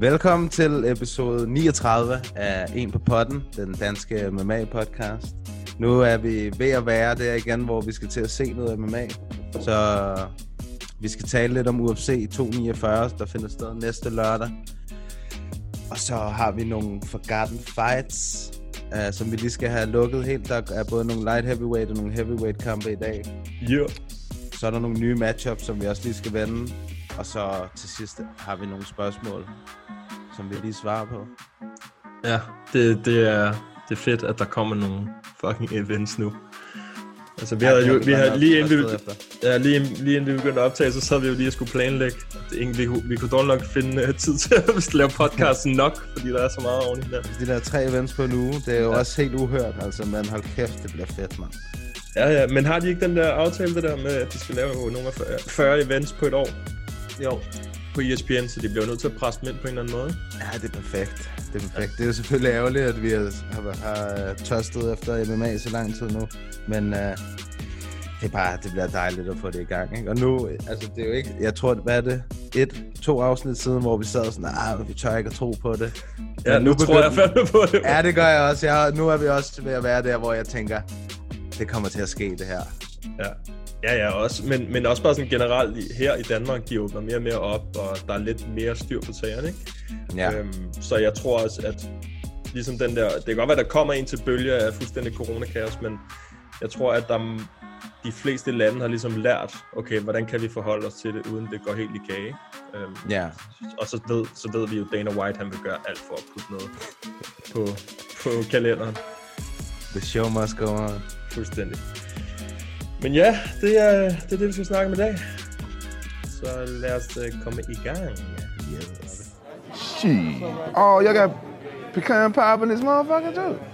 Velkommen til episode 39 af En på potten, den danske MMA-podcast. Nu er vi ved at være der igen, hvor vi skal til at se noget MMA. Så vi skal tale lidt om UFC 249, der finder sted næste lørdag. Og så har vi nogle Forgotten Fights, uh, som vi lige skal have lukket helt. Der er både nogle light heavyweight og nogle heavyweight kampe i dag. Yeah. Så er der nogle nye matchups, som vi også lige skal vende. Og så til sidst har vi nogle spørgsmål, som vi lige svarer på. Ja, det, det, er, det er fedt, at der kommer nogle fucking events nu. Altså, vi Ja, havde jo, har vi havde lige inden vi, ja, lige, lige inden vi begyndte at optage, så sad vi jo lige og skulle planlægge. Det, vi, vi kunne dårligt nok finde uh, tid til at lave podcasten nok, fordi der er så meget oven i hinanden. De der tre events på en uge, det er jo ja. også helt uhørt, altså, men hold kæft, det bliver fedt, mand. Ja, ja, men har de ikke den der aftale, det der med, at de skal lave nogle af 40 40 events på et år? Jo. På ESPN, så de bliver nødt til at presse dem ind på en eller anden måde. Ja, det er perfekt. Det er perfekt. Det er jo selvfølgelig ærgerligt, at vi har, har, har tørstet efter MMA så lang tid nu, men uh, det er bare, det bliver dejligt at få det i gang, ikke? Og nu, altså, det er jo ikke, jeg tror, hvad er det? Et, to afsnit siden, hvor vi sad sådan, ah, vi tør ikke at tro på det. Ja, Men nu, nu tror jeg fandme på det. Ja, det gør jeg også. Jeg, nu er vi også ved at være der, hvor jeg tænker, det kommer til at ske, det her. Ja, ja, ja også. Men, men også bare sådan generelt her i Danmark, de åbner mere og mere op, og der er lidt mere styr på sagerne, ikke? Ja. Øhm, så jeg tror også, at ligesom den der, det kan godt være, der kommer en til bølge af fuldstændig coronakaos, men jeg tror, at der, er- de fleste lande har ligesom lært, okay, hvordan kan vi forholde os til det, uden det går helt i kage. Øhm, Ja. og så ved, så ved vi jo, Dana White, han vil gøre alt for at putte noget på, på kalenderen. The show must go on. Fuldstændig. Men ja, det er, det er det, vi skal snakke om i dag. Så lad os uh, komme i gang. Yes. Shit. Oh, y'all got pecan pie in this motherfucker too.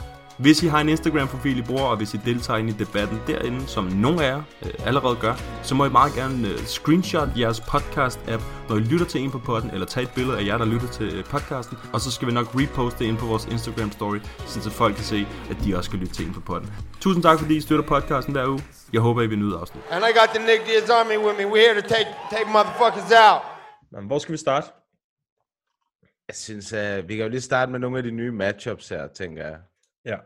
Hvis I har en Instagram-profil, I bruger, og hvis I deltager ind i debatten derinde, som nogle af jer øh, allerede gør, så må I meget gerne øh, screenshot jeres podcast-app, når I lytter til en på podden, eller tage et billede af jer, der lytter til øh, podcasten, og så skal vi nok reposte det ind på vores Instagram-story, så folk kan se, at de også skal lytte til en på podden. Tusind tak, fordi I støtter podcasten hver uge. Jeg håber, I vil nyde afsnit. And I got the Nick Diaz Army with me. We're here to take take motherfuckers out. Men hvor skal vi starte? Jeg synes, uh, vi kan jo lige starte med nogle af de nye matchups her, tænker jeg. Ja.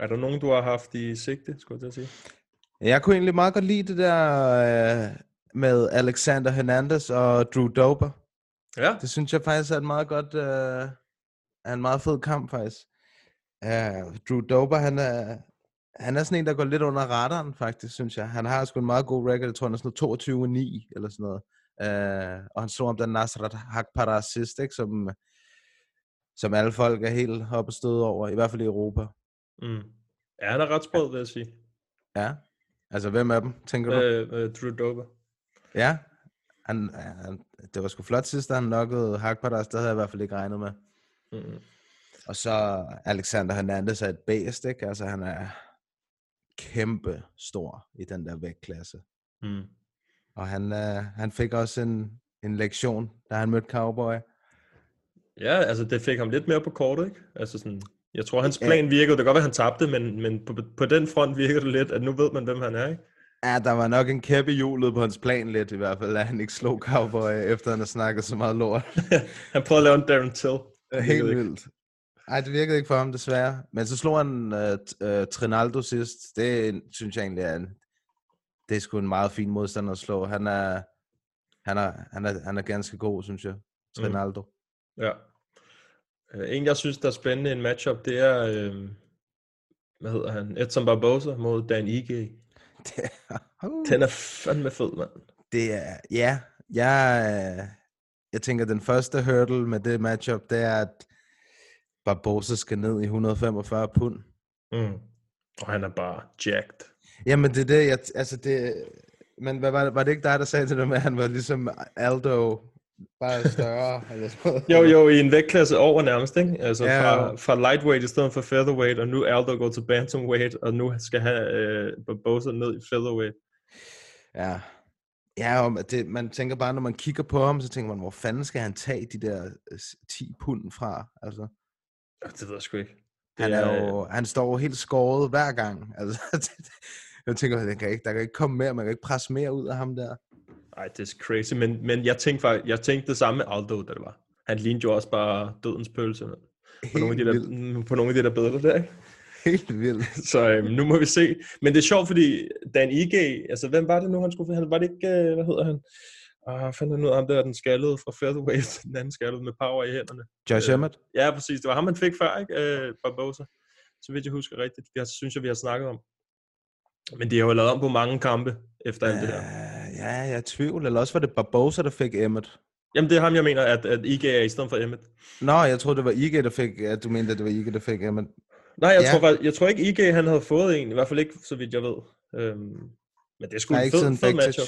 Er der nogen, du har haft i sigte, skulle jeg sige? Jeg kunne egentlig meget godt lide det der uh, med Alexander Hernandez og Drew Dober. Ja. Det synes jeg faktisk er et meget godt, uh, er en meget fed kamp faktisk. Uh, Drew Dober, han er, han er sådan en, der går lidt under radaren faktisk, synes jeg. Han har sgu en meget god record, jeg tror han er sådan noget 22-9 eller sådan noget. Uh, og han slog om den Nasrat Hakparas sidst, ikke? Som, som alle folk er helt oppe og støde over, i hvert fald i Europa. Mm. Ja, han er ret sprød, vil jeg sige. Ja. Altså, hvem af dem, tænker du? Øh, øh, Drew Dober. Ja, han, han, det var sgu flot sidst, han nokkede Hakparas, det havde jeg i hvert fald ikke regnet med. Mm. Og så Alexander Hernandez er et bæst, ikke? Altså han er kæmpe stor i den der vægtklasse. Mm. Og han, øh, han fik også en, en lektion, da han mødte Cowboy. Ja, altså det fik ham lidt mere på kortet, ikke? Altså sådan, jeg tror, hans plan virkede. Det kan godt være, han tabte, men, men på, på den front virker det lidt, at nu ved man, hvem han er, ikke? Ja, der var nok en kæppe hjulet på hans plan lidt i hvert fald, at han ikke slog Cowboy, efter han har snakket så meget lort. han prøvede at lave en Darren Till. Helt virkede vildt. Ej, det virkede ikke for ham, desværre. Men så slog han uh, uh, Trinaldo sidst. Det synes jeg egentlig er en, det er sgu en meget fin modstander at slå. Han er, han er, han er, han er ganske god, synes jeg. Trinaldo. Ja. Øh, En, jeg synes, der er spændende en matchup, det er, øh, hvad hedder han, Edson Barbosa mod Dan Ige. Det er, uh, Den er fandme fed, mand. det er, ja, jeg, jeg tænker, den første hurdle med det matchup, det er, at Barbosa skal ned i 145 pund. Mm. Og han er bare jacked. Jamen, det er det, jeg, altså det, men hvad var, det, var det ikke dig, der sagde til det med, at han var ligesom Aldo, bare større? eller sådan noget? Jo, jo, i en vægtklasse over nærmest, ikke? Altså Ja, fra, fra lightweight i stedet for featherweight, og nu Aldo går til bantamweight, og nu skal han øh, Barbosa ned i featherweight. Ja. Ja, og det, man tænker bare, når man kigger på ham, så tænker man, hvor fanden skal han tage de der øh, 10 pund fra? Altså, Øh, Det ved jeg sgu ikke. Det han, er jo, han står jo helt skåret hver gang. Altså, jeg tænker, der kan, ikke, der kan ikke komme mere, man kan ikke presse mere ud af ham der. Ej, det er crazy, men, men jeg tænkte faktisk, jeg tænkte det samme med Aldo, da det var. Han lignede jo også bare dødens pølse på, nogle af de der, vildt. mm, på nogle af de der billeder der, ikke? Helt vildt. Så øhm, nu må vi se. Men det er sjovt, fordi Dan Ige, altså hvem var det nu, han skulle Han var det ikke, øh, hvad hedder han? Ah, fandt han ud af ham der, den skaldede fra featherweight, den anden skaldede med power i hænderne. Josh Øh, Emmett? Ja, præcis. Det var ham, man fik før, ikke? Øh, Barbosa. Så vidt jeg husker rigtigt. Det synes jeg, vi har snakket om. Men de har jo lavet om på mange kampe efter alt det her. Ja, jeg er i tvivl. Eller også var det Barbosa, der fik Emmett. Jamen, det er ham, jeg mener, at, at Ige er i stedet for Emmett. Nå, jeg troede, det var Ige, der fik... Ja, du mente, at det var Ige, der fik Emmett. Nej, jeg, Ja. tror, jeg tror ikke, Ige han havde fået en. I hvert fald ikke, så vidt jeg ved. Øhm, men det er sgu Nej, en fed, fed matchup.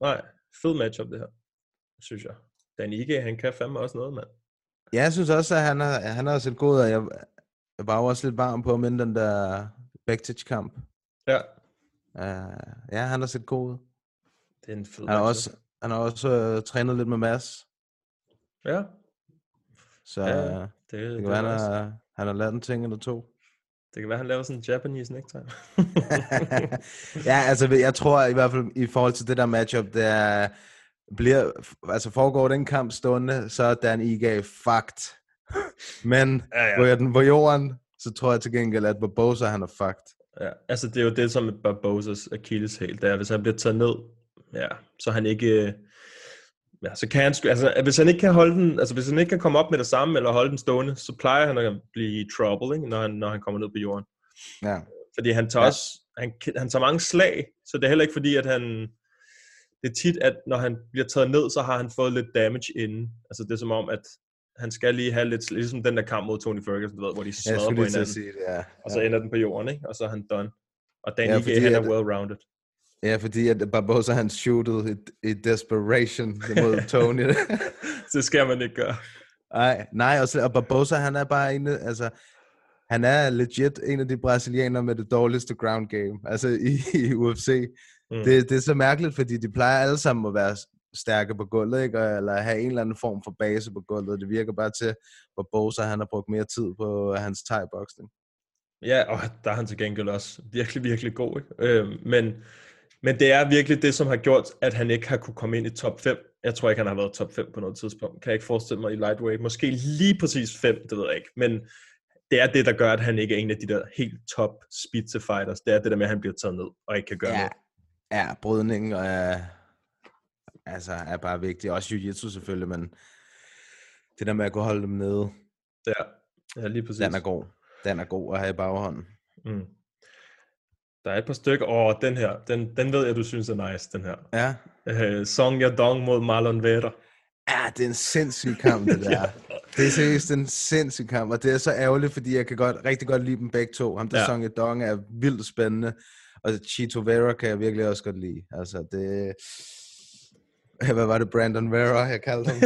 Nej, fed matchup det her. Synes jeg. Dan Ige, han kan fandme også noget, mand. Ja, jeg synes også, at han har, han har set god og jeg, jeg var også lidt varm på inden den der Bektic-kamp. Ja, Uh, ja, han har set god. Det er en fed Han har også, han har også uh, trænet lidt med Mads, Ja, så Ja, det, det det, kan være, han har, han har lært en ting eller to. det kan være, han laver sådan en Japanese necktie. ja, altså jeg tror i hvert fald i forhold til det der matchup, det er, bliver, altså foregår den kamp stående, så er Dan Ige fucked. Men Ja, ja. den på jorden, så tror jeg til gengæld, at Barbosa han er fucked. Ja, altså det er jo det, som Barbosas Achilles-hæl, det er, hvis han bliver taget ned, ja, så han ikke, øh, ja, så kan han, altså hvis han ikke kan holde den, altså hvis han ikke kan komme op med det samme, eller holde den stående, så plejer han at blive i trouble, ikke, når, han, når han kommer ned på jorden. Ja. Fordi han tager Ja. også, han, han tager mange slag, så det er heller ikke fordi, at han, det er tit, at når han bliver taget ned, så har han fået lidt damage inden. Altså det er som om, at han skal lige have lidt, ligesom den der kamp mod Tony Ferguson, du ved, hvor de smadrer på hinanden, sige det, ja. og så ender den på jorden, ikke? og så er han done. Og Dan Ja, ja, fordi han er well-rounded. Ja, fordi at Barbosa han shootede i, i desperation mod Tony. det skal man ikke gøre. Nej, nej, og, så, og Barbosa, han er bare en, altså, han er legit en af de brasilianere med det dårligste ground game, altså i, i UFC. Mm. Det, det er så mærkeligt, fordi de plejer alle sammen at være stærke på gulvet, ikke? Eller have en eller anden form for base på gulvet. Det virker bare til, at Barbosa, han har brugt mere tid på hans thai-boxing. Ja, og der er han til gengæld også virkelig, virkelig god. Ikke? Øhm, men, men det er virkelig det, som har gjort, at han ikke har kunne komme ind i top 5. Jeg tror ikke, han har været top 5 på noget tidspunkt. Kan jeg ikke forestille mig i lightweight. Måske lige præcis 5, det ved jeg ikke. Men det er det, der gør, at han ikke er en af de der helt top spitze fighters. Det er det der med, at han bliver taget ned og ikke kan gøre Ja, noget. ja brydning er, altså, er bare vigtigt. Også jiu-jitsu selvfølgelig, men det der med at kunne holde dem nede, Ja, ja lige præcis. den er god. Den er god at have i baghånden. Mm. Der er et par stykker. Åh, den her, den, den ved jeg, du synes er nice, den her. Ja. Uh, Song Yadong mod Marlon Vera. Ja, det er en sindssyg kamp, det der. Det er seriøst en sindssyg kamp, og det er så ærgerligt, fordi jeg kan godt, rigtig godt lide dem begge to. Ham der Ja. ja. Song Dong er vildt spændende, og Chito Vera kan jeg virkelig også godt lide. Altså, det... Hvad var det, Brandon Vera, jeg kaldte ham?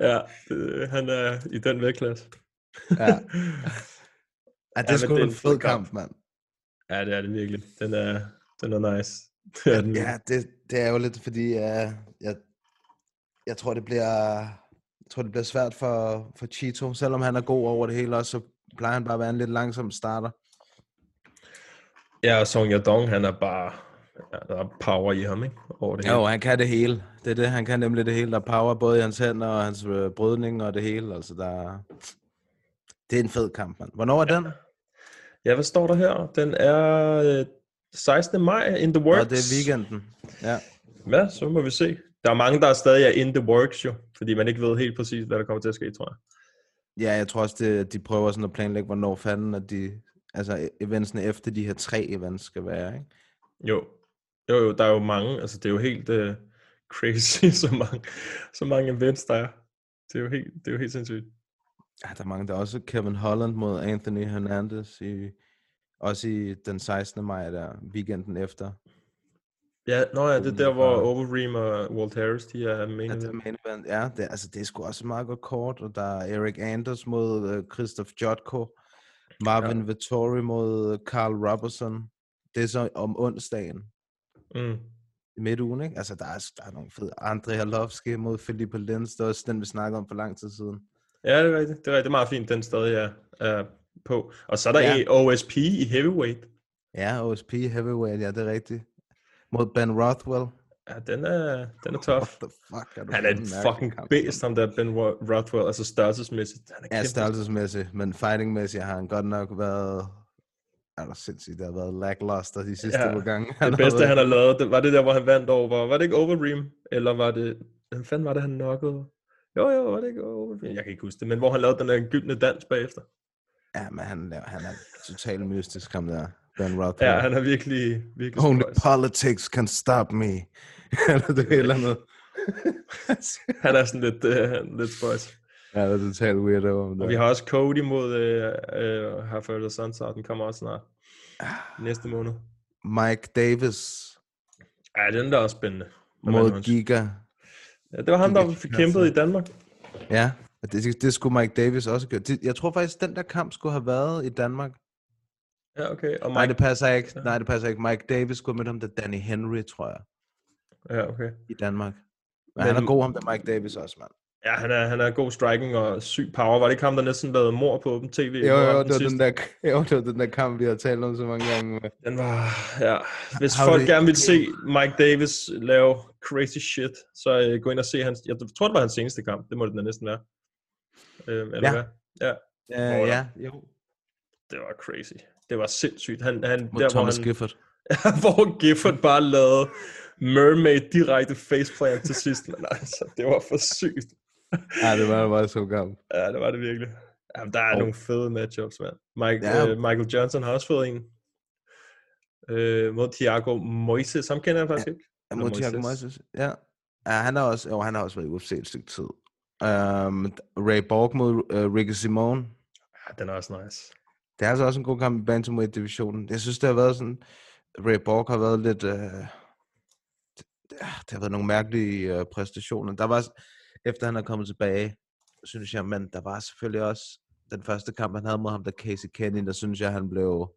ja, det, han er i den vægtklasse. ja. Ja, det er sgu en fed kamp, mand. Ja, det er det virkelig. Den er, den er nice. Det er den. Ja, det, det er jo lidt, fordi uh, jeg, jeg tror, det bliver, jeg tror, det bliver svært for, for Chito. Selvom han er god over det hele også, så plejer han bare at være en lidt langsom starter. ja og Song Yadong, han er bare... Ja, der er power i ham, ikke? Over det hele. Jo, han kan det hele. Det er det, han kan nemlig det hele. Der er power både i hans hænder og hans øh, brydning og det hele. Altså, der er... Det er en fed kamp, mand. Hvornår er den? Ja, hvad står der her? Den er øh, 16. maj in the works. det er weekenden. Ja. Ja, så må vi se. Der er mange, der er stadig er in the works jo, fordi man ikke ved helt præcis, hvad der kommer til at ske, tror jeg. Ja, jeg tror også, det, de prøver sådan at planlægge, hvornår fanden, at de, altså eventsene efter de her tre events skal være, ikke? Jo, jo, jo der er jo mange, altså det er jo helt uh, crazy, så mange, så mange events, der er. Det er jo helt, det er jo helt sindssygt. Ja, der er mange, der er også Kevin Holland mod Anthony Hernandez, i, også i den 16. maj, der weekenden efter. Ja, nå ja, det er der, hvor Overeem og Walt Harris, de er main Ja, det er event. main event. Ja, det, altså, det er sgu også et meget godt kort, og der er Eric Anders mod uh, Christoph Jotko, Marvin ja. Vittori mod øh, Carl Robertson. Det er så om onsdagen Mm. i midtugen, ikke? Altså, der er, der er nogle fede. Andrei Arlovski mod Felipe Lenz, det er også den, vi snakkede om for lang tid siden. Ja, det er rigtigt. Det er, rigtigt. det er meget fint, den stadig er, er på. Og så er der Ja. ja. OSP i heavyweight. Ja, OSP Heavyweight, ja, det er rigtigt. Mod Ben Rothwell. Ja, den er, den er tough. What the fuck er Han er en fucking beast, ham der Ben Ro- Rothwell, altså størrelsesmæssigt. Han er Ja, størrelsesmæssigt, men fightingmæssigt har han godt nok været... Er der sindssygt, det har været lackluster de sidste Ja, par gange. Det bedste, han har lavet, det, var det der, hvor han vandt over, var det ikke Overeem? Eller var det, hvem fanden var det, han knockede? Jo, jo, var det ikke? Jeg kan ikke huske det, men hvor han lavede den der gyldne dans bagefter. Ja, men han, han er totalt mystisk, ham der. Ben Rothwell. Ja, han er virkelig, virkelig Only spøjs. politics can stop me. Eller det er et eller andet. Han er sådan lidt, uh, lidt spøjs. ja, det er totalt weirdo. om Og det. vi har også Cody mod uh, uh, Herford og Sunset, den kommer også snart. Næste måned. Mike Davis Ja, den der er også spændende. Mod? Giga. Ja, det var ham, der fik kæmpet i Danmark. Ja, og det, det skulle Mike Davis også gøre. Det, jeg tror faktisk, den der kamp skulle have været i Danmark. Ja, okay. Og Nej, Mike... det passer ikke. Nej, det passer ikke. Mike Davis skulle mødt ham der Danny Henry, tror jeg, Ja, okay. i Danmark. Men, Men- han er god, ham der Mike Davis også, mand. Ja, han er, han er god striking og syg power. Var det ikke ham, der næsten lavede mor på Open TV? Jo, jo, det var, sidste? den der, jo, det var den der kamp, vi har talt om så mange gange. Den var, ja. Hvis Har folk det- gerne vil se Mike Davis lave crazy shit, så uh, gå ind og se hans, jeg tror, det var hans seneste kamp. Det må det da næsten være. Uh, eller Ja. hvad? Ja, Ja, Hvor- ja, jo. det var crazy. Det var sindssygt. Han, han, Mod der, Thomas hvor han, Gifford. hvor Gifford bare lavede Mermaid direkte faceplant til sidst. Men altså, det var for sygt. Ja, det var bare så gammel. Ja, det var det virkelig. Jamen, der er Og- nogle fede matchups, mand. Mike, Ja. øh, Michael Johnson har også fået en. Øh, mod Thiago Moises. Ham kender jeg faktisk ikke. Ja, mod Thiago. Moises. Ja. ja, han har også, jo, han har også været i UFC et stykke tid. Um, Ray Borg mod uh, Ricky Simone. Ja, den er også nice. Det er altså også en god kamp i Bantamweight-divisionen. Jeg synes, det har været sådan... Ray Borg har været lidt... Uh, det, det har været nogle mærkelige uh, præstationer. Der var... Efter han er kommet tilbage, synes jeg, men der var selvfølgelig også den første kamp, han havde mod ham, der Casey Kenny, der synes jeg, han blev...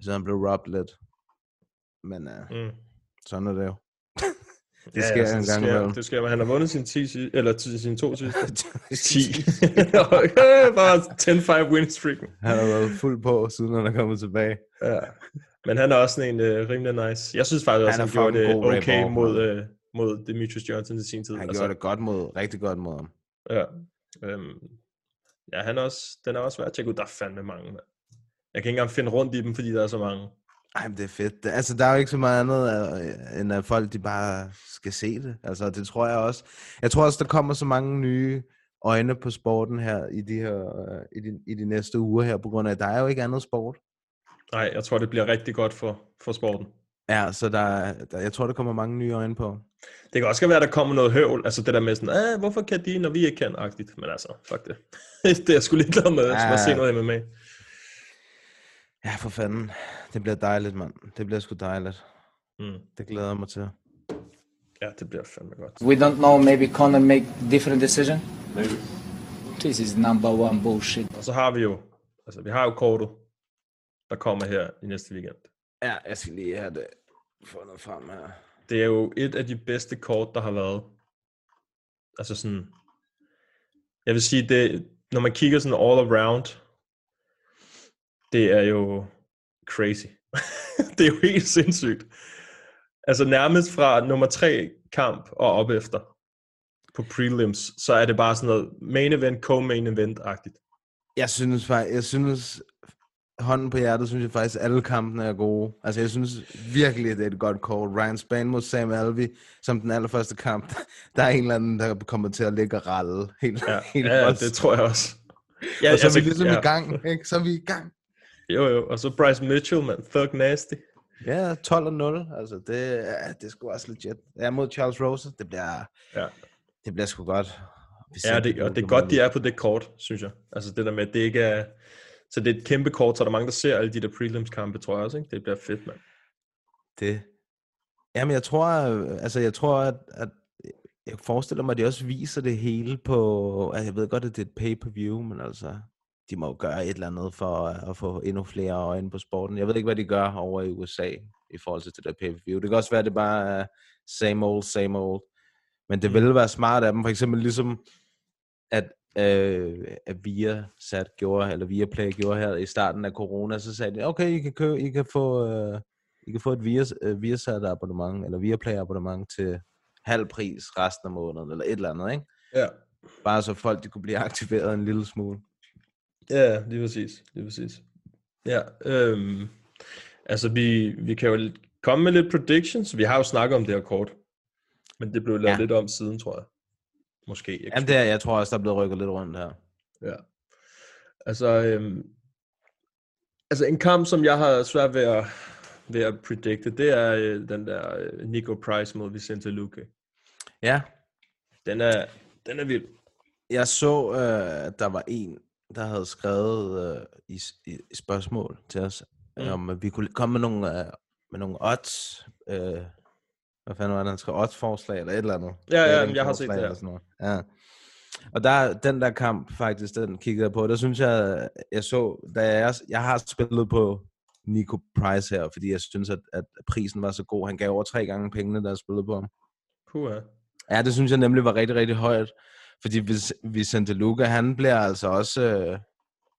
Så han blev robbed lidt. Men uh, Mm. sådan er det jo. det Ja, sker altså, en det gang sker, imellem. Det sker, men han har vundet sine, 10, si- eller ti- sine to sidste. 10. 10. Bare 10-5 win streak. Han har været fuld på, siden han er kommet tilbage. Ja. Men han er også sådan en uh, rimelig nice. Jeg synes faktisk også, Han han, gjorde det okay mod, uh, mod Demetrius Johnson i sin tid. Han gjorde det godt mod, rigtig godt mod ham. Ja. Øhm, ja, han er også, den er også værd at tjekke ud. Der er fandme mange, mand. Jeg kan ikke engang finde rundt i dem, fordi der er så mange. Ej, men det er fedt. Altså, der er jo ikke så meget andet, øh, end at folk de bare skal se det. Altså, det tror jeg også. Jeg tror også, der kommer så mange nye øjne på sporten her i de, her, øh, i de, i de næste uger her, på grund af, at der er jo ikke andet sport. Nej, jeg tror, det bliver rigtig godt for, for sporten. Ja, så der, er- der, jeg tror, der kommer mange nye øjne på. Det kan også godt være, at der kommer noget høvl. Altså det der med sådan, ah, hvorfor kan de, når vi ikke kan, agtigt. Men altså, fuck det. det er jeg sgu ligeglad med. Jeg skal bare se Ja. noget MMA. Ja, for fanden. Det bliver dejligt, mand. Det bliver sgu dejligt. Mm. Det glæder jeg mig til. Ja, det bliver fandme godt. We don't know, maybe Conor make different decision? Maybe. This is number one bullshit. Og så har vi jo, altså vi har jo kortet, der kommer her i næste weekend. Ja, jeg skal lige have det fundet frem her. Det er jo et af de bedste kort, der har været. Altså sådan, jeg vil sige, det, når man kigger sådan all around, det er jo crazy. det er jo helt sindssygt. Altså nærmest fra nummer tre kamp og op efter på prelims, så er det bare sådan noget main event, co-main event-agtigt. Jeg synes faktisk, jeg synes, hånden på hjertet, synes jeg faktisk, at alle kampene er gode. Altså, jeg synes virkelig, det er et godt call. Ryan Span mod Sam Alvey, som den allerførste kamp, der er en eller anden, der kommer til at ligge og ralle. Helt, Ja, helt ja, ja det tror jeg også. Ja, og så er vi ligesom ja. i gang, ikke? Så er vi i gang. Jo, jo. Og så Bryce Mitchell, man. Thug Nasty. Ja, 12 og 0. Altså, det, er- det er sgu også legit. Ja, mod Charles Rose, det bliver, Ja. det bliver sgu godt. Ja, det, og det er godt, de er på det kort, synes jeg. Altså det der med, at det ikke er... Så det er et kæmpe kort, så er der mange, der ser alle de der prelims-kampe, tror jeg også, ikke? Det bliver fedt, mand. Det. Jamen, jeg tror, altså, jeg tror, at, at jeg forestiller mig, at de også viser det hele på, altså, jeg ved godt, at det er et pay-per-view, men altså, de må jo gøre et eller andet for at, at få endnu flere øjne på sporten. Jeg ved ikke, hvad de gør over i USA i forhold til det der pay-per-view. Det kan også være, at det bare er same old, same old. Men det Mm. ville være smart af dem, for eksempel ligesom, at, øh, at Viasat gjorde, eller Viaplay gjorde her i starten af corona, så sagde de, okay, I kan, købe, I kan få, øh, I kan få et Vias, øh, Viasat abonnement, eller Viaplay abonnement til halv pris resten af måneden, eller et eller andet, ikke? Ja. Bare så folk de kunne blive aktiveret en lille smule. Ja, lige præcis. Lige præcis. Ja, øhm, altså vi, vi kan jo komme med lidt predictions. Vi har jo snakket om det her kort. Men det blev lavet ja. lidt om siden, tror jeg. Måske. Jeg Jamen det er, jeg tror også, der er blevet rykket lidt rundt her. Ja. Altså, øhm, altså en kamp, som jeg har svært ved at, ved at predicte, det er øh, den der øh, Nico Price mod Vicente Luque. Ja, Den er, den er vild. jeg så, øh, at der var en, der havde skrevet øh, i, i, spørgsmål til os, mm. om at vi kunne komme med nogle, øh, med nogle odds. Øh, hvad fanden var det, han skrev? Odds-forslag eller et eller andet. Ja, ja, Betting jeg har set det eller sådan noget. Ja. Og der, den der kamp faktisk, den kiggede jeg på, der synes jeg, jeg så, da jeg, jeg har spillet på Nico Price her, fordi jeg synes, at, at prisen var så god. Han gav over tre gange pengene, da jeg spillede på ham. Puha. Ja, det synes jeg nemlig var rigtig, rigtig højt. Fordi Vic- Vicente Luca, han bliver altså også... Øh,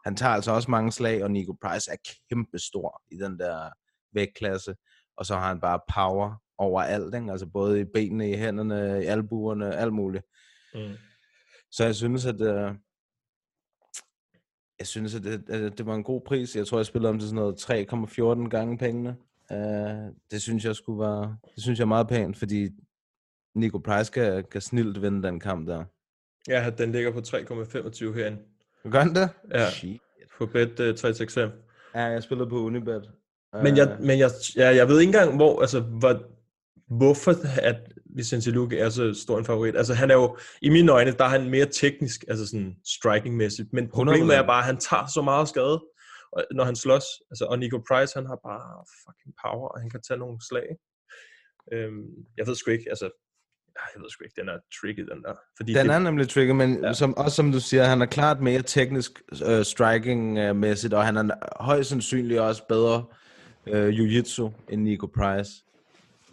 han tager altså også mange slag, og Nico Price er kæmpe stor i den der vægtklasse. Og så har han bare power overalt, ikke? Altså både i benene, i hænderne, i albuerne, alt muligt. Mm. Så jeg synes, at... Øh, jeg synes, at det, at det var en god pris. Jeg tror, jeg spillede om til sådan noget 3,14 gange pengene. Uh, det synes jeg skulle være... Det synes jeg er meget pænt, fordi Nico Price kan, kan snilt vinde den kamp der. Ja, den ligger på 3,25 herinde. Gør han det? Ja. Shit. På bet uh, 365. Ja, jeg spillede på Unibet. Men jeg, Øh, men jeg, ja, jeg ved ikke engang, hvor, altså, hvor, hvorfor at Vicente Luque er så stor en favorit. Altså, han er jo, i mine øjne, der er han mere teknisk, altså sådan striking-mæssigt. Men problemet er 100%. bare, at han tager så meget skade, når han slås. Altså, og Nico Price, han har bare fucking power, og han kan tage nogle slag. Øhm, jeg ved sgu ikke, altså, jeg ved sgu ikke, den er tricky, den der. Fordi Den det, er nemlig trigger, men Ja. som, også som du siger, han er klart mere teknisk uh, striking-mæssigt, og han er højst sandsynligt også bedre uh, jiu-jitsu end Nico Price.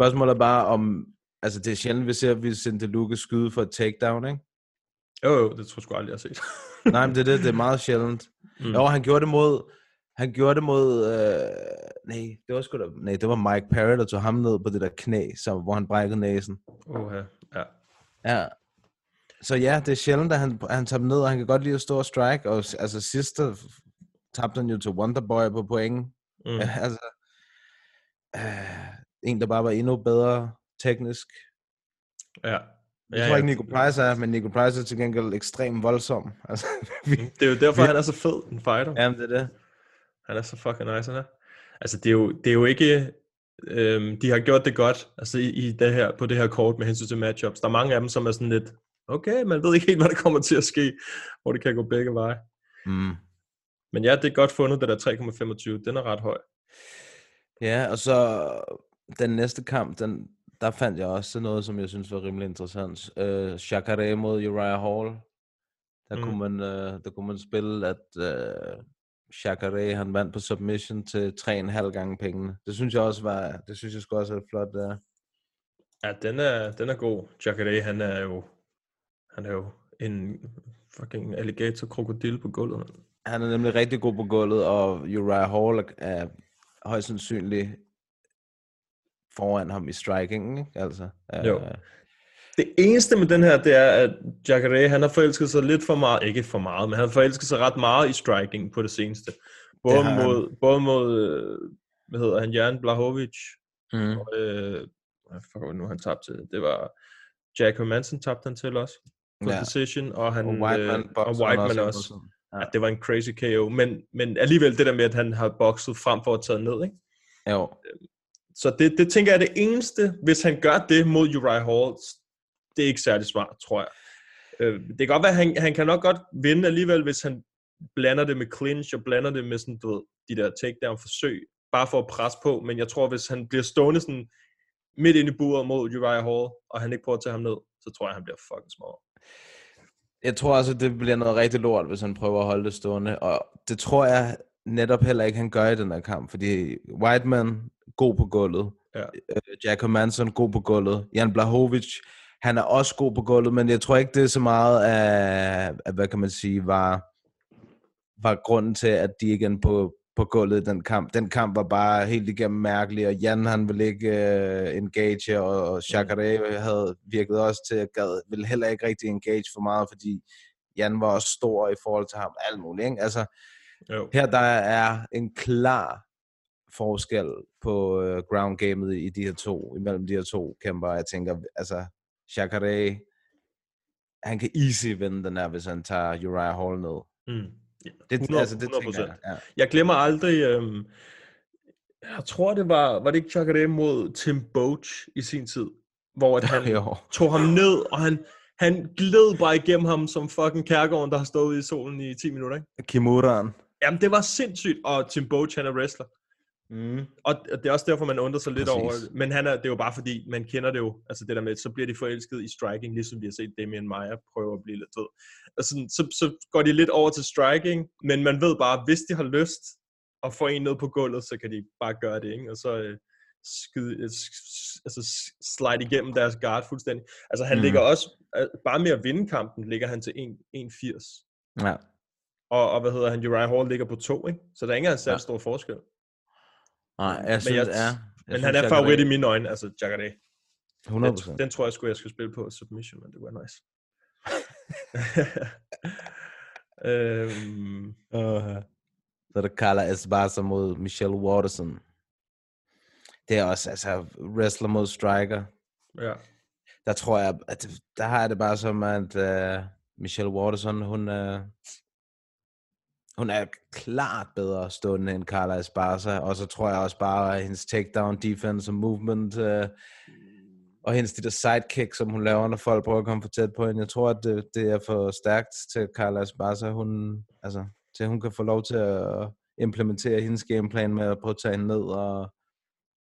Spørgsmålet er bare om, altså det er sjældent, vi ser Vicente Luque skyde for et takedown, ikke? jo, jo, det tror jeg sgu aldrig, jeg har set. Nej, men det er det, det er meget sjældent. Mm. Jo, han gjorde det mod, han gjorde det mod, øh, nej, det var sgu da, nej, det var Mike Perry, der tog ham ned på det der knæ, så, hvor han brækkede næsen. Oha, ja. Ja. Så ja, det er sjældent, at han, han tager dem ned, og han kan godt lide at stå og strike, og altså sidst der tabte han jo til Wonderboy på point. Mm. altså, øh, en, der bare var endnu bedre teknisk. ja. Jeg ja, tror ikke, Nico Price er, men Nico Price er til gengæld ekstremt voldsom. Altså, vi, Det er jo derfor, han er så fed, en fighter. jamen, det er det. Han er så fucking nice, han er. Altså, det er jo, det er jo ikke... Øhm, de har gjort det godt altså i, i det her, på det her kort med hensyn til matchups. Der er mange af dem, som er sådan lidt, okay, man ved ikke helt, hvad der kommer til at ske, hvor det kan gå begge veje. Mm. Men ja, det er godt fundet, det der 3,25. Den er ret høj. Ja, og så den næste kamp, den, der fandt jeg også noget, som jeg synes var rimelig interessant. Uh, Chakare mod Uriah Hall. Der, Mm. kunne man, uh, der kunne man spille, at uh, Chakare, han vandt på submission til 3,5 gange pengene. Det synes jeg også var, det synes jeg skulle også er flot der. Ja, den er, den er god. Jacare, han er jo, han er jo en fucking alligator krokodil på gulvet. Han er nemlig rigtig god på gulvet, og Uriah Hall er- er højst sandsynligt foran ham i striking, ikke? Altså, Jo. øh, Det eneste med den her, det er, at Jacare, han har forelsket sig lidt for meget, ikke for meget, men han har forelsket sig ret meget i striking på det seneste. Både han. mod, både mod øh, hvad hedder han, Jan Blahovic, Mm. og, øh, fuck det nu han tabte til? Det var Jack Manson tabte han til også, på Ja. decision, og han, Og Whiteman, øh, og han Whiteman også. modstand. Ja. ja. det var en crazy KO, men, men alligevel det der med, at han har bokset frem for at tage ned, ikke? Jo. Så det, det tænker jeg er det eneste, hvis han gør det mod Uriah Hall, det er ikke særlig smart, tror jeg. Øh, det kan godt være, at han, han kan nok godt vinde alligevel, hvis han blander det med clinch, og blander det med sådan, du ved, de der takedown-forsøg, bare for at presse på, men jeg tror, hvis han bliver stående sådan midt inde i buret mod Uriah Hall, og han ikke prøver at tage ham ned, så tror jeg, han bliver fucking små. Jeg tror også, at det bliver noget rigtig lort, hvis han prøver at holde det stående. Og det tror jeg netop heller ikke, han gør i den her kamp. Fordi Whiteman, god på gulvet. Ja. Øh, Jack Manson, god på gulvet. Jan Blahovic, han er også god på gulvet, men jeg tror ikke, det er så meget af, af hvad kan man sige, var, var grunden til, at de er på, på gulvet i den kamp. Den kamp var bare helt igennem mærkelig, og Jan han ville ikke uh, engage, og, og Chakare havde virket også til, at gad, ville heller ikke rigtig engage for meget, fordi Jan var også stor i forhold til ham, alt muligt. Ikke? Altså, Jo. her der er en klar forskel på uh, ground gamet i de her to, imellem de her to kæmper. Jeg tænker, altså, Chakare, han kan easy vinde den her, hvis han tager Uriah Hall ned. Mm. Ja, Det, 100, altså, det tænker 100%. jeg. Ja. Jeg glemmer aldrig, øhm, jeg tror det var, var det ikke Chakadé mod Tim Boach i sin tid, hvor at han Jo. tog ham ned, og han, han gled bare igennem ham som fucking kærgården, der har stået i solen i 10 minutter, ikke? Kimuraen. Jamen, det var sindssygt, og Tim Boach, han er wrestler. Mm. Og det er også derfor, man undrer sig lidt Præcis. over, men han er, det er jo bare fordi, man kender det jo, altså det der med, så bliver de forelsket i striking, ligesom vi har set Damien Meyer prøve at blive lidt død. Sådan, så, så går de lidt over til striking, men man ved bare, hvis de har lyst at få en ned på gulvet, så kan de bare gøre det, ikke? Og så øh, skyde, øh, altså slide igennem deres guard fuldstændig. Altså han Mm. ligger også, øh, bare med at vinde kampen, ligger han til 1 1,80. Ja. Og, og hvad hedder han, Uriah Hall ligger på 2, ikke? Så der er engang særlig Ja. stor forskel. Nej, jeg Men synes, jeg- ja. Jeg Men synes, han er favorit kan- i mine øjne, altså Jacare. 100 Den, den tror jeg skulle jeg skulle spille på submission, men det var nice. øhm, Uh, så er det Carla Esparza mod Michelle Watterson. Det er også, altså, wrestler mod striker. ja. Der tror jeg, at der har jeg det bare som, at uh, Michelle Watterson, hun er, hun er klart bedre stående end Carla Esparza, og så tror jeg også bare, at hendes takedown defense og movement, øh, og hendes de der sidekick, som hun laver, når folk prøver at komme for tæt på hende, jeg tror, at det, det er for stærkt til Carla Esparza, hun, altså, til hun kan få lov til at implementere hendes gameplan med at prøve at tage hende ned og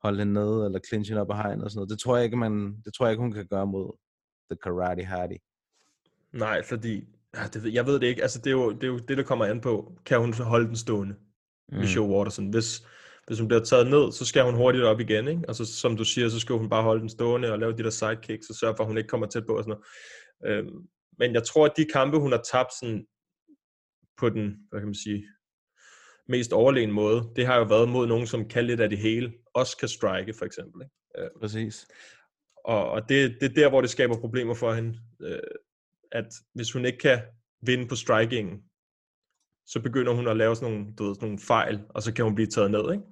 holde hende nede, eller clinch hende op af hegnet og sådan noget. Det tror jeg ikke, man, det tror jeg ikke, hun kan gøre mod The Karate Hardy. Nej, fordi, det, ved- jeg ved det ikke, altså det er, jo, det er jo det, der kommer an på, kan hun holde den stående, mm. Michelle Watterson. Hvis, hvis hun bliver taget ned, så skal hun hurtigt op igen, ikke? Og så, som du siger, så skal hun bare holde den stående og lave de der sidekicks og sørge for, at hun ikke kommer tæt på og sådan noget. Øhm, men jeg tror, at de kampe, hun har tabt sådan på den, hvad kan man sige, mest overlegen måde, det har jo været mod nogen, som kan lidt af det hele, også kan strike for eksempel. Ikke? Øh, Præcis. og, og det, det er der, hvor det skaber problemer for hende, øh, at hvis hun ikke kan vinde på strikingen, så begynder hun at lave sådan nogle, du ved, sådan nogle fejl, og så kan hun blive taget ned, ikke?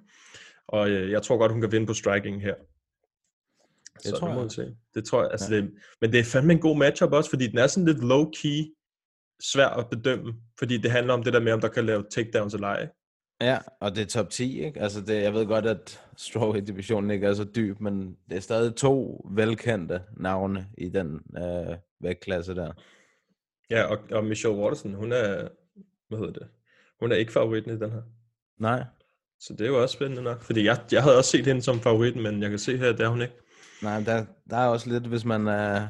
Og øh, jeg tror godt, hun kan vinde på strikingen her. Det så tror må jeg. se. Det tror jeg, altså ja. det, men det er fandme en god matchup også, fordi den er sådan lidt low-key svær at bedømme, fordi det handler om det der med, om der kan lave takedowns eller ej. Ja, og det er top 10, ikke? Altså, det, jeg ved godt, at strawweight-divisionen ikke er så dyb, men det er stadig to velkendte navne i den øh, vægtklasse der. Ja, og, og Michelle Watterson, hun er, hvad hedder det, hun er ikke favoritten i den her. Nej, Så det er jo også spændende nok, fordi jeg, jeg havde også set hende som favoritten, men jeg kan se her, at det er hun ikke. nej, der, der er også lidt, hvis man er,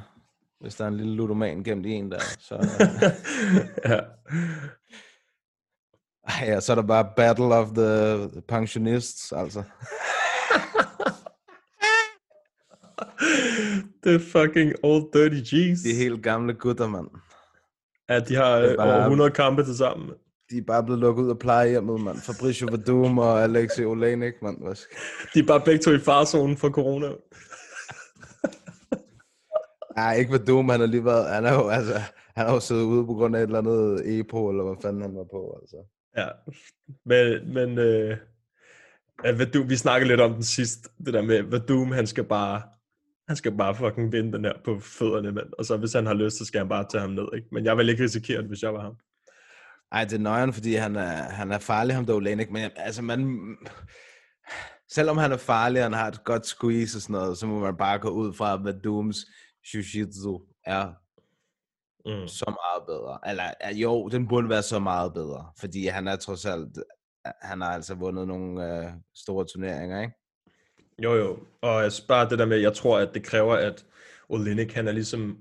hvis der er en lille ludoman gemt i en der, så, ja. Ej, ja, så er der bare Battle of the Pensionists, altså. er fucking old dirty G's. De helt gamle gutter, mand. Ja, de har bare- over 100 kampe til sammen. De er bare blevet lukket ud af plejehjemmet, mand. Fabricio Verdum og Alexei Olenek, mand. De er bare begge to i farzonen for corona. Nej, ikke Verdum, han har lige været, han er jo, altså, han har jo siddet ude på grund af et eller andet EPO, eller hvad fanden han var på, altså. Ja, men, men øh, at Vadum, vi snakkede lidt om den sidst, det der med, Vadum, han skal bare, han skal bare fucking vinde den her på fødderne, mand. Og så hvis han har lyst, så skal han bare tage ham ned, ikke? Men jeg vil ikke risikere det, hvis jeg var ham. Ej, det er nøjeren, fordi han er, han er farlig, ham der ikke? men altså man... Selvom han er farlig, og han har et godt squeeze og sådan noget, så må man bare gå ud fra, hvad Dooms Jiu-Jitsu er Mm. så meget bedre. Eller jo, den burde være så meget bedre, fordi han er trods alt, han har altså vundet nogle øh, store turneringer, ikke? Jo, jo. Og altså bare det der med, jeg tror, at det kræver, at Olenek, han er ligesom,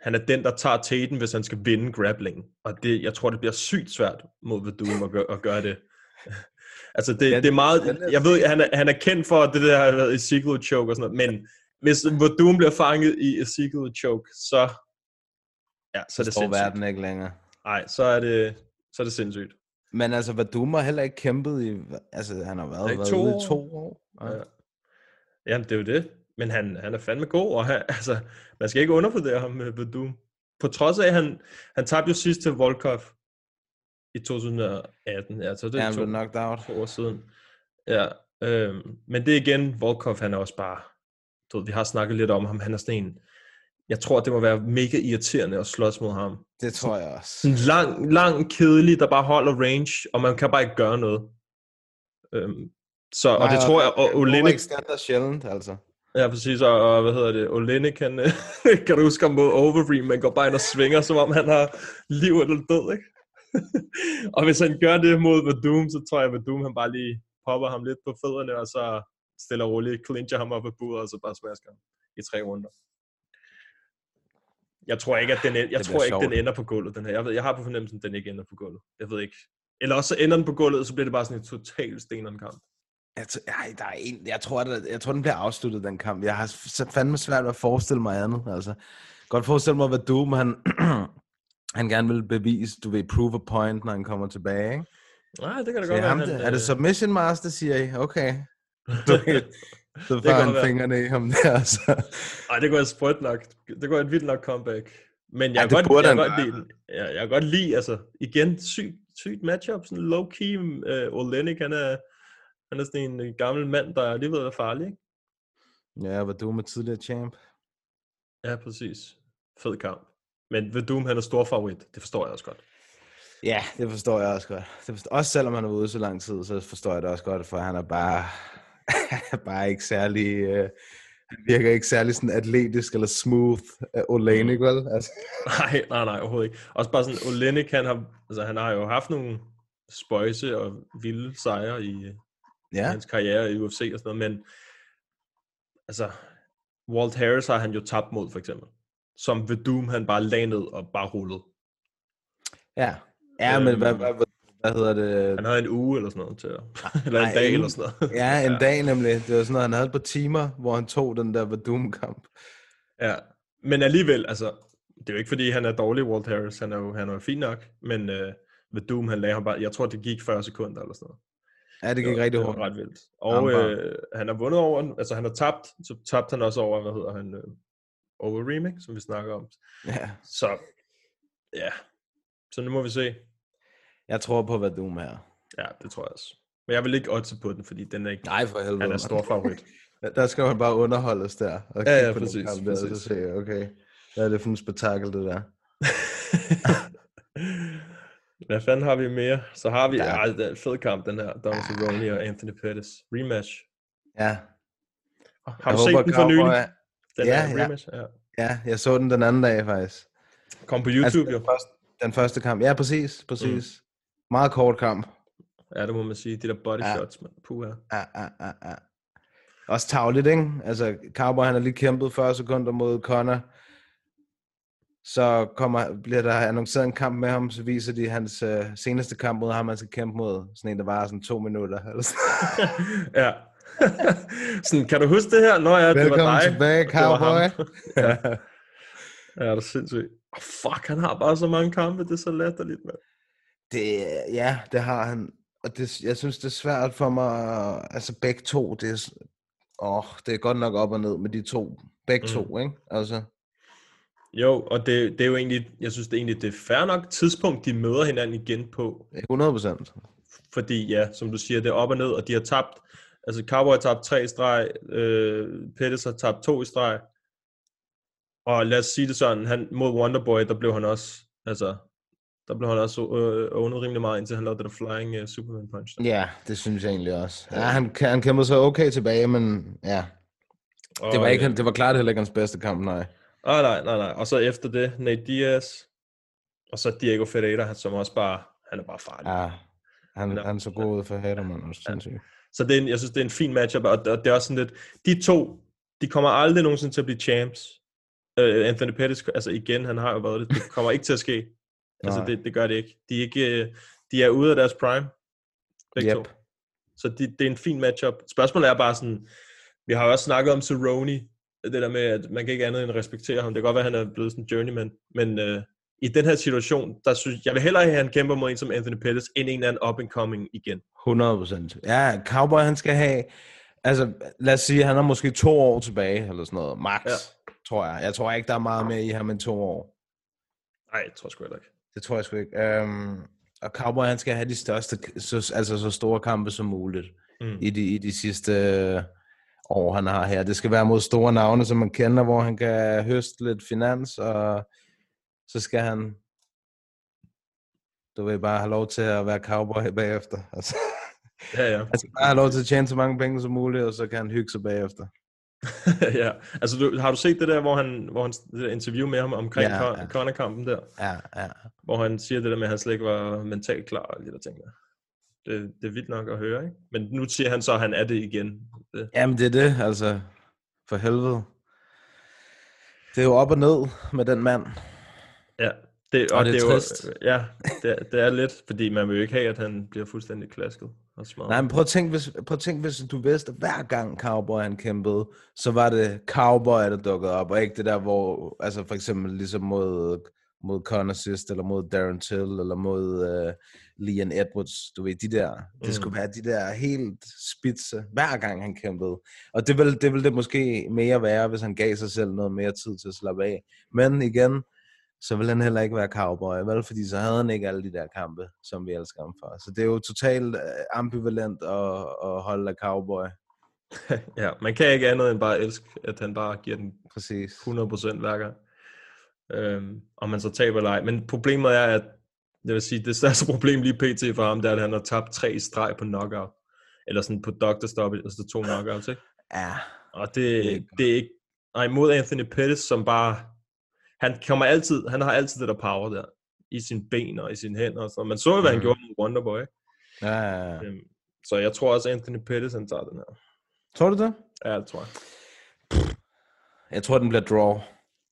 han er den, der tager teten, hvis han skal vinde grappling. Og det, jeg tror, det bliver sygt svært mod Vadum at gøre, at gøre det. altså, det, Ja, det er meget, jeg ved, han er, han er kendt for det der Ezekiel choke og sådan noget, men hvis Vadum bliver fanget i Ezekiel choke, så, ja, så er det sindssygt. verden ikke længere. Nej, så er det, så er det sindssygt. Men altså, Vadum har heller ikke kæmpet i, altså han har været, været to ude i år? to år. Ja. Ja. Jamen, det er jo det. Men han, han er fandme god, og han, altså, man skal ikke undervurdere ham med Vadum. På trods af, at han, han tabte jo sidst til Volkov i 2018. Ja, så det Ja, er han to, knocked out. to år siden. Ja, øhm, men det er igen, Volkov, han er også bare, du ved, vi har snakket lidt om ham, han er sådan en, jeg tror, det må være mega irriterende at slås mod ham. Det tror jeg også. Sådan lang, lang, kedelig, der bare holder range, og man kan bare ikke gøre noget. Øhm, så, og det tror jeg, og Olenek, er sjældent, altså. Ja, præcis, og, og hvad hedder det, Olenek, han, øh, kan du huske ham mod Overeem, man går bare ind og svinger, som om han har liv eller død, ikke? og hvis han gør det mod Vadum, så tror jeg, at Vadum, han bare lige popper ham lidt på fødderne, og så stiller roligt, clincher ham op af buret, og så bare smasker ham i tre runder. Jeg tror ikke, at den, en- jeg Det tror ikke, den ender på gulvet, den her. Jeg, ved, jeg har på fornemmelsen, at den ikke ender på gulvet. Jeg ved ikke. Eller også så ender den på gulvet, og så bliver det bare sådan en total steneren kamp. Jeg, t- ej, der er en, jeg, tror, at, jeg tror, den bliver afsluttet, den kamp. Jeg har fandme svært ved at forestille mig andet. Altså. Godt forestille mig, hvad Doom, han, han gerne vil bevise, du vil prove a point, når han kommer tilbage. Ikke? Nej, det kan da godt være. ham, han, er øh, det Submission Master, siger I? Okay. Så får han være. fingrene i ham der. Så. Ej, det går et sprødt nok. Det går et vildt nok comeback. Men jeg det godt, jeg godt lide den. Jeg kan godt lide, altså, igen, sygt, sygt matchup, sådan low-key, uh, Olenik, han er, han er sådan en øh, gammel mand, der er lige ved at være farlig, ikke? Ja, hvad du med tidligere champ? Ja, præcis. Fed kamp. Men Vedum, han er stor favorit, det forstår jeg også godt. Ja, det forstår jeg også godt. Det forstår, også selvom han har været ude så lang tid, så forstår jeg det også godt, for han er bare, er bare ikke særlig, øh, han virker ikke særlig sådan atletisk eller smooth uh, Olenik, vel? Altså, Nej, nej, nej, overhovedet ikke. Også bare sådan, Olenik, han har, altså, han har jo haft nogle spøjse og vilde sejre i, ja. ja, hans karriere i UFC og sådan noget, men altså, Walt Harris har han jo tabt mod, for eksempel. Som Vedum, han bare lagde ned og bare rullede. ja. Ja, men hvad, Øhm. hvad, hvad, hedder det? Han havde en uge eller sådan noget til at, eller en Nej, dag en- eller sådan noget. Ja, en dag nemlig. Det var sådan noget, han havde et par timer, hvor han tog den der Vadum-kamp. Ja, men alligevel, altså, det er jo ikke fordi, han er dårlig, Walt Harris. Han er jo, han er jo fin nok, men øh, Vedum, han lagde ham bare, jeg tror, det gik 40 sekunder eller sådan noget. Ja, det gik var- rigtig det var hurtigt. ret vildt. Og Armbar. øh, han har vundet over, altså han har tabt, så tabte han også over, hvad hedder han, øh, over Remix, som vi snakker om. Ja. Så, ja, så nu må vi se. Jeg tror på Vadum her. Ja, det tror jeg også. Men jeg vil ikke oddse på den, fordi den er ikke, Nej, for helvede. han er stor favorit. Der- skal man bare underholdes der. Og Ja, ja, på præcis, kamp der, og så præcis. se, okay, hvad er det for en spektakel, det der? Hvad fanden har vi mere? Så har vi, Ja. det er en fed kamp, den her, Donald Cerrone og Anthony Pettis. Rematch. Ja, Har Jeg du set håber, den for nylig? Cowboy- Den Ja, her ja. rematch? Ja. ja, jeg så den den anden dag faktisk. Kom på YouTube, altså, jo. den, første, den første kamp. Ja, præcis, præcis. Mm. Meget kort kamp. Ja, det må man sige. De der body Ja. shots, man. Puh, Ja, ja, ja, ja. Også tavligt, ikke? Altså, Cowboy, han har lige kæmpet 40 sekunder mod Connor. Så kommer, bliver der annonceret en kamp med ham, så viser de hans øh, seneste kamp mod ham, han skal kæmpe mod. Sådan en, der var sådan to minutter. Eller sådan. ja. sådan, kan du huske det her? Nå ja, det var Velkommen dig. tilbage, var. Cowboy. ja. ja, det er sindssygt. Oh, fuck, han har bare så mange kampe. Det er så latterligt, mand. Det, ja, det har han. Og det, jeg synes, det er svært for mig. Altså, begge to, det er, åh, det er godt nok op og ned med de to. Begge Mm. to, ikke? Altså, Jo, og det, det er jo egentlig, jeg synes det er egentlig, det er fair nok tidspunkt, de møder hinanden igen på. 100 procent. Fordi ja, som du siger, det er op og ned, og de har tabt, altså Cowboy har tabt tre i streg, øh, Pettis har tabt to i streg, og lad os sige det sådan, han, mod Wonderboy, der blev han også, altså, der blev han også øh, ownet rimelig meget, indtil han lavede det der flying uh, Superman punch. Ja, det synes jeg egentlig også. Ja, han, han kæmpede så okay tilbage, men ja. Det var, ikke, det var klart heller ikke hans bedste kamp, nej. Ah, nej, nej, nej. Og så efter det, Nate Diaz, og så Diego Ferreira, som også bare, han er bare farlig. Ja, han, Ja. han så god ud for Haterman også, sindssygt. Så det er en, jeg synes, det er en fin matchup, og og det er også sådan lidt, de to, de kommer aldrig nogensinde til at blive champs. Uh, Anthony Pettis, altså igen, han har jo været det, det kommer ikke til at ske. Altså Nej. det, det gør det ikke. De er, ikke, øh, de er ude af deres prime, begge Yep. to. Så de, det er en fin matchup. Spørgsmålet er bare sådan, vi har jo også snakket om Cerrone, det der med, at man kan ikke andet end respektere ham. Det kan godt være, at han er blevet sådan en journeyman, men uh, i den her situation, der synes jeg vil hellere have, at han kæmper mod en som Anthony Pettis, end en eller anden up and coming igen. 100 procent. Ja, Cowboy, han skal have... Altså, lad os sige, han har måske to år tilbage, eller sådan noget. Max, Ja. tror jeg. Jeg tror ikke, der er meget mere i ham end to år. Nej, jeg tror sgu ikke. Det tror jeg sgu ikke. Um, og Cowboy, han skal have de største, så, altså så store kampe som muligt Mm. i, de, i de sidste øh, år, han har her. Det skal være mod store navne, som man kender, hvor han kan høste lidt finans, og så skal han, du vil bare have lov til at være cowboy bagefter. Altså, Ja, ja. han skal bare have lov til at tjene så mange penge som muligt, og så kan han hygge sig bagefter. ja, altså du, har du set det der, hvor han, hvor han det der interview med ham omkring Ja, ja. Conor-kampen der, Ja, ja. hvor han siger det der med, at han slet ikke var mentalt klar og de der ting der. Det, det er vildt nok at høre, ikke? Men nu siger han så, at han er det igen. Det, Jamen, det er det, altså. For helvede. Det er jo op og ned med den mand. ja, det, Og det er jo, trist. Ja, det, er- det er lidt, fordi man vil jo ikke have, at han bliver fuldstændig klasket og smadret. Nej, men prøv at tænke, hvis, prøv at tænke, hvis du vidste, at hver gang Cowboy han kæmpede, så var det Cowboy, der dukkede op, og ikke det der, hvor, altså for eksempel ligesom mod, mod Conor sidst, eller mod Darren Till, eller mod uh, Leon Edwards, du ved, de der, det Mm. skulle være de der helt spidse, hver gang han kæmpede. Og det ville det, ville det måske mere være, hvis han gav sig selv noget mere tid til at slappe af. Men igen, så vil han heller ikke være cowboy, vel? Fordi så havde han ikke alle de der kampe, som vi elsker ham for. Så det er jo totalt øh, ambivalent at, at holde af cowboy. Ja, man kan ikke andet end bare elske, at han bare giver den Præcis. 100% hver gang. Øhm, om man så taber eller ej. Men problemet er, at det vil sige, det største problem lige pt. for ham, det er, at han har tabt tre streg på knockout. Eller sådan på doctor stoppage, altså to knockouts, ikke? Ja, Og det, Det er det, ikke det er ikke... Nej, mod Anthony Pettis, som bare... Han kommer altid, han har altid det der power der. I sine ben og i sine hænder. og Så man så jo, hvad han Mhm. gjorde med Wonderboy. ja, ja, ja. Øhm, så jeg tror også, Anthony Pettis, han tager den her. Tror du det? Ja, det tror jeg. Jeg tror, den bliver draw.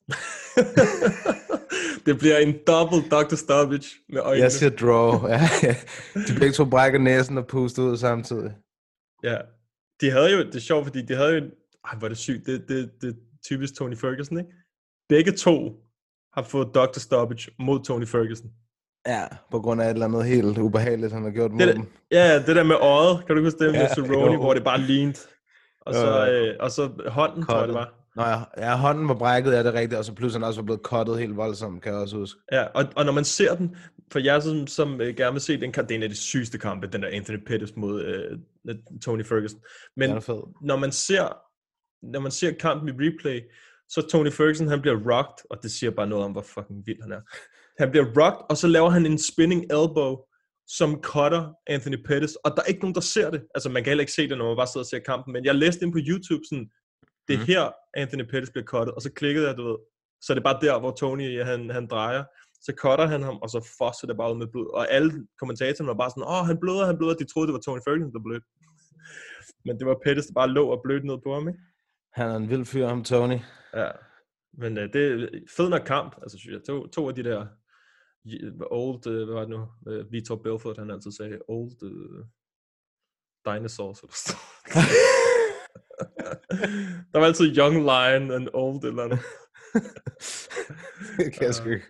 det bliver en double Dr. Stoppage med øjnene. Jeg siger draw. Ja. De begge to brækker næsen og puster ud samtidig. Ja. De havde jo, det er sjovt, fordi de havde jo, ej, hvor er det sygt, det, det, det typisk Tony Ferguson, ikke? Begge to har fået Dr. Stoppage mod Tony Ferguson. Ja, på grund af et eller andet helt ubehageligt, han har gjort mod Det, dem. der, ja, det der med øjet, kan du huske det med Ja, Cerrone, hvor det bare lignede. Og så, Jo. øh, og så hånden, tror jeg det var. Nå ja, ja, hånden var brækket, ja, det er rigtigt, og så pludselig han også var blevet cuttet helt voldsomt, kan jeg også huske. Ja, og, og når man ser den, for jeg som, som øh, gerne vil se den kamp, det er en af de sygeste kampe, den der Anthony Pettis mod øh, Tony Ferguson. Men når man ser når man ser kampen i replay, så Tony Ferguson, han bliver rocked, og det siger bare noget om, hvor fucking vild han er. Han bliver rocked, og så laver han en spinning elbow, som cutter Anthony Pettis, og der er ikke nogen, der ser det. Altså, man kan heller ikke se det, når man bare sidder og ser kampen, men jeg læste ind på YouTube sådan, det er Mhm. her, Anthony Pettis bliver cuttet, og så klikkede jeg, du ved, så er det bare der, hvor Tony, han, han drejer, så cutter han ham, og så fosser det bare ud med blod, og alle kommentatorerne var bare sådan, åh, han bløder, han bløder, de troede, det var Tony Ferguson, der blødte. Men det var Pettis, der bare lå og blødte ned på ham, ikke? Han er en vild fyr, ham Tony. Ja, men uh, det er fed nok kamp, altså synes jeg. To, to af de der old, uh, hvad var det nu, uh, Vitor Belfort, han altid sagde, old uh, dinosaurs, eller sådan. Der var altid young lion and old eller andet. det kan jeg sgu ikke.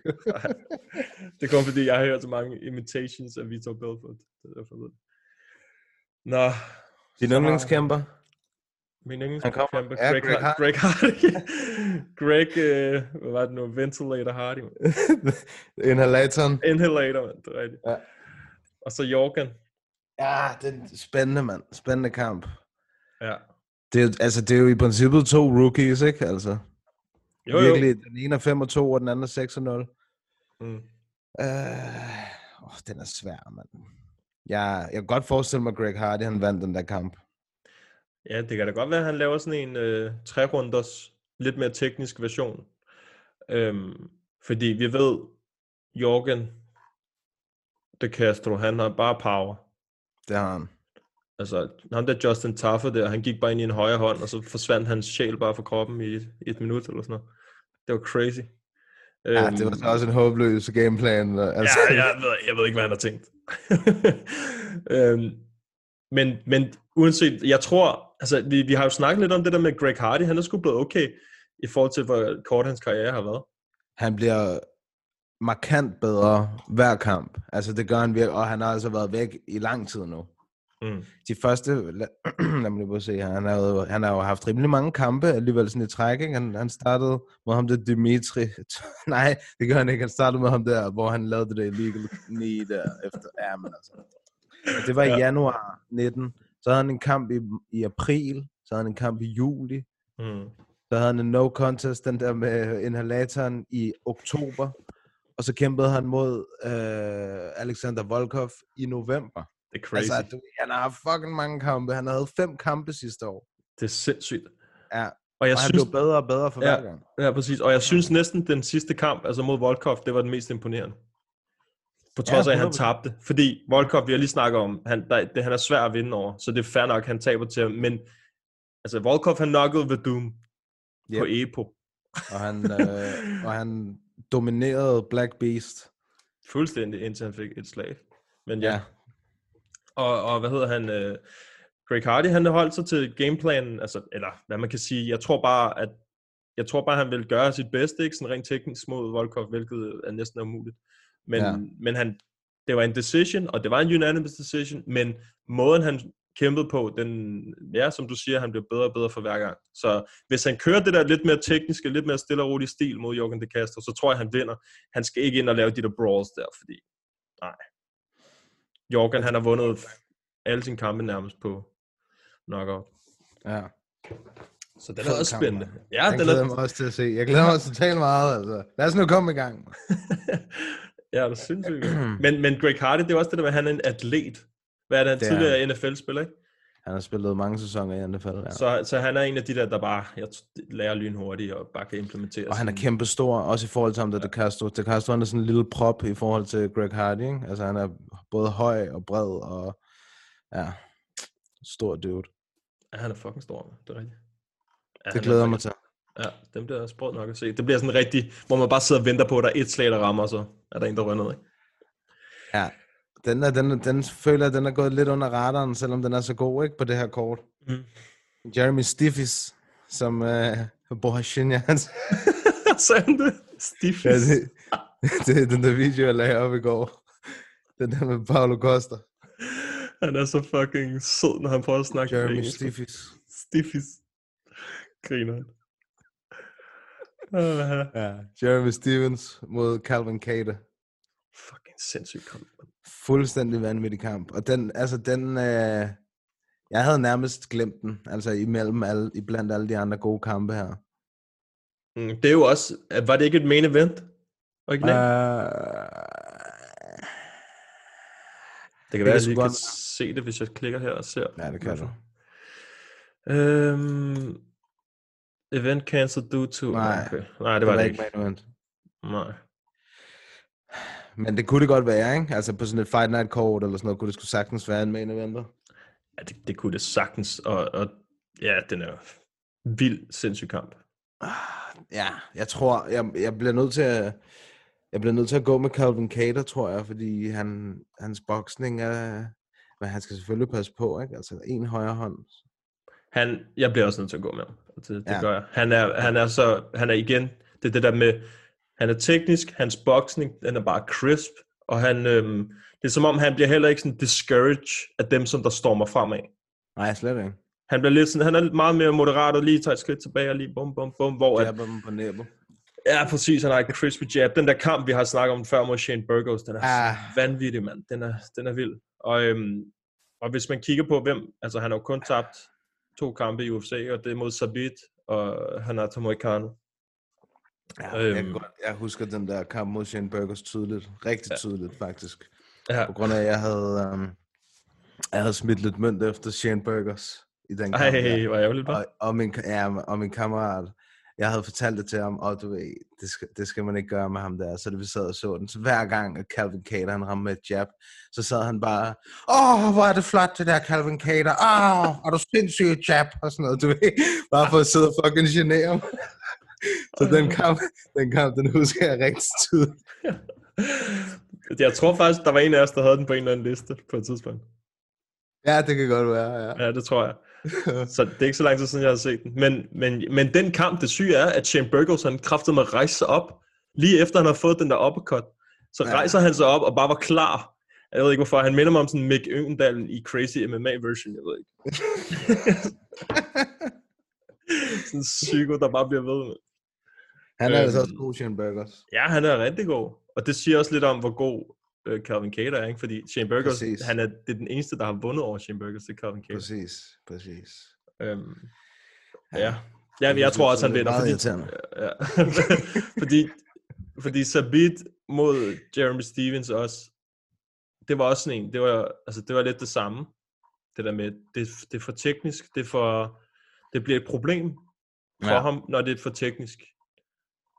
det kom fordi, jeg har hørt så mange imitations af Vitor Belfort. Det er derfor. Nå, Din yndlingskæmper? Min engelsk Han kommer- kæmpe, ja, Greg, Greg Greg, Greg Hardy. Greg, øh, hvad var det nu? Ventilator Hardy. Inhalatoren. Inhalator, man. Det er rigtigt. Ja. Og så Jorgen. Ja, det er spændende, mand. Spændende kamp. Ja. Det er, jo- altså, det er jo i princippet to rookies, ikke? Altså, Jo, jo. virkelig, den ene er 5 og 2, og den anden er 6 og 0. Mm. Øh, åh, den er svær, mand. Jeg, jeg kan godt forestille mig, at Greg Hardy, han vandt den der kamp. Ja, det kan da godt være, at han laver sådan en øh, tre-runders, lidt mere teknisk version. Øhm, fordi vi ved, Jorgen De Castro, han har bare power. Det har han. Altså, ham der Justin Taffer der, han gik bare ind i en højre hånd, og så forsvandt hans sjæl bare fra kroppen i et, et minut eller sådan noget. Det var crazy. Ja, det var så også en håbløs gameplan. Altså, Ja, jeg ved, jeg ved ikke, hvad han har tænkt. øhm, men, men uanset, jeg tror, altså vi, vi har jo snakket lidt om det der med Greg Hardy, han er sgu blevet okay, i forhold til, hvor kort hans karriere har været. han bliver markant bedre hver kamp. Altså, det gør han virkelig, og han har altså været væk i lang tid nu. Mm. De første, lad, lad mig lige se her, han har, jo, han har jo haft rimelig mange kampe alligevel sådan i træk, ikke? Han, han startede med ham der Dimitri, nej, det gør han ikke, han startede med ham der, hvor han lavede det der illegal knee der efter, ja, men altså. Og Det var i Ja. januar 19, så havde han en kamp i, i april, så havde han en kamp i juli, Mm. så havde han en no contest, den der med inhalatoren i oktober, og så kæmpede han mod øh, Alexander Volkov i november. Det er crazy. Altså, han har haft fucking mange kampe. Han havde fem kampe sidste år. det er sindssygt. Ja, Og og jeg han synes, blev bedre og bedre for Ja. hver gang. ja, præcis. Og jeg synes næsten, den sidste kamp, altså mod Volkov, det var den mest imponerende. På Ja, trods af, at han 100%. tabte. Fordi Volkov, vi har lige snakket om, han, der, det, han er svær at vinde over. Så det er fair nok, han taber til ham. Men altså, Volkov, han knockede ved Doom yep. på. EPO. Og han, øh, og han dominerede Black Beast. Fuldstændig, indtil han fik et slag. Men ja. Ja. ja. Og, og hvad hedder han? Øh, Greg Hardy, han holdt sig til gameplanen, altså, eller hvad man kan sige, jeg tror bare, at jeg tror bare, han vil gøre sit bedste, ikke sådan rent teknisk mod Volkov, hvilket er næsten umuligt. Men, Ja. men han, det var en decision, og det var en unanimous decision, men måden han kæmpede på, den, ja, som du siger, han bliver bedre og bedre for hver gang. Så hvis han kører det der lidt mere tekniske, lidt mere stille og rolig stil mod Jorgen De Castro, så tror jeg, han vinder. Han skal ikke ind og lave de der brawls der, fordi, nej. Jorgen, han har vundet alle sine kampe nærmest på knockout. Ja. Så den er også spændende. Ja, Jeg den glæder er, mig også til at se. Jeg glæder mig også totalt meget, altså. Lad os nu komme i gang. ja, det er sindssygt. men, men Greg Hardy, det er også det der med, at han er en atlet. Hvad er det, han Det er tidligere NFL-spiller, ikke? Han har spillet mange sæsoner i NFL, ja. Så, så han er en af de der, der bare jeg, lærer lynhurtigt og bare kan implementere. Og han er kæmpe stor, også i forhold til ham der De Castro. De Castro han er sådan en lille prop i forhold til Greg Hardy, ikke? Altså han er både høj og bred og ja, stor dude. Ja, han er fucking stor, det er rigtigt. Ja, Det han er glæder mig til. Ja, dem bliver sprødt nok at se. Det bliver sådan rigtig, hvor man bare sidder og venter på, at der er et slag, der rammer, så er der en, der rører ned, ikke? Ja, den, er, den, den føler jeg, den er gået lidt under radaren, selvom den er så god, ikke, på det her kort. Mm. Jeremy Stiffis, som uh, bor i Shinyans. Sagde det? Stiff. ja, det, det, er den der video, jeg lagde op i går. Den der med Paulo Costa. Han er så fucking sød, når han prøver at snakke Jeremy. Stiffis. Stiffis. Griner Ja. Jeremy Stevens mod Calvin Cater. fucking sindssygt kamp. Fuldstændig vanvittig kamp. Og den, altså den, øh, jeg havde nærmest glemt den, altså imellem alle, iblandt alle de andre gode kampe her. Mm, det er jo også, var det ikke et main event? Originalt? Uh, det kan det være, at jeg kan godt se det, hvis jeg klikker her og ser. ja, det kan du. Øhm, event cancelled due to... Nej, okay. Nej, det var det, ikke. main event. Nej. Men det kunne det godt være, ikke? Altså på sådan et Fight Night kort eller sådan noget, kunne det sgu sagtens være en main eventer. Ja, det, det kunne det sagtens, og, og ja, den er vild sindssyg kamp. Ja, jeg tror, jeg, jeg bliver nødt til at, jeg bliver nødt til at gå med Calvin Cater, tror jeg, fordi han, hans boksning er, men han skal selvfølgelig passe på, ikke? Altså en højre hånd. Han, jeg bliver også nødt til at gå med ham. Det, det Ja. gør jeg. Han er, han er så, han er igen, det er det der med, han er teknisk, hans boksning, den er bare crisp, og han, øhm, det er som om, han bliver heller ikke sådan discouraged af dem, som der stormer fremad. Nej, slet ikke. Han bliver lidt sådan, han er meget mere moderat og lige tager et skridt tilbage og lige bum, bum, bum, hvor Jabber dem på næbet. Ja, præcis. Han har et crispy jab. Den der kamp, vi har snakket om før mod Shane Burgos, den er ah. vanvittig, mand. Den er, den er vild. Og, øhm, og hvis man kigger på, hvem... Altså, han har jo kun tabt to kampe i UFC, og det er mod Sabit og Hanato Moicano. Ja, jeg, Øhm. godt, jeg husker den der kamp mod Shane Burgos tydeligt. Rigtig Ja. tydeligt, faktisk. Ja. På grund af, at jeg havde, um, jeg havde smidt lidt mønt efter Shane Burgos i den kamp. Ej, der. hvor ærgerligt, hva'? og, og, min, ja, og min kammerat, jeg havde fortalt det til ham, og du ved, det skal, det skal man ikke gøre med ham der. Så det vi sad og så den. Så hver gang, at Calvin Cater, han ramte med et jab, så sad han bare, åh, hvor er det flot, det der Calvin Cater. Åh, er du sindssyg jab, og sådan noget, du ved. Bare for at sidde og fucking genere ham. Så den kamp, den kamp, den husker jeg rigtig tydeligt. Jeg tror faktisk, der var en af os, der havde den på en eller anden liste på et tidspunkt. Ja, det kan godt være, ja. Ja, det tror jeg. Så det er ikke så lang tid siden, jeg har set den. Men, men, men den kamp, det syge er, at Shane Burgos, han kræftede med at rejse sig op, lige efter han har fået den der uppercut. Så Ja. rejser han sig op og bare var klar. Jeg ved ikke hvorfor. Han minder mig om sådan Mick Øgendalen i Crazy MMA version. Jeg ved ikke. sådan en psyko, der bare bliver ved med. Han er altså Øhm. også god, Shane Burgos. Ja, han er rigtig god. Og det siger også lidt om, hvor god øh, Calvin Cater er, ikke? Fordi Shane Burgos, Præcis. han er, det er den eneste, der har vundet over Shane Burgos, det er Calvin Cater. Præcis, præcis. Øhm, ja. Ja, men jeg Det tror også, han vinder. meget Fordi, irriterende. ja, fordi, fordi Sabit mod Jeremy Stevens også, det var også sådan en, det var, altså, det var lidt det samme. Det der med, det, det er for teknisk, det, er for, det bliver et problem for Ja. ja. ham, når det er for teknisk.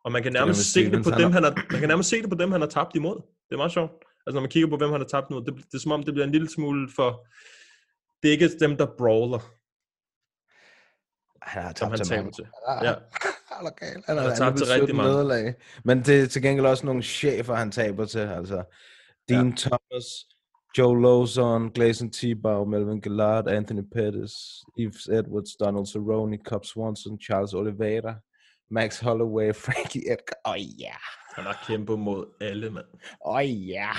Og man kan nærmest se det på dem, han har, man kan nærmest se det på dem, han har tabt imod. Det er meget sjovt. Altså når man kigger på, hvem han har tabt imod, det, det er som om, det bliver en lille smule for, det er ikke dem, der brawler, Han har tabt han til mange. til. Ja. Ja. Han er. Han har tabt til rigtig mange. Nederlag. Men det er til gengæld også nogle chefer, han taber til. Altså, Dean ja. Thomas, Joe Lawson, Gleason Tebow, Melvin Gillard, Anthony Pettis, Yves Edwards, Donald Cerrone, Cobb Swanson, Charles Oliveira, Max Holloway, Frankie Edgar. Oh, ja. Han har kæmpet mod alle, mand. Åh oh, ja.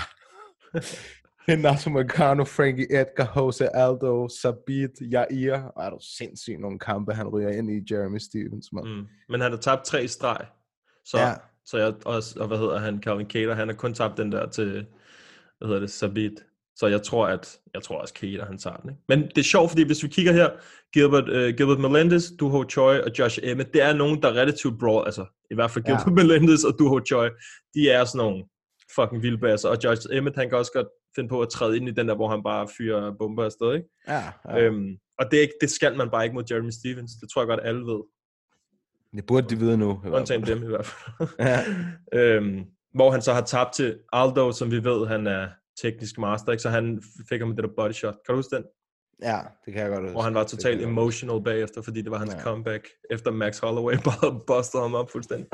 Renato Magano, Frankie Edgar, Jose Aldo, Sabit, Jair. Og er du sindssygt nogle kampe, han ryger ind i Jeremy Stevens, man. Mm. Men han har tabt tre streg. Så, Ja. ja. så jeg også, og hvad hedder han, Calvin Cater, han har kun tabt den der til, hvad hedder det, Sabit. Så jeg tror, at, jeg tror også Cater, han tager den. Ikke? Men det er sjovt, fordi hvis vi kigger her, Gilbert, uh, Gilbert Melendez, Duho Choi og Josh Emmett, det er nogen, der er relativt brawl, altså i hvert fald. Gilbert ja. Melendez og Duho Choi, de er sådan nogle fucking vildbasser, og Josh Emmett, han kan også godt finde på at træde ind i den der, hvor han bare fyrer bomber afsted, ikke? Ja, ja. Øhm, og det, er ikke, det skal man bare ikke mod Jeremy Stevens. Det tror jeg godt, alle ved. Det burde de vide nu. Undtagen dem i hvert fald. Ja. øhm, hvor han så har tabt til Aldo, som vi ved, han er teknisk master, ikke? så han fik ham med det der body shot. Kan du huske den? Ja, det kan jeg godt huske. Hvor han var Det totalt emotional bagefter, fordi det var hans Ja. comeback, efter Max Holloway bare bustede ham op fuldstændig.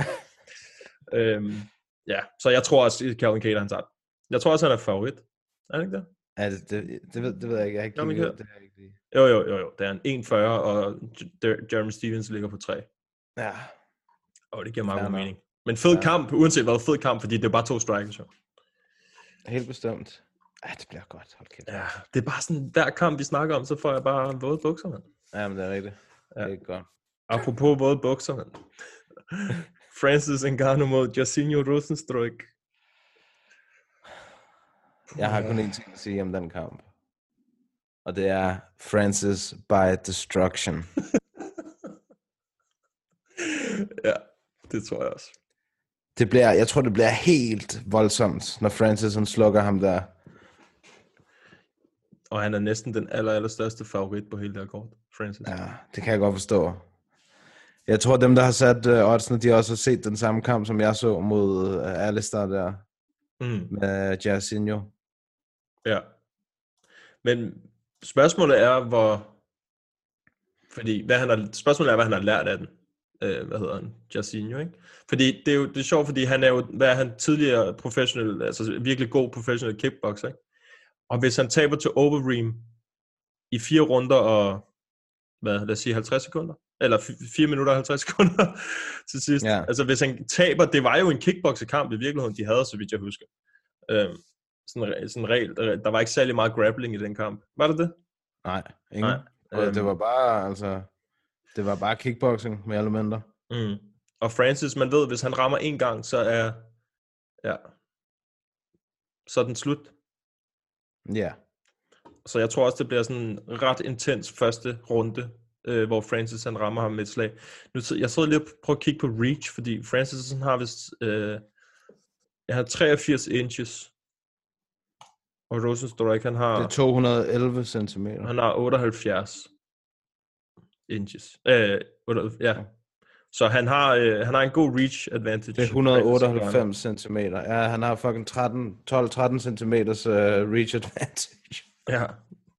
øhm, ja, så jeg tror også, at Calvin Cater han tager. Jeg tror også, han er favorit. Er han ikke det? Ja, det, det, det, ved, det ved jeg ikke. Jeg har ikke det ikke lige. Jo, jo, jo, jo. Det er en 1,40, og Jer- Jeremy Stevens ligger på 3. Ja. Og det giver meget god mening. Men fed ja. kamp, uanset hvad, fed kamp, fordi det er bare to strikers. Jo. Helt bestemt. Ja, det bliver godt. Hold kæft. Ja, det er bare sådan, hver kamp, vi snakker om, så får jeg bare våde bukser, mand. Ja, men det er rigtigt. Ja. Det er godt. Apropos våde bukser, mand. Francis Ngannou mod Jairzinho Rosenstruik. Jeg har kun én ting at sige om den kamp. Og det er Francis by Destruction. ja, det tror jeg også. Det bliver, jeg tror, det bliver helt voldsomt, når Francis han slukker ham der. Og han er næsten den aller, aller største favorit på hele det her kort, Francis. Ja, det kan jeg godt forstå. Jeg tror, dem, der har sat uh, oddsene, de har også set den samme kamp, som jeg så mod uh, Alistair der Mm, med Jairzinho. ja. Men spørgsmålet er, hvor... Fordi hvad han har, spørgsmålet er, hvad han har lært af den. Øh, hvad hedder han? Jairzinho, ikke? Fordi det er jo det er sjovt, fordi han er jo, hvad er han tidligere professionel, altså virkelig god professionel kickboxer, ikke? Og hvis han taber til Overeem i fire runder og, hvad, lad os sige 50 sekunder, eller 4 minutter og 50 sekunder til sidst. Ja. Altså hvis han taber, det var jo en kickboxerkamp i virkeligheden, de havde, så vidt jeg husker. Øhm, sådan, sådan regel, der, var ikke særlig meget grappling i den kamp. Var det det? Nej, ingen. Nej. Og Øhm. det var bare, altså, det var bare kickboxing med elementer. Mm. Og Francis, man ved, hvis han rammer en gang, så er, ja, så er den slut. Ja. Så jeg tror også, det bliver sådan en ret intens første runde, øh, hvor Francis han rammer ham med et slag. Nu, jeg sidder lige og prøver at kigge på reach, fordi Francis han har vist, øh, jeg har 83 inches, og Rosenstruik han har, Det er 211 cm. han har 78 inches. Øh, 8, ja. Så han har, øh, han har en god reach advantage. Det er Francis Ngannou. 198 cm. Ja, han har fucking 13, 12-13 cm uh, reach advantage. Ja,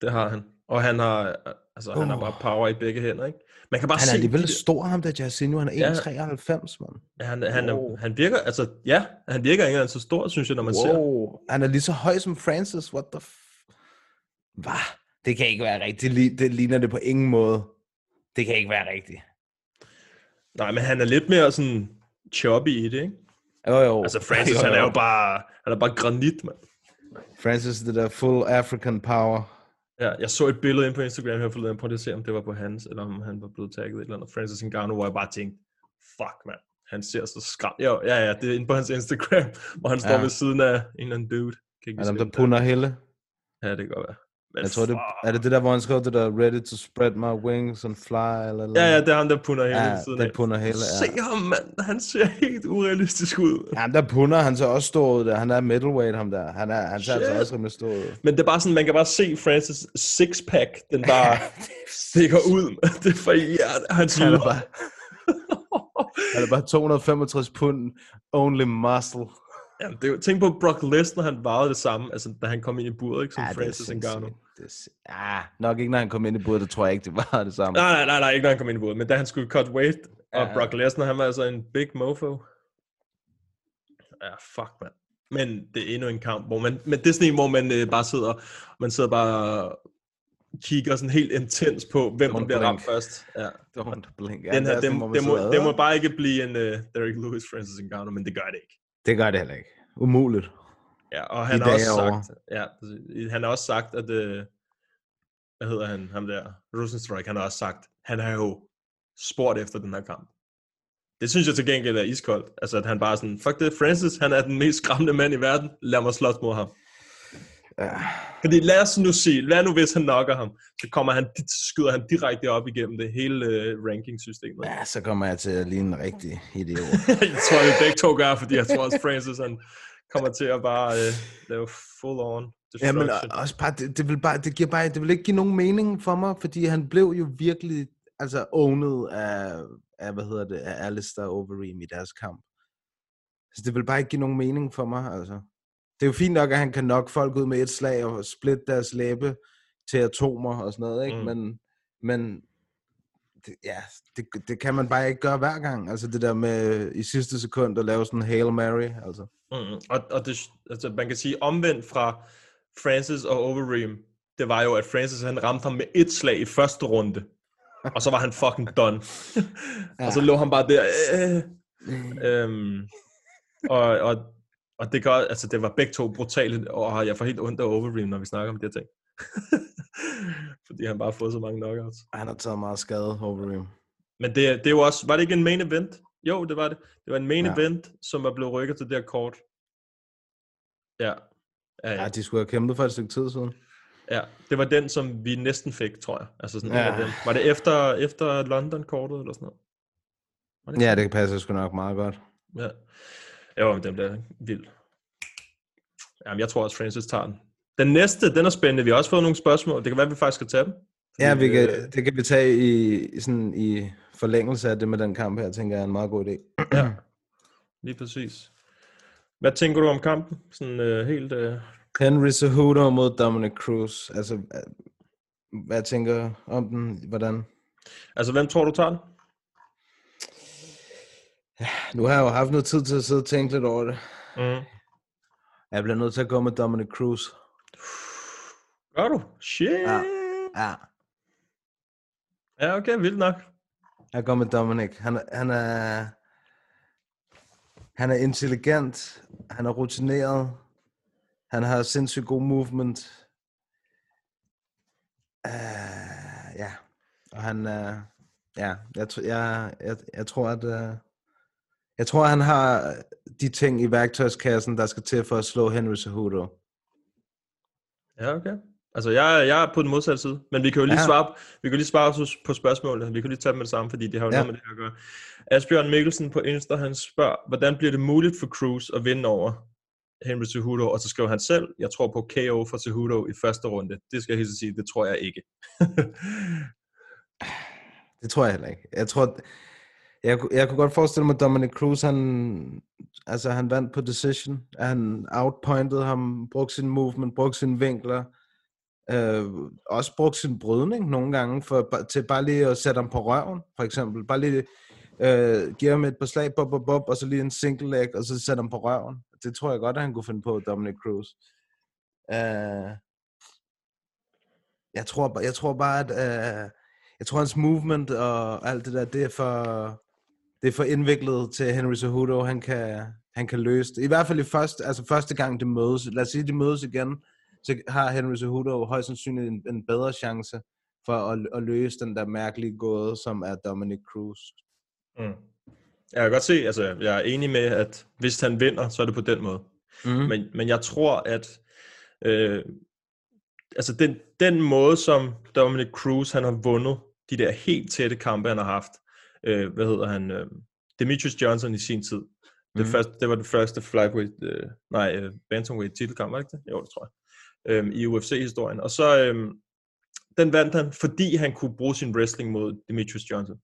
det har han. Og han har, øh, altså, han har bare power i begge hænder, ikke? Man kan bare Han er se... alligevel der- stor, ham der Jairzinho. Han er Ja. 1,93, mand. Han, han, Wow. han virker, altså, ja, han virker ikke engang så stor, synes jeg, når man ser. Wow. Han er lige så høj som Francis. What the f... Hvad? Det kan ikke være rigtigt. Det ligner det på ingen måde. Det kan ikke være rigtigt. Nej, men han er lidt mere sådan choppy i det, ikke? Jo, jo. Altså, Francis, Jo, han er jo. jo bare, han er bare granit, mand. Francis, det der full African power. Ja, jeg så et billede ind på Instagram her forleden, prøv at se, om det var på hans, eller om han var blevet tagget et eller andet. Francis Ngannou, hvor jeg bare tænkte, fuck, mand. Han ser så skram. Jo, ja, ja, det er inde på hans Instagram, hvor han står Ja. ved siden af en eller anden dude. Kan ikke Er dem, der punder helle? Ja, det kan godt være. Men Jeg tror, det, er det det der, hvor han skrev det der, ready to spread my wings and fly, eller eller Ja, ja, det er ham, der punder hele Ja, tiden der punder hele, ja. Se ham, mand. Han ser helt urealistisk ud. Ja, der punder, han ser også stor ud der. Han er middleweight, ham der. Han, er, han ser altså også rimelig stor ud. Men det er bare sådan, man kan bare se Francis sixpack, den bare stikker ud. Det er for hans Han er lår. bare, han er bare 265 pund, only muscle. Jamen, det er tænk på Brock Lesnar, han varede det samme, altså da han kom ind i buret, ikke, som Ja, ja, Francis Ngannou. Det er, ah, nok ikke, når han kom ind i buret, det tror jeg ikke, det var det samme. Nej, nej, nej, nej, ikke når han kom ind i buret, men da han skulle cut weight, og Ja. Brock Lesnar, han var altså en big mofo. Ja, fuck, mand. Men det er endnu en kamp, hvor man, men det er sådan en, hvor man øh, bare sidder, man sidder bare og kigger sådan helt intens på, hvem der Don't bliver ramt blink. først. Ja. Don't blink. Den her, er det, man det, må, det må bare ikke blive en uh, Derek Lewis, Francis Ngannou, men det gør det ikke. Det gør det heller ikke. Umuligt. Ja, og han De har også er over. sagt, ja, han har også sagt, at, øh, hvad hedder han, ham der, Rosenstrike, han har også sagt, han har jo spurgt efter den her kamp. Det synes jeg til gengæld er iskoldt. Altså, at han bare sådan, fuck det, Francis, han er den mest skræmmende mand i verden. Lad mig slås mod ham. Ja. Fordi lad os nu sige, lad nu hvis han knocker ham, så kommer han, skyder han direkte op igennem det hele uh, rankingsystemet. ja, så kommer jeg til at ligne en rigtig idiot. jeg tror, vi begge to gør, fordi jeg tror også, Francis han kommer til at bare øh, lave full on Ja, men også bare, det, det, vil bare, det, giver bare, det vil ikke give nogen mening for mig, fordi han blev jo virkelig altså owned af, af hvad hedder det, af Alistair Overeem i deres kamp. Så det vil bare ikke give nogen mening for mig, altså. Det er jo fint nok, at han kan nok folk ud med et slag og splitte deres læbe til atomer og sådan noget, ikke? Mm. Men, men det, ja, det, det kan man bare ikke gøre hver gang. Altså det der med i sidste sekund at lave sådan en Hail Mary, altså. Mm, og, og det, altså, man kan sige omvendt fra Francis og Overeem, det var jo, at Francis han ramte ham med et slag i første runde, og så var han fucking done. og så lå han bare der. Øh, øhm, og, og, og det gør, altså det var begge to brutale, og jeg får helt ondt af Overeem, når vi snakker om de her ting. Fordi han bare har fået så mange knockouts. Han har taget meget skade, Overeem. Men det, det er jo også, var det ikke en main event? Jo, det var det. Det var en main Ja. event, som er blevet rykket til det her kort. Ja. Ja, Ja, ja. de skulle have kæmpet for et stykke tid siden. ja. Det var den, som vi næsten fik, tror jeg. Altså sådan Ja. ja. den. Var det efter, efter London-kortet, eller sådan noget? Var Ja, det passer sgu nok meget godt. Ja. Jo, men den bliver vild. Jamen, jeg tror også, Francis tager den. Den næste, den er spændende. Vi har også fået nogle spørgsmål. Det kan være, at vi faktisk skal tage dem. Ja, vi øh, kan, det kan vi tage i, sådan, i forlængelse af det med den kamp her, tænker jeg er en meget god idé. Ja, lige præcis. Hvad tænker du om kampen? Sådan uh, helt... Uh... Henry Cejudo mod Dominic Cruz. Altså, øh, hvad tænker du om den? Hvordan? Altså, hvem tror du tager den? Nu har jeg jo haft noget tid til at sidde og tænke lidt over det. Mm. Jeg bliver nødt til at gå med Dominic Cruz. Gør du? Shit. Ja. Ja. Ja, ja, okay, vildt nok. jeg går med Dominic. Han, er- han er... Han er intelligent. Han er rutineret. Han har sindssygt god movement. Uh, ja, Og han er... Ja, jeg, jeg, jeg, jeg tror, at... Uh, jeg tror, han har de ting i værktøjskassen, der skal til for at slå Henry Cejudo. Ja, okay. Altså, jeg, jeg er på den modsatte side, men vi kan jo lige Ja. svare, vi kan lige svare på, spørgsmålene. Vi kan lige tage dem med det samme, fordi det har jo Ja. noget med det at gøre. Asbjørn Mikkelsen på Insta, han spørger, hvordan bliver det muligt for Cruz at vinde over Henry Cejudo? Og så skriver han selv, jeg tror på KO for Cejudo i første runde. Det skal jeg helt sige, det tror jeg ikke. Det tror jeg heller ikke. Jeg tror, jeg, jeg kunne godt forestille mig, at Dominic Cruz, han, altså han vandt på decision. Han outpointede ham, brugte sin movement, brugte sine vinkler. Øh, også brugte sin brydning nogle gange, for, til bare lige at sætte ham på røven, for eksempel. Bare lige øh, give ham et par slag, bop, bop, bop, og så lige en single leg, og så sætte ham på røven. Det tror jeg godt, at han kunne finde på, Dominic Cruz. Øh, jeg, tror, jeg tror bare, at øh, jeg tror, hans movement og alt det der, det er for, det er for indviklet til Henry Cejudo. Han kan, han kan løse det. I hvert fald i første, altså første gang, det mødes. Lad os sige, de mødes igen, så har Henry Cejudo højst sandsynligt en, en bedre chance for at, at løse den der mærkelige gåde, som er Dominic Cruz. Mm. Jeg kan godt se, altså jeg er enig med, at hvis han vinder, så er det på den måde. Mm. Men, men jeg tror, at øh, altså den, den måde, som Dominic Cruz han har vundet de der helt tætte kampe, han har haft, øh, hvad hedder han, øh, Demetrius Johnson i sin tid. Det, Mhm. første, det var det første flyweight, øh, nej, øh, bantamweight titelkamp, var det ikke det? Jo, det tror jeg. Øh, I UFC-historien. Og så, øh, den vandt han, fordi han kunne bruge sin wrestling mod Demetrius Johnson.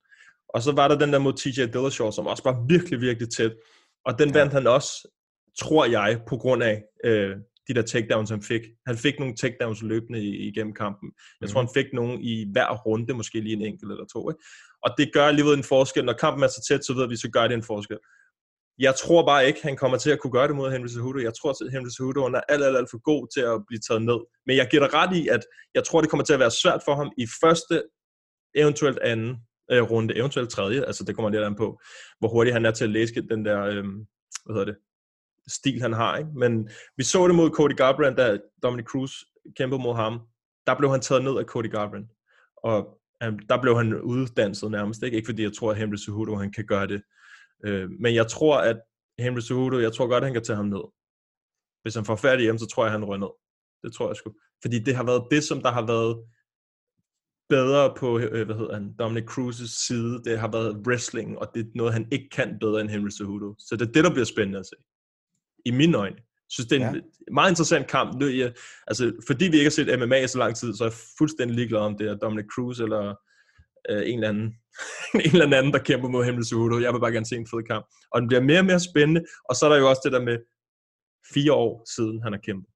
Og så var der den der mod TJ Dillashaw, som også var virkelig, virkelig tæt. Og den vandt han også, tror jeg, på grund af øh, de der takedowns, han fik. Han fik nogle takedowns løbende i- igennem kampen. Jeg tror, han fik nogle i hver runde, måske lige en enkelt eller to. Ikke? Og det gør alligevel en forskel. Når kampen er så tæt, så ved vi, så gør det en forskel. Jeg tror bare ikke, han kommer til at kunne gøre det mod Henry Cejudo. Jeg tror, at Henry Cejudo er alt, alt, alt for god til at blive taget ned. Men jeg giver dig ret i, at jeg tror, det kommer til at være svært for ham i første, eventuelt anden øh, runde, eventuelt tredje. Altså, det kommer lidt an på, hvor hurtigt han er til at læse den der, øh, hvad hedder det, stil, han har. Ikke? Men vi så det mod Cody Garbrandt, da Dominic Cruz kæmpede mod ham. Der blev han taget ned af Cody Garbrandt. Og øh, der blev han uddanset nærmest. Ikke, ikke fordi jeg tror, at Henry Cejudo han kan gøre det. Øh, men jeg tror, at Henry Cejudo, jeg tror godt, at han kan tage ham ned. Hvis han får færdig hjem, så tror jeg, at han rører ned. Det tror jeg sgu. Fordi det har været det, som der har været bedre på, øh, hvad hedder han, Dominic Cruz's side. Det har været wrestling, og det er noget, han ikke kan bedre end Henry Cejudo. Så det er det, der bliver spændende at se. I mine øjne. Synes, det er en ja. meget interessant kamp. Nu, jeg, altså, fordi vi ikke har set MMA i så lang tid, så er jeg fuldstændig ligeglad om det er Dominic Cruz eller øh, en, eller anden, en eller anden, der kæmper mod Henry Cejudo. Jeg vil bare gerne se en fed kamp. Og den bliver mere og mere spændende. Og så er der jo også det der med fire år siden, han har kæmpet.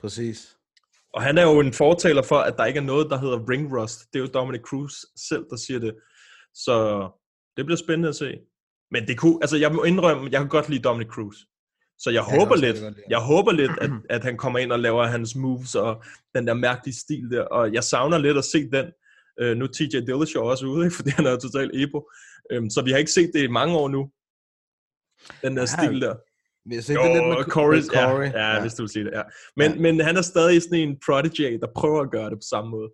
Præcis. Og han er jo en fortaler for, at der ikke er noget, der hedder ring rust. Det er jo Dominic Cruz selv, der siger det. Så det bliver spændende at se. Men det kunne, altså jeg må indrømme, jeg kan godt lide Dominic Cruz. Så jeg kan håber lidt, jeg håber lidt, at, at han kommer ind og laver hans moves og den der mærkelige stil der. Og jeg savner lidt at se den. Uh, nu er TJ Dillashaw også ude, ikke? fordi han er totalt ebo. Um, så vi har ikke set det i mange år nu. Den der Ja, stil der. Vi har set det lidt med, Corey, med Corey. Ja, ja, ja, hvis du vil sige det. Ja. Men, ja. men han er stadig sådan en prodigy, der prøver at gøre det på samme måde.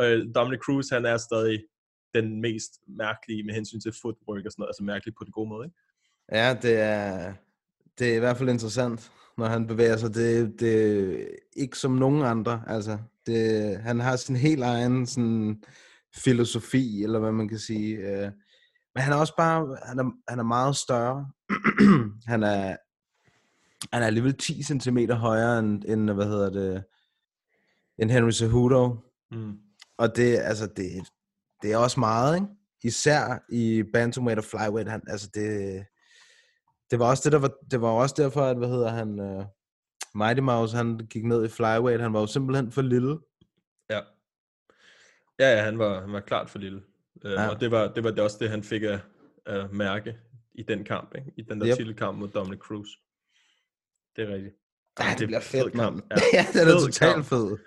Øh, Dominic Cruz, han er stadig den mest mærkelige med hensyn til footwork og sådan noget. Altså mærkelig på den gode måde, ikke? Ja, det er, det er i hvert fald interessant, når han bevæger sig. Det, det er ikke som nogen andre. Altså, det, han har sin helt egen sådan, filosofi, eller hvad man kan sige. øh. Men han er også bare, han er, han er meget større. han er, han er alligevel 10 cm højere end, end, hvad hedder det, end Henry Cejudo. Mm. Og det, altså, det, det er også meget, ikke? Især i bantamweight og flyweight. Han, altså, det, det var også det, der var, det var også derfor, at, hvad hedder han, uh, Mighty Mouse, han gik ned i flyweight. Han var jo simpelthen for lille. Ja. Ja, ja, han var, han var klart for lille. Uh, Ja. Og det var, det var det også det, han fik at, at mærke i den kamp, ikke? I den der Yep. titelkamp mod Dominic Cruz. Det er rigtigt. Ja, det, det bliver fedt, mand. Ja. Ja, det er Fed totalt fed.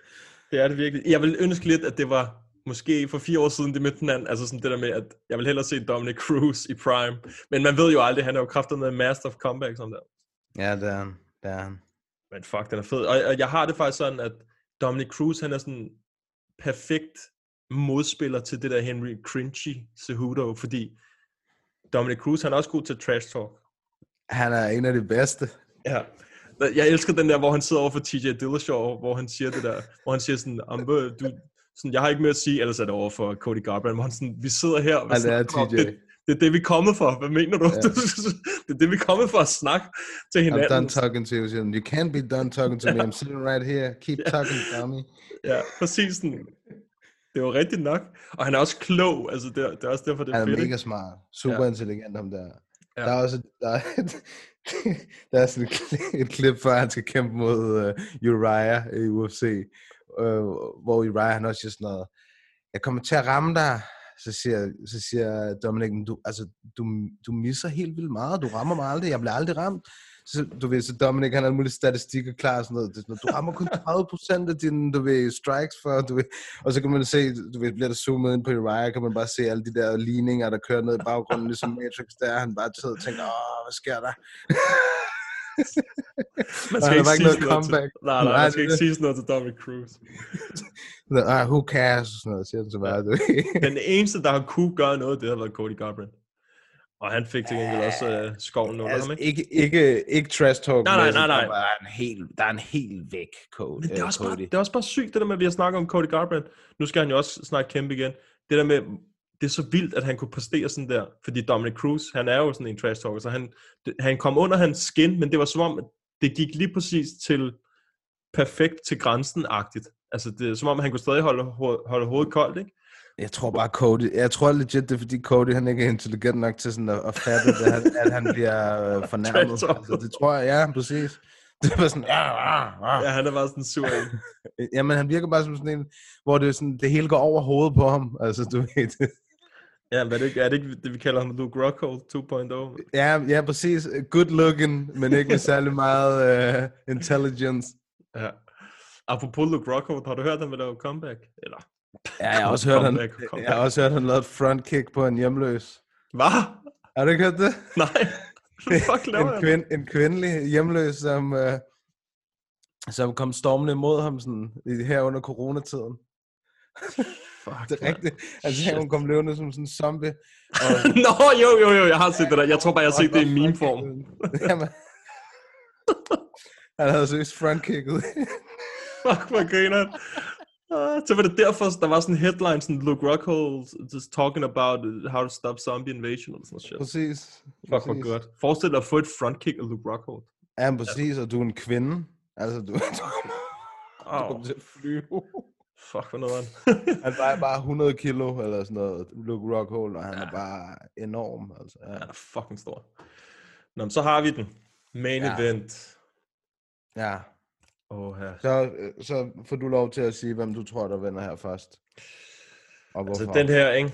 Det er det virkelig. Jeg vil ønske lidt, at det var måske for fire år siden, det mødte hinanden. Altså sådan det der med, at jeg vil hellere se Dominic Cruz i prime. Men man ved jo aldrig, han er jo kraftet med master of comeback sådan der. Ja, det er han. Det er han. Men fuck, den er fed. Og, og jeg har det faktisk sådan, at Dominic Cruz, han er sådan perfekt modspiller til det der Henry Cringy Cejudo, fordi Dominic Cruz, han er også god til trash talk. Han er en af de bedste. Ja. Jeg elsker den der, hvor han sidder over for TJ Dillashaw, hvor han siger det der, hvor han siger sådan, "Am, øh, du, sådan jeg har ikke mere at sige, ellers er det over for Cody Garbrandt, hvor han sådan, vi sidder her, og vi Ja, det er snakker om- det, det er det, vi er kommet for. Hvad mener du? Ja. det er det, vi er kommet for at snakke til I'm hinanden. done talking to you. You can't be done talking to me. I'm sitting right here. Keep talking, dummy. Ja, præcis sådan. Det var rigtigt nok. Og han er også klog, altså det, er- det er også derfor, det er Han er fedt. mega smart. Super Ja. intelligent, ham der. Ja. Der er også der er, et, der er sådan et, klip- et klip, før han skal kæmpe mod uh, Uriah i UFC, øh, hvor Uriah han også siger sådan noget, jeg kommer til at ramme dig, så siger, så siger Dominic, du, altså, du, du misser helt vildt meget, du rammer mig aldrig, jeg bliver aldrig ramt. Så, du ved, så Dominic, han har alle mulige statistikker klar, og sådan noget. Det sådan noget, du rammer kun 30% af dine, du ved, strikes for, du ved, og så kan man se, du ved, bliver der zoomet ind på Uriah, kan man bare se alle de der ligninger, der kører ned i baggrunden, ligesom Matrix der, han bare sidder og tænker, åh, hvad sker der? Man skal ikke sige noget comeback. Til, nej, nej, Nej, man skal ikke sige sådan noget til Dominic Cruz. Ah, who cares? Sådan noget, siger han så bare, ved. Den eneste, der har kunne gøre noget, det har været Cody Garbrandt. Og han fik til gengæld også uh, skoven under Altså, ham, ikke? ikke, ikke, ikke trash talk. Nej, nej, nej, nej. Der er en helt, der er en helt væk, Cody. Men det er, øh, også bare, Cody. det er også bare sygt, det der med, at vi har snakket om Cody Garbrandt. Nu skal han jo også snart kæmpe igen. Det der med, det er så vildt, at han kunne præstere sådan der. Fordi Dominic Cruz, han er jo sådan en trash talker, så han, det, han kom under hans skin, men det var som om, at det gik lige præcis til perfekt til grænsen-agtigt. Altså, det er som om, han kunne stadig holde, ho- holde hovedet koldt, ikke? Jeg tror bare Cody, jeg tror legit, det er fordi Cody, han ikke er intelligent nok til sådan at, at fatte, det, at, at han bliver øh, fornærmet. Altså, det tror jeg, ja, præcis. Det var sådan, ja, ja, ja. Ja, han er bare sådan sur. en. Jamen, han virker bare som sådan en, hvor det, er sådan, det hele går over hovedet på ham. Altså, du ved. Ja, men er det, ikke, er det ikke det, vi kalder ham Luke Rockhold 2.0? Ja, ja, præcis. Good looking, men ikke med særlig meget uh, intelligence. Ja. Apropos Luke Rockhold, har du hørt, han vil lave comeback? Eller? Ja, jeg har også hørt, han, Comeback, comeback. jeg har også hørt, han lavede et front kick på en hjemløs. Hvad? Har du ikke hørt det? Nej. Fuck laver en, kvind, en kvindelig hjemløs, som, uh, som kom stormende imod ham sådan, i, her under coronatiden. Fuck, Det er rigtigt. Altså, her, hun kom løbende som sådan en zombie. Og, Nå, jo, jo, jo, jeg har set det der. Jeg tror bare, jeg har set det i min form. Jamen, han havde seriøst frontkicket. Fuck, hvor griner. Ah, Så var det derfor, der var sådan en headline, sådan Luke Rockhold just talking about uh, how to stop zombie invasion, eller sådan shit. præcis. Fuck, hvor godt. Forestil dig at få et frontkick af Luke Rockhold. Ja, præcis, og du er en kvinde. Altså, du, du, du Åh, kommer til at flyve. Fuck, hvad noget Han vejer bare 100 kilo, eller sådan noget, Luke Rockhold, og han er bare enorm. Altså, ja. Han er fucking stor. Nå, men så har vi den. Main Ja. event. ja. Åh, her. Så, så får du lov til at sige, hvem du tror, der vinder her først. Og hvorfor. Altså, den her, ikke?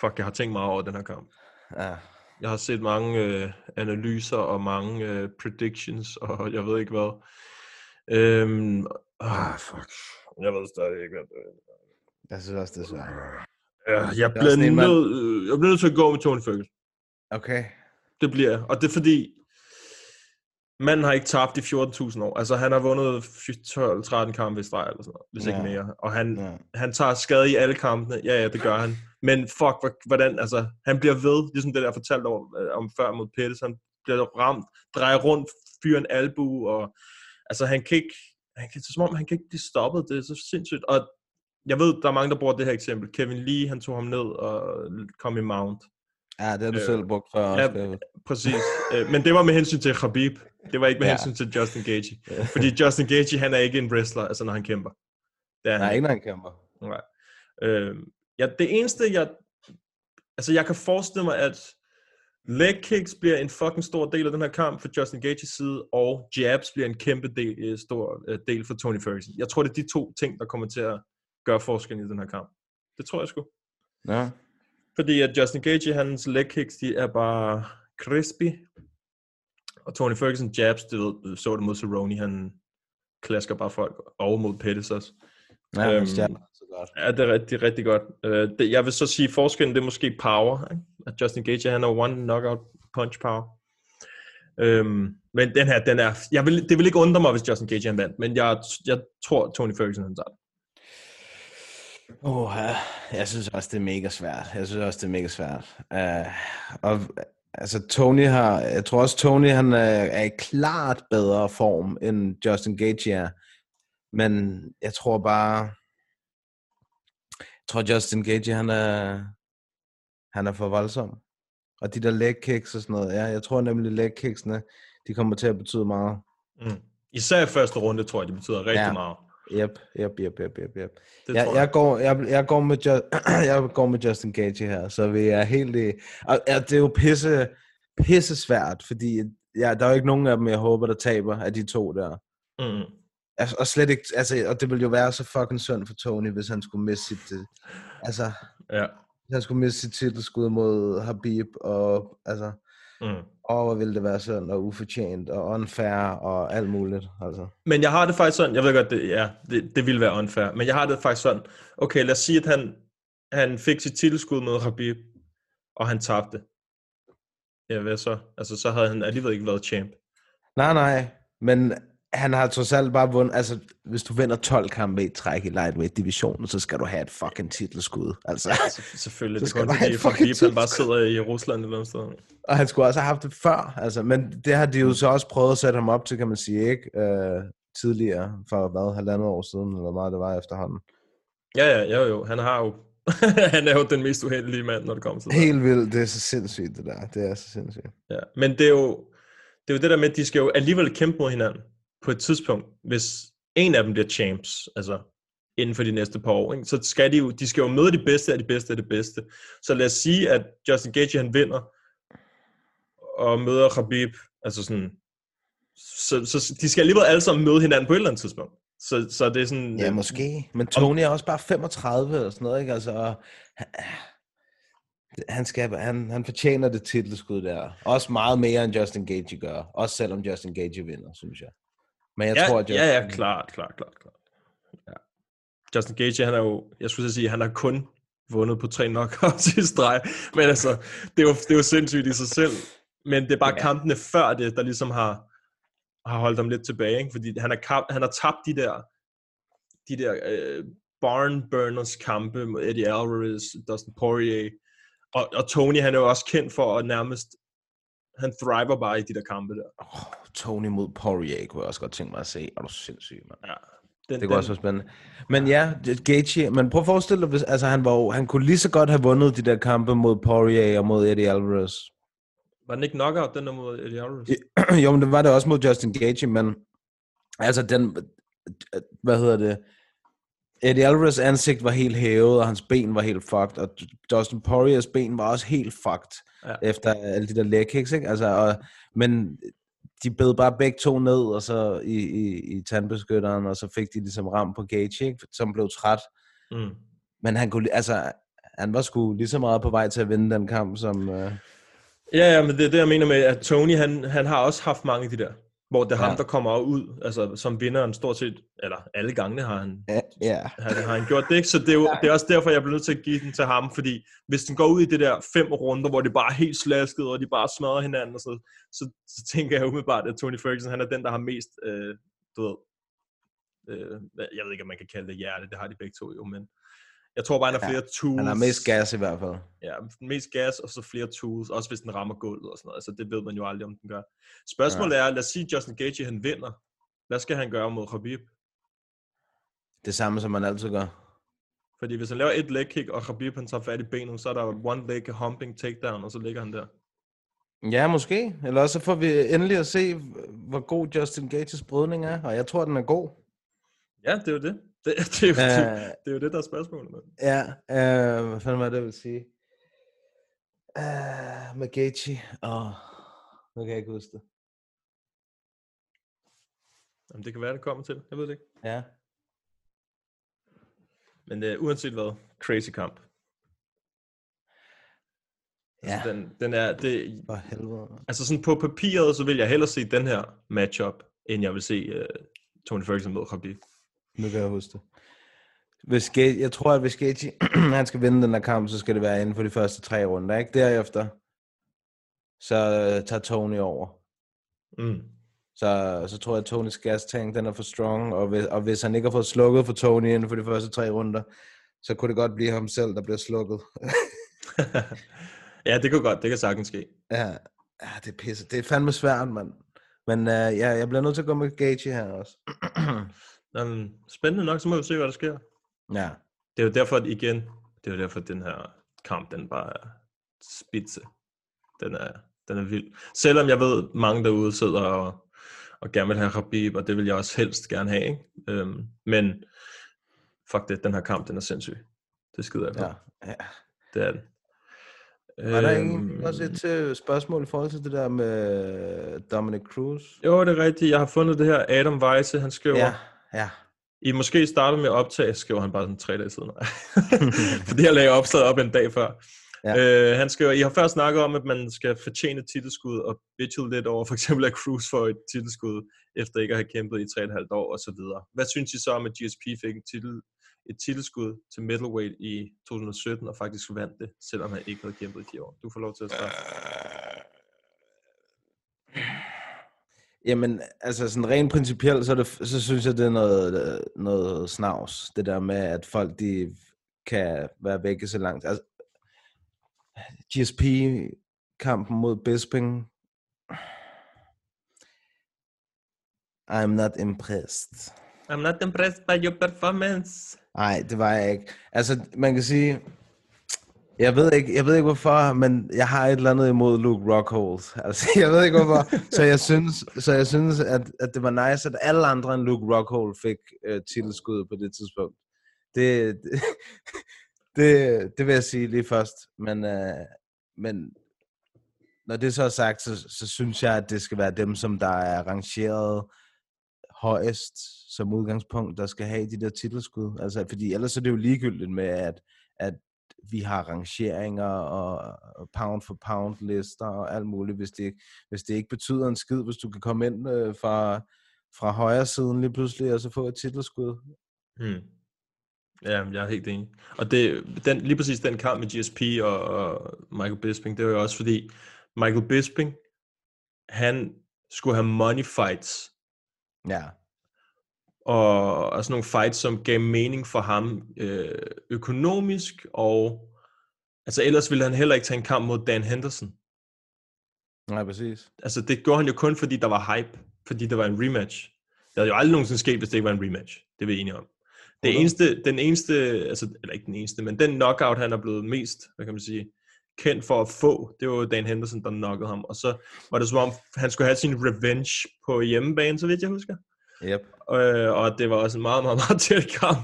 Fuck, jeg har tænkt meget over den her kamp. Ja. Jeg har set mange øh, analyser og mange øh, predictions, og jeg ved ikke hvad. Øhm, ah, fuck. Jeg ved stadig ikke, hvad det er. Jeg synes også, det er svært. Ja, jeg er bliver, en, man- øh, jeg bliver nødt til at gå med Tony Ferguson. Okay. Det bliver jeg. Og det er fordi, manden har ikke tabt i 14.000 år. Altså, han har vundet 12-13 kampe i streg, eller sådan noget, hvis ja. Ikke mere. Og han, Ja. han tager skade i alle kampene. Ja, ja, det gør han. Men fuck, hvor- hvordan, altså, han bliver ved, ligesom det der jeg fortalte om, øh, om før mod Pettis, han bliver ramt, drejer rundt, fyrer en albu, og altså, han kan ikke, han kan, som om, han kan ikke blive stoppet, det er så sindssygt. Og jeg ved, der er mange, der bruger det her eksempel. Kevin Lee, han tog ham ned og kom i mount. Ja, det har du Øh, selv brugt før. ja, også. Præcis. Øh, Men det var med hensyn til Khabib. Det var ikke med Ja. hensyn til Justin Gaethje. Fordi Justin Gaethje, han er ikke en wrestler, altså når han kæmper. Det er Nej, han ikke når han kæmper. Nej. Øh, ja, det eneste, jeg... Altså, jeg kan forestille mig, at leg kicks bliver en fucking stor del af den her kamp for Justin Gaethjes side, og jabs bliver en kæmpe del, øh, stor øh, del for Tony Ferguson. Jeg tror, det er de to ting, der kommer til at gøre forskellen i den her kamp. Det tror jeg sgu. Ja. Fordi at Justin Gaethje, hans leg kicks, de er bare crispy. Og Tony Ferguson jabs, det ved, så det mod Cerrone, han klasker bare folk over mod Pettis også. Ja, Øhm, er godt. Ja, det er rigtig, rigtig godt. Uh, det, jeg vil så sige, forskellen det er måske power. Ikke? At Justin Gaethje, han har one knockout punch power. Um, men den her, den er... Jeg vil, det vil ikke undre mig, hvis Justin Gaethje han vandt, men jeg, jeg tror, Tony Ferguson han tager. Oh, ja. Jeg synes også, det er mega svært. Jeg synes også, det er mega svært. Uh, og altså, Tony har... Jeg tror også, Tony han er, er i klart bedre form, end Justin Gaethje er. Men jeg tror bare... Jeg tror, Justin Gaethje, han er... Han er for voldsom. Og de der leg kicks og sådan noget, ja, jeg tror nemlig, leg kicksene, de kommer til at betyde meget. Mm. Især i første runde, tror jeg, det betyder rigtig Ja. meget. Yep, yep, yep, yep, yep, yep. Det Jeg, tror jeg, går, jeg, jeg, går med Ju- jeg går med Justin Gaethje her, så vi er helt i... Og, ja, det er jo pisse, pisse svært, fordi ja, der er jo ikke nogen af dem, jeg håber, der taber af de to der. Mm. Altså, og slet ikke, altså, og det ville jo være så fucking synd for Tony, hvis han skulle miste sit, øh, altså, Ja. hvis han skulle miste sit titelskud mod Habib, og altså, Mm. åh, hvor ville det være synd, og ufortjent, og unfair, og alt muligt, altså. Men jeg har det faktisk sådan, jeg ved godt, det, ja, det, det ville være unfair, men jeg har det faktisk sådan, okay, lad os sige, at han, han fik sit titelskud med Habib, og han tabte. Ja, hvad så? Altså, så havde han alligevel ikke været champ. Nej, nej, men han har trods alt bare vundet, altså, hvis du vinder 12 kampe i træk i lightweight-divisionen, så skal du have et fucking titelskud, altså. Så, selvfølgelig, Så det skal er kun du have han bare sidder i Rusland eller noget sted. Og han skulle også have haft det før, altså, men det har de jo så også prøvet at sætte ham op til, kan man sige, ikke? Øh, tidligere, for hvad, halvandet år siden, eller hvad meget det var efterhånden. Ja, ja, jo, jo, han har jo, han er jo den mest uheldige mand, når det kommer til det. Helt vildt, det er så sindssygt, det der. Det er så sindssygt. Ja, men det er jo det, er jo det der med, at de skal jo alligevel kæmpe mod hinanden på et tidspunkt, hvis en af dem bliver champs, altså inden for de næste par år, ikke? så skal de jo, de skal jo møde de bedste af de bedste af de bedste. Så lad os sige, at Justin Gaethje han vinder, og møder Khabib, altså sådan, så, så de skal alligevel alle sammen møde hinanden på et eller andet tidspunkt. Så, så det er sådan... Ja, øh, måske. Men Tony er også bare 35 og sådan noget, ikke? Altså, han, han, skal, han, han fortjener det titelskud der. Også meget mere, end Justin Gaethje gør. Også selvom Justin Gaethje vinder, synes jeg. Men jeg ja, tror, at Justin, ja, ja, klart, klart, klart, klart. Ja. Justin Gaethje, han er jo, jeg skulle sige, han har kun vundet på tre knockouts i streg, men altså, det er jo, det er jo sindssygt i sig selv, men det er bare ja. kampene før det, der ligesom har, har holdt ham lidt tilbage, ikke? fordi han har, kamp, han har tabt de der, de der øh, barn burners kampe mod Eddie Alvarez, Dustin Poirier, og, og Tony, han er jo også kendt for at nærmest, han thriver bare i de der kampe der. oh, Tony mod Poirier kunne jeg også godt tænke mig at se. Er du sindssyg, mand. Ja. Den, Det kunne også være spændende. Men ja, Gaethje, men prøv at forestille dig, hvis, altså han, var, han kunne lige så godt have vundet de der kampe mod Poirier og mod Eddie Alvarez. Var den ikke knockout, den der mod Eddie Alvarez? jo, men det var det også mod Justin Gaethje, men altså den, hvad hedder det, Eddie Alvarez ansigt var helt hævet, og hans ben var helt fucked, og Dustin Poiriers ben var også helt fucked, ja. efter alle de der leg kicks, ikke? Altså, og, men de bed bare begge to ned, og så i, i, i tandbeskytteren, og så fik de ligesom ram på Gaethje, ikke? som blev træt. Mm. Men han kunne, altså, han var sgu lige så meget på vej til at vinde den kamp, som... Uh... Ja, ja, men det er det, jeg mener med, at Tony, han, han har også haft mange af de der, hvor det er ham, Ja. der kommer ud, altså som vinderen stort set, eller alle gangene har han, Ja, ja. har, har han gjort det, ikke? Så det er, jo, det er også derfor, jeg bliver nødt til at give den til ham, fordi hvis den går ud i det der fem runder, hvor det bare er helt slasket, og de bare smadrer hinanden, og så, så, så tænker jeg umiddelbart, at Tony Ferguson, han er den, der har mest, øh, du ved, øh, jeg ved ikke, om man kan kalde det hjerte, det har de begge to jo, men jeg tror bare, han har Ja, flere tools. Han har mest gas i hvert fald. Ja, mest gas, og så flere tools, også hvis den rammer gulvet og sådan noget. Altså, det ved man jo aldrig, om den gør. Spørgsmålet er, lad os sige, Justin Gaethje, han vinder. Hvad skal han gøre mod Khabib? Det samme, som man altid gør. Fordi hvis han laver et leg kick, og Khabib han tager fat i benet, så er der one leg humping takedown, og så ligger han der. Ja, måske. Eller også så får vi endelig at se, hvor god Justin Gates brydning er. Og jeg tror, den er god. Ja, det er jo det. Det, det, er, jo, Øh. det, det er jo det, der er spørgsmålet. Man. Ja, øh, hvad fanden var det, jeg ville sige? Uh, med Gaethje. Åh, nu kan jeg ikke huske det. Jamen, det kan være, det kommer til. Jeg ved det ikke. Ja. Men uh, uanset hvad, crazy kamp. Ja, Altså, den, den er, det, for helvede. altså sådan på papiret, så vil jeg hellere se den her matchup, end jeg vil se uh, Tony Ferguson mod Khabib. Nu kan jeg huske det. Hvis Gaethje, jeg tror, at hvis Gaethje, han skal vinde den her kamp, så skal det være inden for de første tre runder, ikke? Derefter, så øh, tager Tony over. Mm. Så, så tror jeg, at Tonys gas tank, den er for strong, og hvis, og hvis han ikke har fået slukket for Tony inden for de første tre runder, så kunne det godt blive ham selv, der bliver slukket. ja, det kunne godt. Det kan sagtens ske. ja, ja, det er pisse. Det er fandme svært, mand. Men uh, ja, jeg bliver nødt til at gå med Gage her også. Um, spændende nok, så må vi se, hvad der sker. ja. Det er jo derfor, at igen, det er jo derfor, at den her kamp, den bare er spidse. Den er, den er vild. Selvom jeg ved, mange derude sidder og, og gerne vil have Habib, og det vil jeg også helst gerne have. Ikke? Um, men fuck det, den her kamp, den er sindssyg. Det skider jeg på. ja. ja. Det er den. Var der Øhm, egentlig også et øh, spørgsmål i forhold til det der med Dominic Cruz? Jo, det er rigtigt. Jeg har fundet det her Adam Weisse, han skriver, Ja, ja. I måske startede med at optage, skriver han bare sådan tre dage siden. Fordi jeg lagde opslaget op en dag før. Ja. Øh, han skriver, I har først snakket om, at man skal fortjene titelskud, og bitchet lidt over for eksempel at Cruz får et titelskud, efter ikke at have kæmpet i 3,5 år og så videre. Hvad synes I så om, at GSP fik en titel, et titelskud til middleweight i 2017, og faktisk vandt det, selvom han ikke havde kæmpet i 10 år? Du får lov til at starte. Jamen, altså sådan rent principielt, så, er det, så synes jeg, det er noget, noget snavs. Det der med, at folk de kan være væk så langt. Altså, GSP-kampen mod Bisping. I'm not impressed. I'm not impressed by your performance. Nej, det var jeg ikke. Altså, man kan sige, jeg ved ikke, jeg ved ikke hvorfor, men jeg har et eller andet imod Luke Rockhold. Altså, jeg ved ikke hvorfor. så jeg synes, så jeg synes at, at det var nice, at alle andre end Luke Rockhold fik øh, titelskud på det tidspunkt. Det, det, det, det vil jeg sige lige først. Men, øh, men når det så er sagt, så, så synes jeg, at det skal være dem, som der er rangeret højest som udgangspunkt, der skal have de der titelskud. Altså, fordi ellers er det jo ligegyldigt med, at, at vi har rangeringer og, pound for pound lister og alt muligt, hvis det, hvis det ikke betyder en skid, hvis du kan komme ind øh, fra, fra højre siden lige pludselig, og så få et titelskud. Hmm. Ja, jeg er helt enig. Og det, den, lige præcis den kamp med GSP og, og Michael Bisping, det var jo også fordi, Michael Bisping, han skulle have money fights, Ja, og, og sådan nogle fights, som gav mening for ham øh, økonomisk, og altså ellers ville han heller ikke tage en kamp mod Dan Henderson. nej, præcis. Altså det gjorde han jo kun, fordi der var hype, fordi der var en rematch. Det havde jo aldrig nogensinde sket, hvis det ikke var en rematch. Det er vi enige om. Det Hundrede. eneste, den eneste, altså, eller ikke den eneste, men den knockout, han er blevet mest, hvad kan man sige, kendt for at få, det var Dan Henderson, der knockede ham. Og så var det som om, han skulle have sin revenge på hjemmebane, så vidt jeg husker. Yep, Øh, og det var også en meget, meget, meget tæt kamp.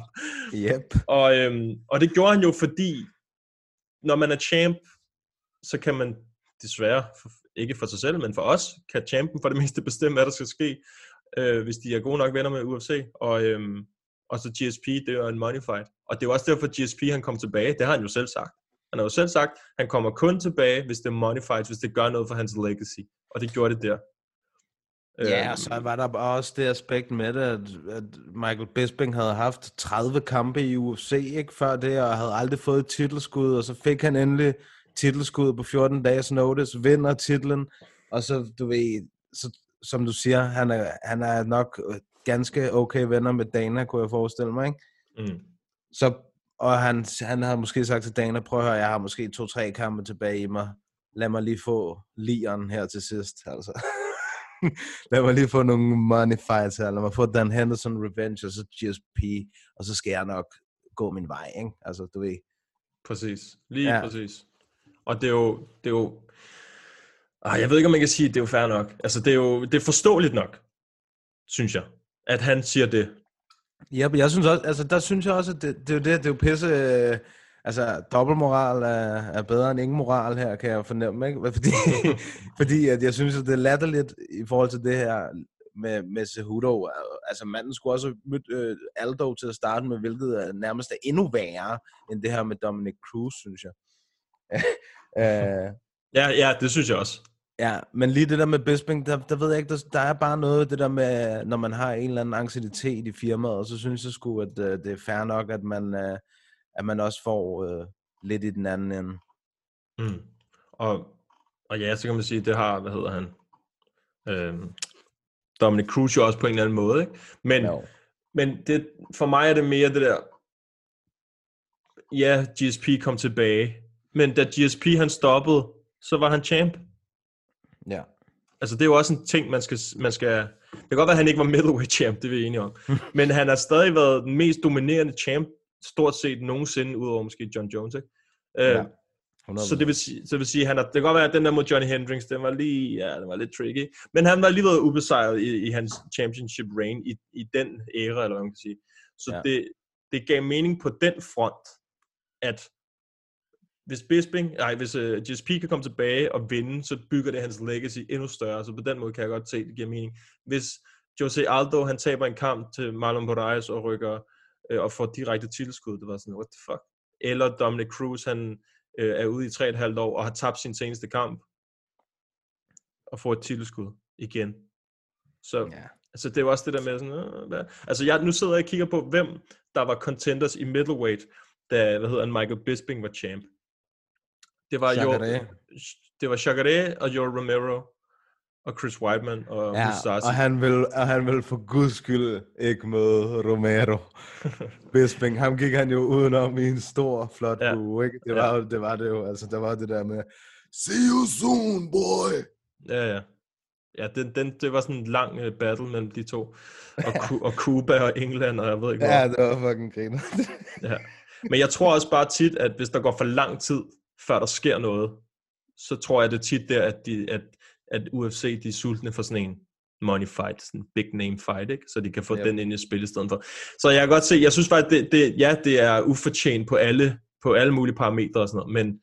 yep. Og, øhm, og det gjorde han jo, fordi når man er champ, så kan man desværre, ikke for sig selv, men for os, kan champen for det meste bestemme, hvad der skal ske, øh, hvis de er gode nok venner med UFC. Og, øhm, og så GSP, det er en money fight. Og det er jo også derfor, at GSP han kom tilbage. Det har han jo selv sagt. Han har jo selv sagt, han kommer kun tilbage, hvis det er money fights, hvis det gør noget for hans legacy. Og det gjorde det der. Ja, Øhm, og så var der også det aspekt med det, at, at Michael Bisping havde haft 30 kampe i UFC ikke før det, og havde aldrig fået et titelskud, og så fik han endelig titelskud på 14 dages notice, vinder titlen, og så, du ved, så, som du siger, han er, han er nok ganske okay venner med Dana, kunne jeg forestille mig, ikke? mm. Så, og han, han havde måske sagt til Dana, prøv at høre, jeg har måske to-tre kampe tilbage i mig. Lad mig lige få lieren her til sidst, altså. Lad mig lige få nogle money fights her. Lad mig få Dan Henderson revenge, og så GSP, og så skal jeg nok gå min vej, ikke? Altså, du ved. Præcis. Lige Ja. præcis. Og det er jo, det er jo, ah, jeg ved ikke, om man kan sige, at det er jo fair nok. Altså, det er jo, det er forståeligt nok, synes jeg, at han siger det. Ja, men jeg synes også, altså der synes jeg også, at det, det er jo det, det er jo pisse, øh, altså dobbeltmoral er, er bedre end ingen moral her, kan jeg fornemme, ikke? Fordi, fordi at jeg synes, at det er latterligt i forhold til det her med, med Cejudo. Altså manden skulle også have mødt øh, Aldo til at starte med, hvilket er nærmest er endnu værre end det her med Dominic Cruz, synes jeg. øh, Ja, ja, det synes jeg også. Ja, men lige det der med Bisping, der, der ved jeg ikke, der, der er bare noget det der med, når man har en eller anden anciditet i firmaet, og så synes jeg sgu, at uh, det er fair nok, at man, uh, at man også får uh, lidt i den anden ende. Mm. Og, og ja, så kan man sige, det har, hvad hedder han, øhm, Dominic Cruz jo også på en eller anden måde, ikke? Men, Jo. men det, for mig er det mere det der, ja, GSP kom tilbage. Men da GSP han stoppede, så var han champ. Ja. Altså, det er jo også en ting, man skal... Man skal det kan godt være, at han ikke var middleweight champ, det er vi enige om. Men han har stadig været den mest dominerende champ, stort set nogensinde, udover måske John Jones, ikke? Ja. Øh, så det vil sige, så det vil sige han har, det kan godt være, at den der mod Johnny Hendricks, den var lige, ja, den var lidt tricky. Men han var alligevel ubesejret i, i hans championship reign i, i den æra, eller hvad man kan sige. Så Ja. ja. det, det gav mening på den front, at hvis Bisping, nej, hvis uh, GSP kan komme tilbage og vinde, så bygger det hans legacy endnu større. Så på den måde kan jeg godt se, at det giver mening. Hvis Jose Aldo, han taber en kamp til Marlon Moraes og rykker øh, og får direkte titelskud, det var sådan, what the fuck? Eller Dominic Cruz, han øh, er ude i 3,5 år og har tabt sin seneste kamp og får et titelskud igen. Så Ja. altså, det jo også det der med sådan, øh, hvad? altså jeg, nu sidder jeg og kigger på, hvem der var contenders i middleweight, da, hvad hedder han, Michael Bisping var champ. Det var jo, Jacare. det var Chagare og Joe Romero og Chris Weidman og Ja, Musashi. og han vil, og han vil for guds skyld ikke møde Romero. Bisping, ham gik han jo udenom i en stor, flot Ja. ja. uge, ikke? Det Ja. var, jo, det var det jo, altså der var det der med, see you soon, boy! Ja, ja. Ja, den, den, det var sådan en lang uh, battle mellem de to. Og, Cu- og Cuba og England, og jeg ved ikke hvad. Ja, det var fucking griner. Ja. Men jeg tror også bare tit, at hvis der går for lang tid, før der sker noget, så tror jeg det tit der, at, de, at, at UFC de er sultne for sådan en money fight, sådan en big name fight, ikke? så de kan få Yep. den ind i spil i stedet for. Så jeg kan godt se, jeg synes faktisk, det, det, ja, det er ufortjent på alle, på alle mulige parametre og sådan noget, men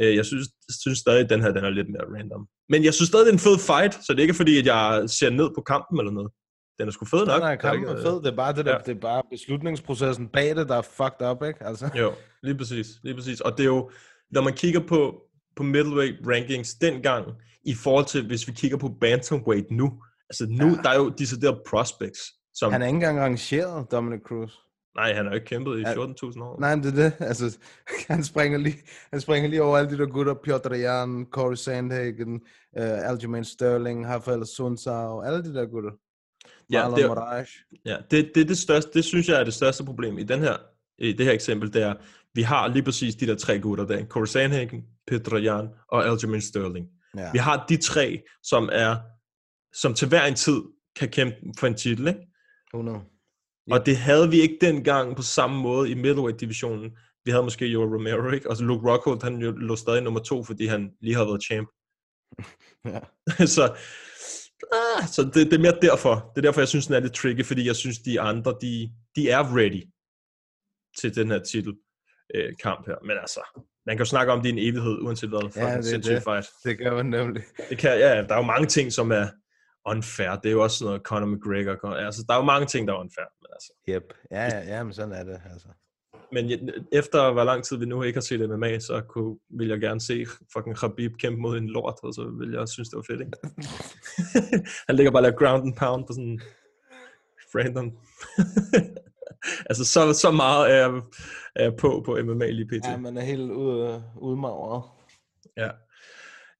øh, jeg synes, synes stadig, at den her den er lidt mere random. Men jeg synes stadig, det er en fed fight, så det er ikke fordi, at jeg ser ned på kampen eller noget. Den er sgu fed nok. Nej, er kampen ikke- er fed. Det er bare det der, ja. det er bare beslutningsprocessen bag det, der er fucked up, ikke? Altså. Jo, lige præcis, lige præcis. Og det er jo, når man kigger på, på middleweight rankings dengang, i forhold til, hvis vi kigger på bantamweight nu, altså nu, ja. der er jo deciderede prospects, som, Han er ikke engang rangeret, Dominic Cruz. nej, han har jo ikke kæmpet i Ja. 14.000 år. Nej, men det er det. Altså, han springer lige, han springer lige over alle de der gutter. Piotr Jan, Corey Sandhagen, uh, Aljamain Sterling, Rafael Sunsau, alle de der gutter. Ja, Marlon det er- Moraes. Ja, det, det, er det, største, det synes jeg er det største problem i, den her, i det her eksempel, det er, vi har lige præcis de der tre gutter der, Corey Sandhagen, Peter Jan og Aljamain Sterling. Ja. Vi har de tre, som er, som til hver en tid kan kæmpe for en titel, ikke? 100. Og det havde vi ikke dengang på samme måde i middleweight-divisionen. Vi havde måske Joe Romero, ikke? Og så Luke Rockhold, han jo lå stadig nummer to, fordi han lige havde været champ. Ja. så ah, så det, det er mere derfor. Det er derfor, jeg synes, den er lidt tricky, fordi jeg synes, de andre, de, de er ready til den her titel øh, kamp her. Men altså, man kan jo snakke om det i en evighed, uanset hvad. For Ja, det det. fight. Det gør man nemlig. Det kan, ja, der er jo mange ting, som er unfair. Det er jo også sådan noget Conor McGregor. Altså, der er jo mange ting, der er unfair. Men altså, Yep. Ja, ja, ja, men sådan er det, altså. Men efter hvor lang tid vi nu ikke har set MMA, så kunne, vil jeg gerne se fucking Khabib kæmpe mod en lort, og så vil jeg synes, det var fedt, ikke? Han ligger bare og ground and pound på sådan random. altså, så, så meget er jeg, er jeg på på MMA lige pt. Ja, man er helt ude, udmagret. Ja.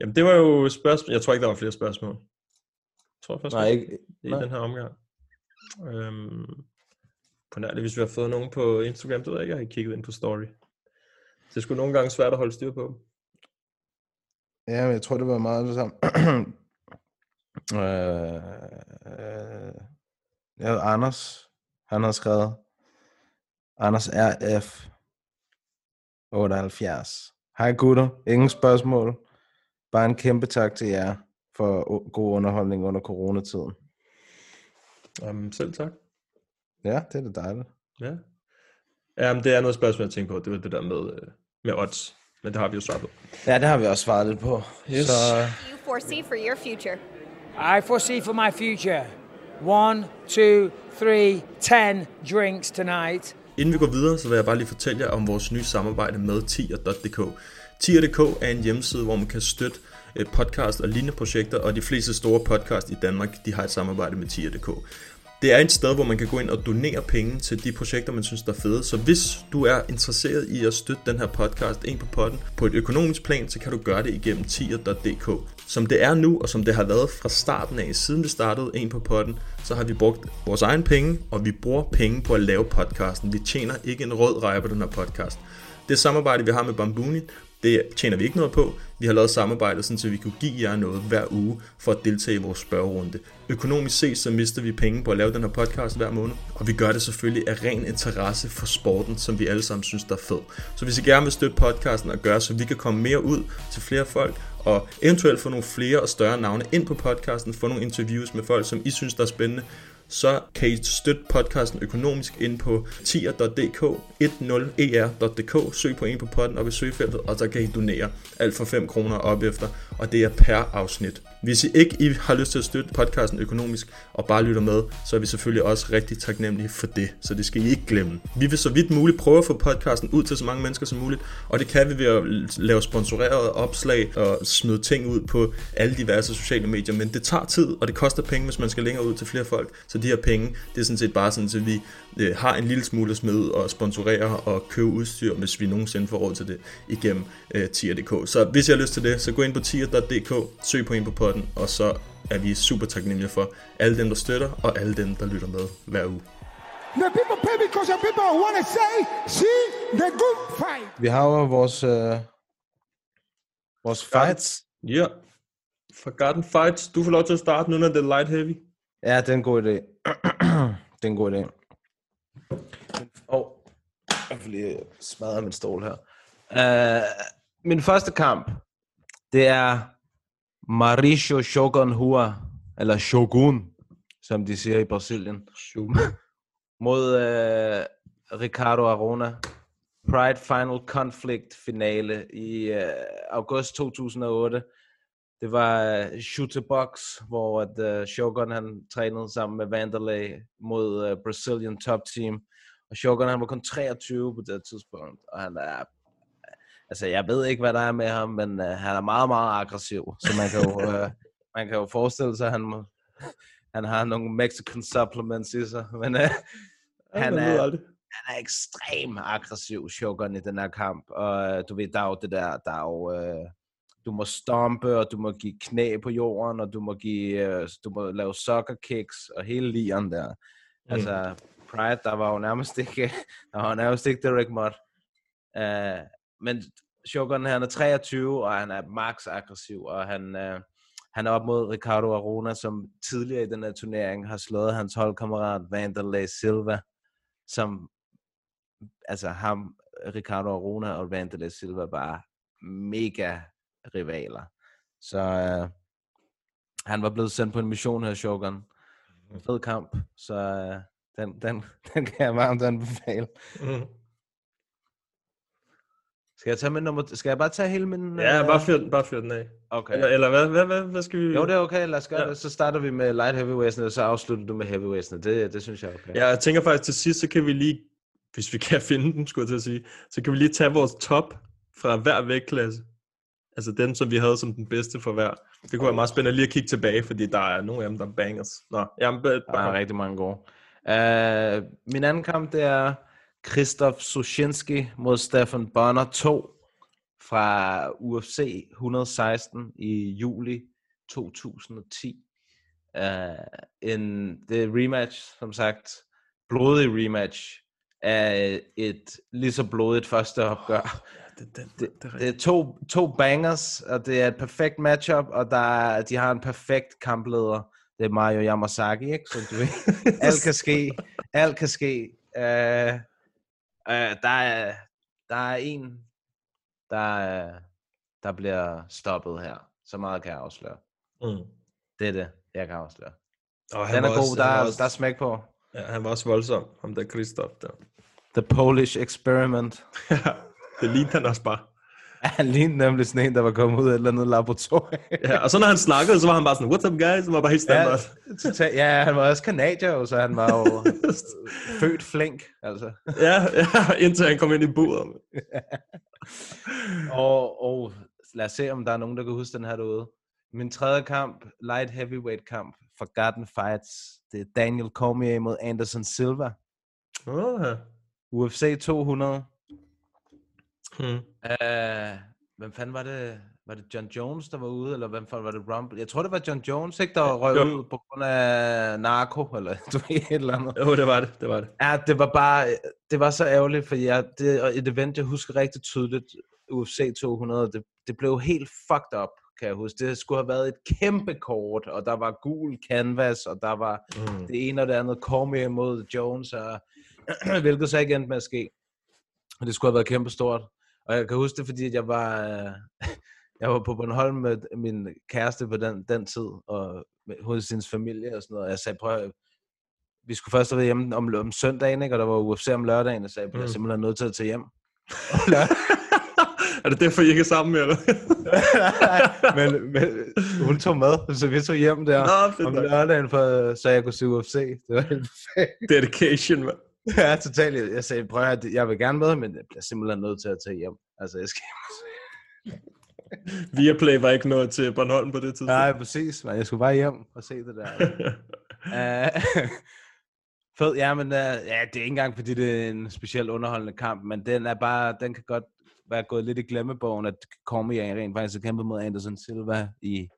Jamen, det var jo spørgsmål. Jeg tror ikke, der var flere spørgsmål. Jeg tror først, Nej, ikke, i nej. den her omgang. Øhm, på nær det, hvis vi har fået nogen på Instagram, det ved jeg ikke, jeg har ikke kigget ind på story. Det sgu nogle gange svært at holde styr på. Ja, men jeg tror, det var meget det samme. øh, øh, ja, Anders, han har skrevet, Anders RF 78. Hej gutter, ingen spørgsmål. Bare en kæmpe tak til jer for god underholdning under coronatiden. Um, selv tak. Ja, det er da dejligt. Ja. Jamen, det er noget spørgsmål, jeg tænker på. Det var det der med, øh, med odds. Men det har vi jo svaret på. Ja, det har vi også svaret lidt på. Yes. Så you foresee for your future? I foresee for my future one, two, three, ten drinks tonight. Inden vi går videre, så vil jeg bare lige fortælle jer om vores nye samarbejde med tier.dk. Tier.dk er en hjemmeside, hvor man kan støtte øh, podcast og lignende projekter, og de fleste store podcast i Danmark, de har et samarbejde med tier.dk. Det er et sted, hvor man kan gå ind og donere penge til de projekter, man synes der er fede. Så hvis du er interesseret i at støtte den her podcast, ind på potten, på et økonomisk plan, så kan du gøre det igennem tier.dk. Som det er nu, og som det har været fra starten af, siden vi startede en på potten, så har vi brugt vores egen penge, og vi bruger penge på at lave podcasten. Vi tjener ikke en rød rej på den her podcast. Det samarbejde, vi har med Bambuni, det tjener vi ikke noget på. Vi har lavet samarbejdet, sådan, så vi kunne give jer noget hver uge for at deltage i vores spørgerunde. Økonomisk set, så mister vi penge på at lave den her podcast hver måned, og vi gør det selvfølgelig af ren interesse for sporten, som vi alle sammen synes, der er fed. Så hvis I gerne vil støtte podcasten og gøre, så vi kan komme mere ud til flere folk, og eventuelt få nogle flere og større navne ind på podcasten, få nogle interviews med folk, som I synes, der er spændende, så kan I støtte podcasten økonomisk ind på tier.dk, 10er.dk, søg på en på podden op i søgefeltet, og så kan I donere alt for 5 kroner op efter, og det er per afsnit. Hvis I ikke I har lyst til at støtte podcasten økonomisk og bare lytter med, så er vi selvfølgelig også rigtig taknemmelige for det, så det skal I ikke glemme. Vi vil så vidt muligt prøve at få podcasten ud til så mange mennesker som muligt, og det kan vi ved at lave sponsorerede opslag og smide ting ud på alle diverse sociale medier, men det tager tid, og det koster penge, hvis man skal længere ud til flere folk, så de her penge, det er sådan set bare sådan, at vi øh, har en lille smule smide og sponsorere og købe udstyr, hvis vi nogensinde får råd til det igennem øh, tier.dk. Så hvis I har lyst til det, så gå ind på tier.dk, søg på en på potten, og så er vi super taknemmelige for alle dem, der støtter, og alle dem, der lytter med hver uge. The people pay because the people want to say, see the good fight. Vi har jo vores, øh, vores fights. Ja. Forgotten Fights. Du får lov til at starte nu, når det er light heavy. Ja, det er en god idé. det er en god idé. Åh, oh, jeg får lige smadret min stol her. Uh, min første kamp, det er Mauricio Shogun Hua, eller Shogun, som de siger i Brasilien. Shogun. Mod uh, Ricardo Arona. Pride Final Conflict finale i uh, august 2008. Det var uh, shoot box, hvor at, uh, Shogun han trænede sammen med Vanderlei mod uh, Brazilian Top Team. Og Shogun han var kun 23 på det tidspunkt, og han er altså jeg ved ikke, hvad der er med ham, men uh, han er meget, meget aggressiv. Så man kan jo, uh, man kan jo forestille sig, at han, må, han har nogle Mexican supplements i sig. Men uh, han, er, han er ekstrem aggressiv, Shogun, i den her kamp. Og uh, du ved, der er jo det der, der er jo, uh, du må stompe, og du må give knæ på jorden, og du må give, uh, du må lave soccer kicks, og hele lieren der. Mm. Altså, Pride, der var jo nærmest ikke, der var nærmest ikke Derek Mott. Uh, men Shogun han er 23, og han er max aggressiv, og han, uh, han er op mod Ricardo Arona, som tidligere i den her turnering har slået hans holdkammerat Vanderlei Silva, som, altså ham, Ricardo Arona og Vanderlei Silva var mega rivaler. Så uh, han var blevet sendt på en mission her, Shogun. Fed kamp, så uh, den, den, den kan jeg varmt anbefale. Mm. Skal jeg tage min nummer? Skal jeg bare tage hele min... Ja, bare fyr den, bare fyr den af. Okay. Eller, eller hvad, hvad, hvad, hvad skal vi... Jo, det er okay. Lad os gøre ja. det. Så starter vi med light heavyweightsene, og så afslutter du med heavyweightsene. Det, det synes jeg er okay. Ja, jeg tænker faktisk til sidst, så kan vi lige, hvis vi kan finde den, skulle jeg til at sige, så kan vi lige tage vores top fra hver vægtklasse. Altså den, som vi havde som den bedste for hver. Det kunne være meget spændende lige at kigge tilbage, fordi der er nogle af dem, der er bangers. Nå, jamen, der er rigtig mange gode. Uh, min anden kamp, det er Krzysztof Sushinski mod Stefan Bonner 2 fra UFC 116 i juli 2010. Uh, en, det er rematch, som sagt, blodig rematch af et lige så blodigt første opgør. Det, det, det, det, det er to, to bangers, og det er et perfekt matchup, og der, de har en perfekt kampleder. Det er Mario Yamasaki, ikke? Så du ved, alt kan ske. Alt kan ske. Uh, uh, der, er, der er en der, der bliver stoppet her. Så meget kan jeg afsløre. Mm. Det er det, jeg kan afsløre. Og han Den er god, også, der, er, også, der er smæk på. Ja, han var også voldsom, ham der Kristoff der. The Polish Experiment. det lignede han også bare. Ja, han lignede nemlig sådan en, der var kommet ud af et eller andet laboratorium. ja, og så når han snakkede, så var han bare sådan, what's up guys? Det var bare helt standard. Ja, ja han var også kanadier, så han var jo født flink, altså. ja, ja, indtil han kom ind i buret. og, og lad os se, om der er nogen, der kan huske den her derude. Min tredje kamp, light heavyweight kamp, Forgotten Fights. Det er Daniel Cormier mod Anderson Silva. Uh. UFC 200. Hmm. Uh, hvem fanden var det? Var det John Jones, der var ude, eller hvem fanden var det Rumble? Jeg tror, det var John Jones, ikke, der røg Jo. ud på grund af narko, eller du ved, et eller andet. Jo, det var det, det var det. Ja, det var bare, det var så ærgerligt, for jeg, det er et event, jeg husker rigtig tydeligt, UFC 200, det, det blev helt fucked up, kan jeg huske. Det skulle have været et kæmpe kort, og der var gul canvas, og der var Mm. det ene og det andet, Cormier mod Jones, og, hvilket så ikke endte med at ske. Og det skulle have været kæmpe stort. Og jeg kan huske det, fordi at jeg var, øh, jeg var på Bornholm med min kæreste på den, den tid, og med, hos hendes familie og sådan noget. Og jeg sagde, prøv at, vi skulle først have været hjemme om, om søndagen, ikke? og der var UFC om lørdagen, og sagde, jeg bliver Mm. simpelthen nødt til at tage hjem. er det derfor, I ikke er sammen mere, eller? men, men hun tog med, så vi tog hjem der Nå, om lørdagen, for, så jeg kunne se UFC. Det var helt perfekt. Dedication, mand. Ja, totalt. Jeg sagde, prøv at jeg vil gerne med, men jeg bliver simpelthen nødt til at tage hjem. Altså, jeg skal Viaplay var ikke nået til Bornholm på det tidspunkt. Nej, præcis. Men jeg skulle bare hjem og se det der. uh, fed, ja, men uh, ja, det er ikke engang, fordi det er en specielt underholdende kamp, men den er bare, den kan godt være gået lidt i glemmebogen, at Cormier rent faktisk kæmpet mod Anderson Silva i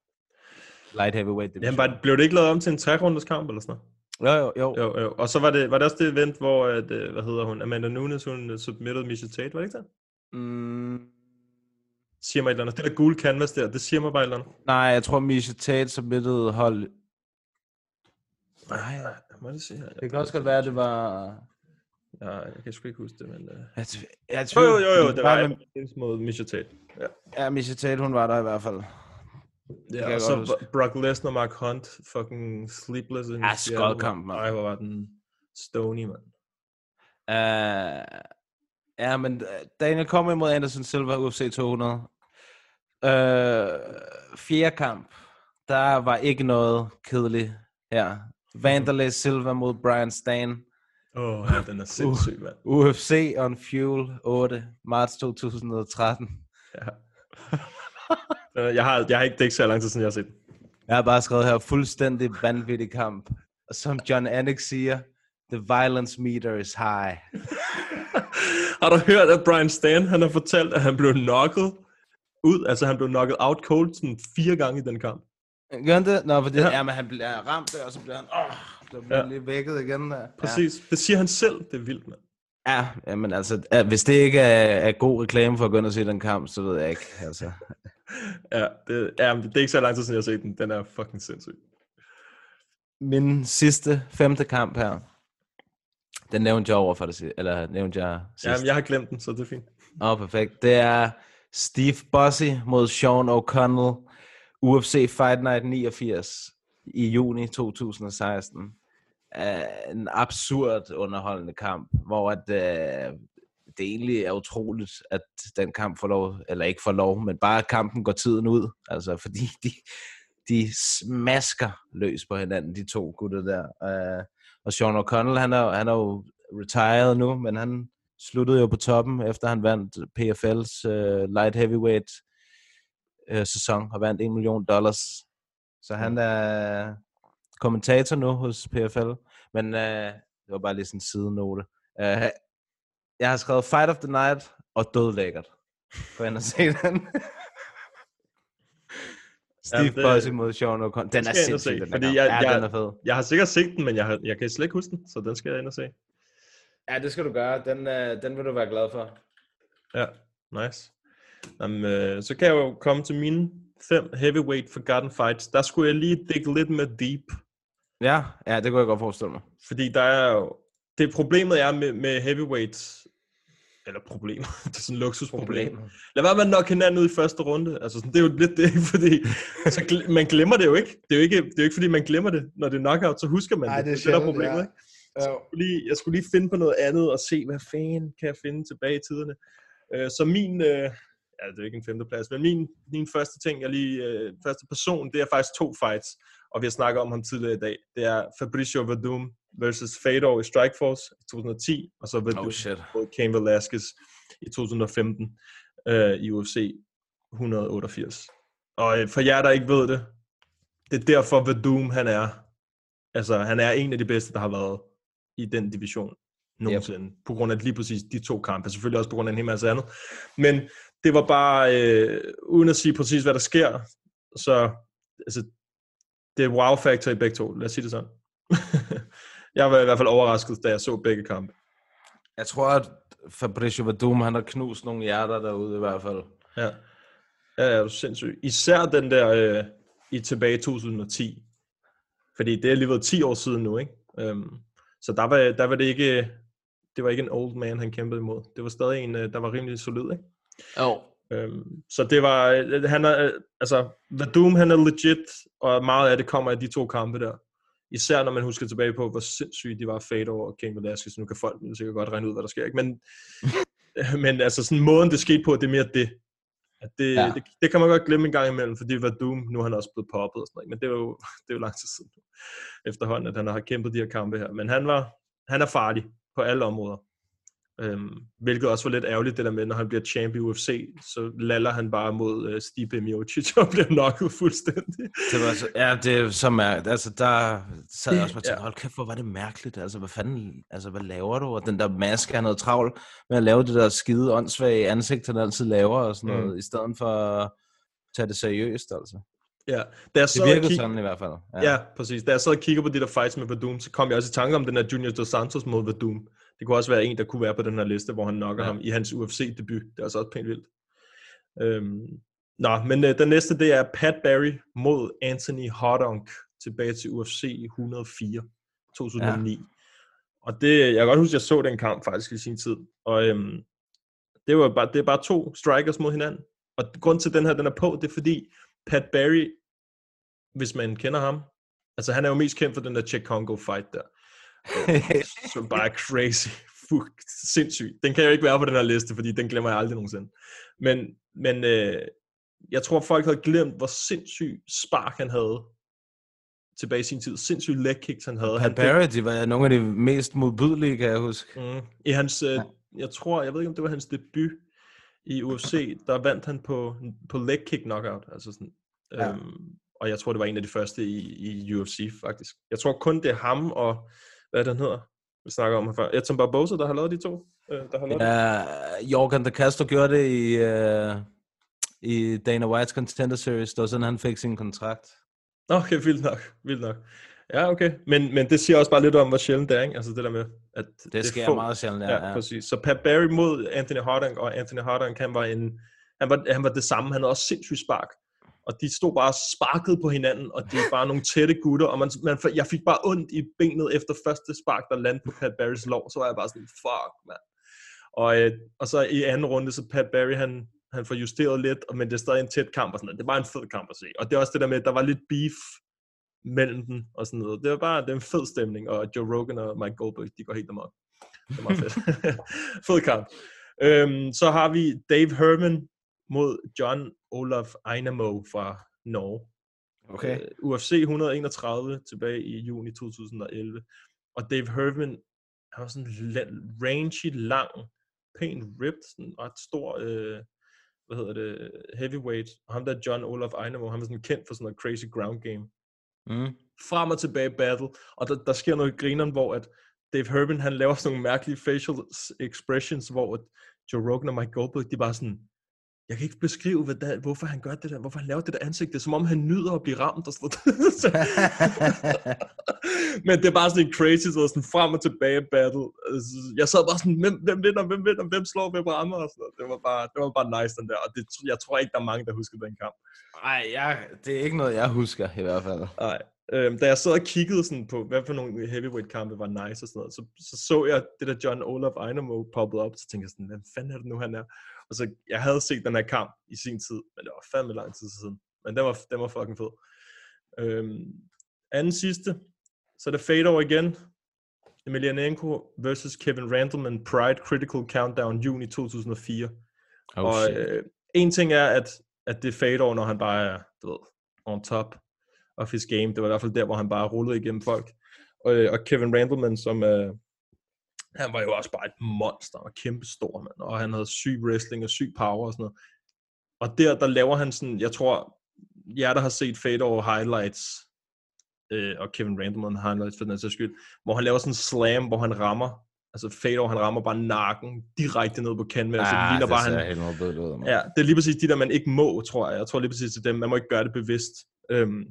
light heavyweight division. Jamen, blev det ikke lavet om til en tre-runders kamp, eller sådan noget? Jo, jo, jo. Jo, jo. Og så var det, var det også det event, hvor, at, øh, hvad hedder hun, Amanda Nunes, hun øh, submitted Misha Tate, var det ikke det? Mm, Siger mig et eller andet. Det der gule canvas der, det siger mig bare et eller andet. nej, jeg tror, Misha Tate submitted hold... Nej, Må se her. det kan også godt være, at det var... Ja, jeg kan sgu ikke huske det, men... Uh... Jeg, jeg Jo, jo, jo, jo, tvivl- det var med- Amanda Nunes mod Misha Tate. Ja. Ja, Misha Tate, hun var der i hvert fald. Ja, og så huske. Bro- Brock Lesnar, Mark Hunt, fucking sleepless in Ja, Seattle, skoldkamp, mand. Ej, hvor var den stony, mand. Uh, ja, men øh, Daniel kommer imod Anderson Silva UFC 200. Uh, fjerde kamp. Der var ikke noget kedeligt her. Vanderlei Silva mod Brian Stan. Åh, oh, ja, den er sindssyg, mand. UFC on Fuel 8, marts 2013. Ja. Øh, jeg, har, jeg har ikke, det er ikke så lang tid siden, jeg har set den. Jeg har bare skrevet her, fuldstændig vanvittig kamp. Og som John Anik siger, the violence meter is high. Har du hørt, at Brian Stan, han har fortalt, at han blev knocket ud, altså han blev knocket out cold sådan fire gange i den kamp. Gør han det? Nå, for det, Ja. ja. men han bliver ramt der, og så bliver han, åh, så bliver Ja. lige vækket igen der. Præcis. Det siger han selv. Det er vildt, mand. Ja, ja men altså, ja, hvis det ikke er, er god reklame for at gå ind og se den kamp, så ved jeg ikke, altså. Ja, det, ja, det er ikke så lang tid siden, jeg har set den. Den er fucking sindssyg. Min sidste, femte kamp her, den nævnte jeg over for dig, eller nævnte jeg sidst. Jamen, jeg har glemt den, så det er fint. Åh, oh, perfekt. Det er Steve Bossy mod Sean O'Connell, UFC Fight Night 89 i juni 2016. Uh, en absurd underholdende kamp, hvor at, uh, det egentlig er utroligt, at den kamp får lov, eller ikke får lov, men bare kampen går tiden ud, altså fordi de, de smasker løs på hinanden, de to gutter der. Uh, og Sean O'Connell, han er, han er jo retired nu, men han sluttede jo på toppen, efter han vandt PFL's uh, light heavyweight uh, sæson, og vandt 1 million dollars. Så han er kommentator nu hos PFL, men uh, det var bare lige sådan en sidenote. Uh, jeg har skrevet Fight of the Night og Død Lækkert. Gå ind og se den. Steve Jamen, det- Bossy mod Sean O'Connell. Den er sindssyg, den fordi jeg. Ja, jeg, den er fed. Jeg har sikkert set den, men jeg, har, jeg kan slet ikke huske den, så den skal jeg ind og se. Ja, det skal du gøre. Den, uh, den vil du være glad for. Ja, nice. Jamen, øh, så kan jeg jo komme til mine fem heavyweight forgotten fights. Der skulle jeg lige digge lidt med deep. Ja, ja, det kunne jeg godt forestille mig. Fordi der er jo... Det problemet er med, med heavyweights... Eller problemer. det er sådan et luksusproblem. Problemer. Lad være med at nok hinanden ud i første runde. Altså, sådan, det er jo lidt det, fordi så gl- man glemmer det jo ikke. Det er jo ikke, det er jo ikke, fordi man glemmer det. Når det er knockout, så husker man Ej, det. det er det, er det, der er problemet, ja. ikke? Så jeg, skulle lige, jeg skulle lige finde på noget andet og se, hvad fanden kan jeg finde tilbage i tiderne. Øh, så min, øh, ja, det er jo ikke en femteplads, men min, min første ting, jeg lige, øh, første person, det er faktisk to fights, og vi har snakket om ham tidligere i dag. Det er Fabricio Verdum versus Fedor i Strikeforce i 2010, og så Verdum Oh shit. mod Cain Velasquez i 2015 øh, i UFC 188. Og øh, for jer, der ikke ved det, det er derfor Verdum, han er, altså han er en af de bedste, der har været i den division nogensinde. Yep. På grund af lige præcis de to kampe. Selvfølgelig også på grund af en hel masse andet. Men det var bare, øh, uden at sige præcis, hvad der sker, så altså, det er wow factor i begge to, lad os sige det sådan. jeg var i hvert fald overrasket, da jeg så begge kampe. Jeg tror, at Fabricio Verdum, han har knust nogle hjerter derude i hvert fald. Ja, ja, ja du er sindssyg. Især den der øh, i tilbage i 2010. Fordi det er lige været 10 år siden nu, ikke? Øhm, så der var, der var det ikke, det var ikke en old man, han kæmpede imod. Det var stadig en, øh, der var rimelig solid, ikke? Jo. Øhm, så det var, øh, han er, øh, altså, Vadum, han er legit, og meget af det kommer af de to kampe der. Især når man husker tilbage på, hvor sindssygt de var Fedor og King Velasquez. Nu kan folk sikkert godt regne ud, hvad der sker, ikke? Men, men altså, sådan måden det skete på, det er mere det. At det, ja. det, det, kan man godt glemme en gang imellem, fordi Vadum, nu er han også blevet poppet og sådan noget, men det er jo, det er jo lang tid siden efterhånden, at han har kæmpet de her kampe her. Men han, var, han er farlig på alle områder. Øhm, hvilket også var lidt ærgerligt, det der med, når han bliver champ i UFC, så laller han bare mod uh, Stipe Miocic og bliver knocket fuldstændig. Det var så, ja, det er så mærkeligt. Altså, der sad jeg også og tænkte, hold kæft, hvor var det mærkeligt. Altså, hvad fanden, altså, hvad laver du? Og den der maske, han havde travlt med at lave det der skide åndssvage ansigt, han altid laver og sådan noget, Mm. i stedet for at tage det seriøst, altså. Ja, da jeg sad Det virkede kig- sådan i hvert fald. Ja. ja, præcis. Da jeg sad og kigger på de der fights med Vadum, så kom jeg også i tanke om den her Junior Dos Santos mod Vadum. Det kunne også være en, der kunne være på den her liste, hvor han knocker ja. Ja. ham i hans UFC-debut. Det er altså også pænt vildt. Øhm, nå, men øh, den næste, det er Pat Barry mod Anthony Hardonk tilbage til UFC 104 2009. Ja. Og det, jeg kan godt huske, at jeg så den kamp faktisk i sin tid. Og øhm, det, var bare, det er bare to strikers mod hinanden. Og grund til, at den her den er på, det er fordi Pat Barry, hvis man kender ham, altså han er jo mest kendt for den der Czech Congo fight der. Som bare er crazy. Fuck, sindssygt. Den kan jo ikke være på den her liste, fordi den glemmer jeg aldrig nogensinde. Men, men øh, jeg tror, folk havde glemt, hvor sindssyg spark han havde tilbage i sin tid. Sindssyg leg kicks han havde. Han, de var nogle af de mest modbydelige, kan jeg huske. Mm. I hans, øh, jeg tror, jeg ved ikke, om det var hans debut i UFC, der vandt han på, på leg kick knockout. Altså sådan, Ja. øhm, og jeg tror, det var en af de første i, i UFC, faktisk. Jeg tror kun, det er ham og, hvad det, han hedder? Vi snakker om her før. Edson Barbosa, der har lavet de to. Øh, der har lavet det. Ja, Jorgen de Castro gjorde det i, uh, i Dana White's Contender Series. Det var sådan, han fik sin kontrakt. Okay, vildt nok. Vildt nok. Ja, okay. Men, men det siger også bare lidt om, hvor sjældent det er, ikke? Altså det der med, at det, Det er sker få- meget sjældent, ja, ja, præcis. Så Pat Barry mod Anthony Harding, og Anthony Harding, han var, en, han var, han var det samme. Han havde også sindssygt spark. Og de stod bare sparket sparkede på hinanden, og de var bare nogle tætte gutter, og man, man, jeg fik bare ondt i benet efter første spark, der landede på Pat Barrys lov, så var jeg bare sådan, fuck, mand. Og, øh, og så i anden runde, så Pat Barry, han, han får justeret lidt, og- men det er stadig en tæt kamp og sådan noget. Det var en fed kamp at se. Og det er også det der med, at der var lidt beef mellem dem og sådan noget. Det var bare det en fed stemning, og Joe Rogan og Mike Goldberg, de går helt amok. Det var meget fedt. fed kamp. Øhm, så har vi Dave Herman mod John Olaf Einamo fra Norge. Okay. Øh, UFC 131 tilbage i juni 2011. Og Dave Herman, han var sådan la- rangy, lang, pæn ripped, sådan ret stor, øh, hvad hedder det, heavyweight. Og ham der John Olaf Einamo, han var sådan kendt for sådan noget crazy ground game. Mm. Frem og tilbage battle. Og der, der sker noget i grineren, hvor at Dave Herman, han laver sådan nogle mærkelige facial expressions, hvor Joe Rogan og Mike Goldberg, de bare sådan, jeg kan ikke beskrive, hvad der, hvorfor han gør det der, hvorfor han laver det der ansigt. Det er som om, han nyder at blive ramt og sådan. Men det er bare sådan en crazy, så sådan frem og tilbage battle. Altså, Jeg sad bare sådan, hvem, hvem vinder, hvem vinder, hvem slår, hvem rammer og sådan. Det var bare, det var bare nice, den der. Og det, jeg tror ikke, der er mange, der husker den kamp. Ej, jeg, det er ikke noget, jeg husker i hvert fald. Nej. Øhm, da jeg sad og kiggede sådan på, hvad for nogle heavyweight kampe var nice og sådan noget, så, så så jeg det der John Olaf Einamo poppet op, så tænkte jeg sådan, hvem fanden er det nu, han er? Og så, jeg havde set den her kamp i sin tid, men det var fandme lang tid siden. Men den var, den var fucking fed. Øhm, anden sidste, så er det Fedor igen. Emelianenko versus Kevin Randleman Pride Critical Countdown juni 2004. Oh, og shit. øh, en ting er, at, at det er Fedor, når han bare er, du ved, on top of his game. Det var i hvert fald der, hvor han bare rullede igennem folk. Og, øh, og Kevin Randleman, som øh, han var jo også bare et monster, og kæmpe stor, mand. Og han havde syg wrestling og syg power og sådan noget. Og der, der laver han sådan, jeg tror, jer der har set Fedor highlights, øh, og Kevin Randleman highlights for den sags skyld, hvor han laver sådan en slam, hvor han rammer Altså Fedor, han rammer bare nakken direkte ned på canvas. Ah, det ligner det bare, han, helt ud. mand. Ja, det er lige præcis de der, man ikke må, tror jeg. Jeg tror lige præcis til dem, man må ikke gøre det bevidst. Øhm,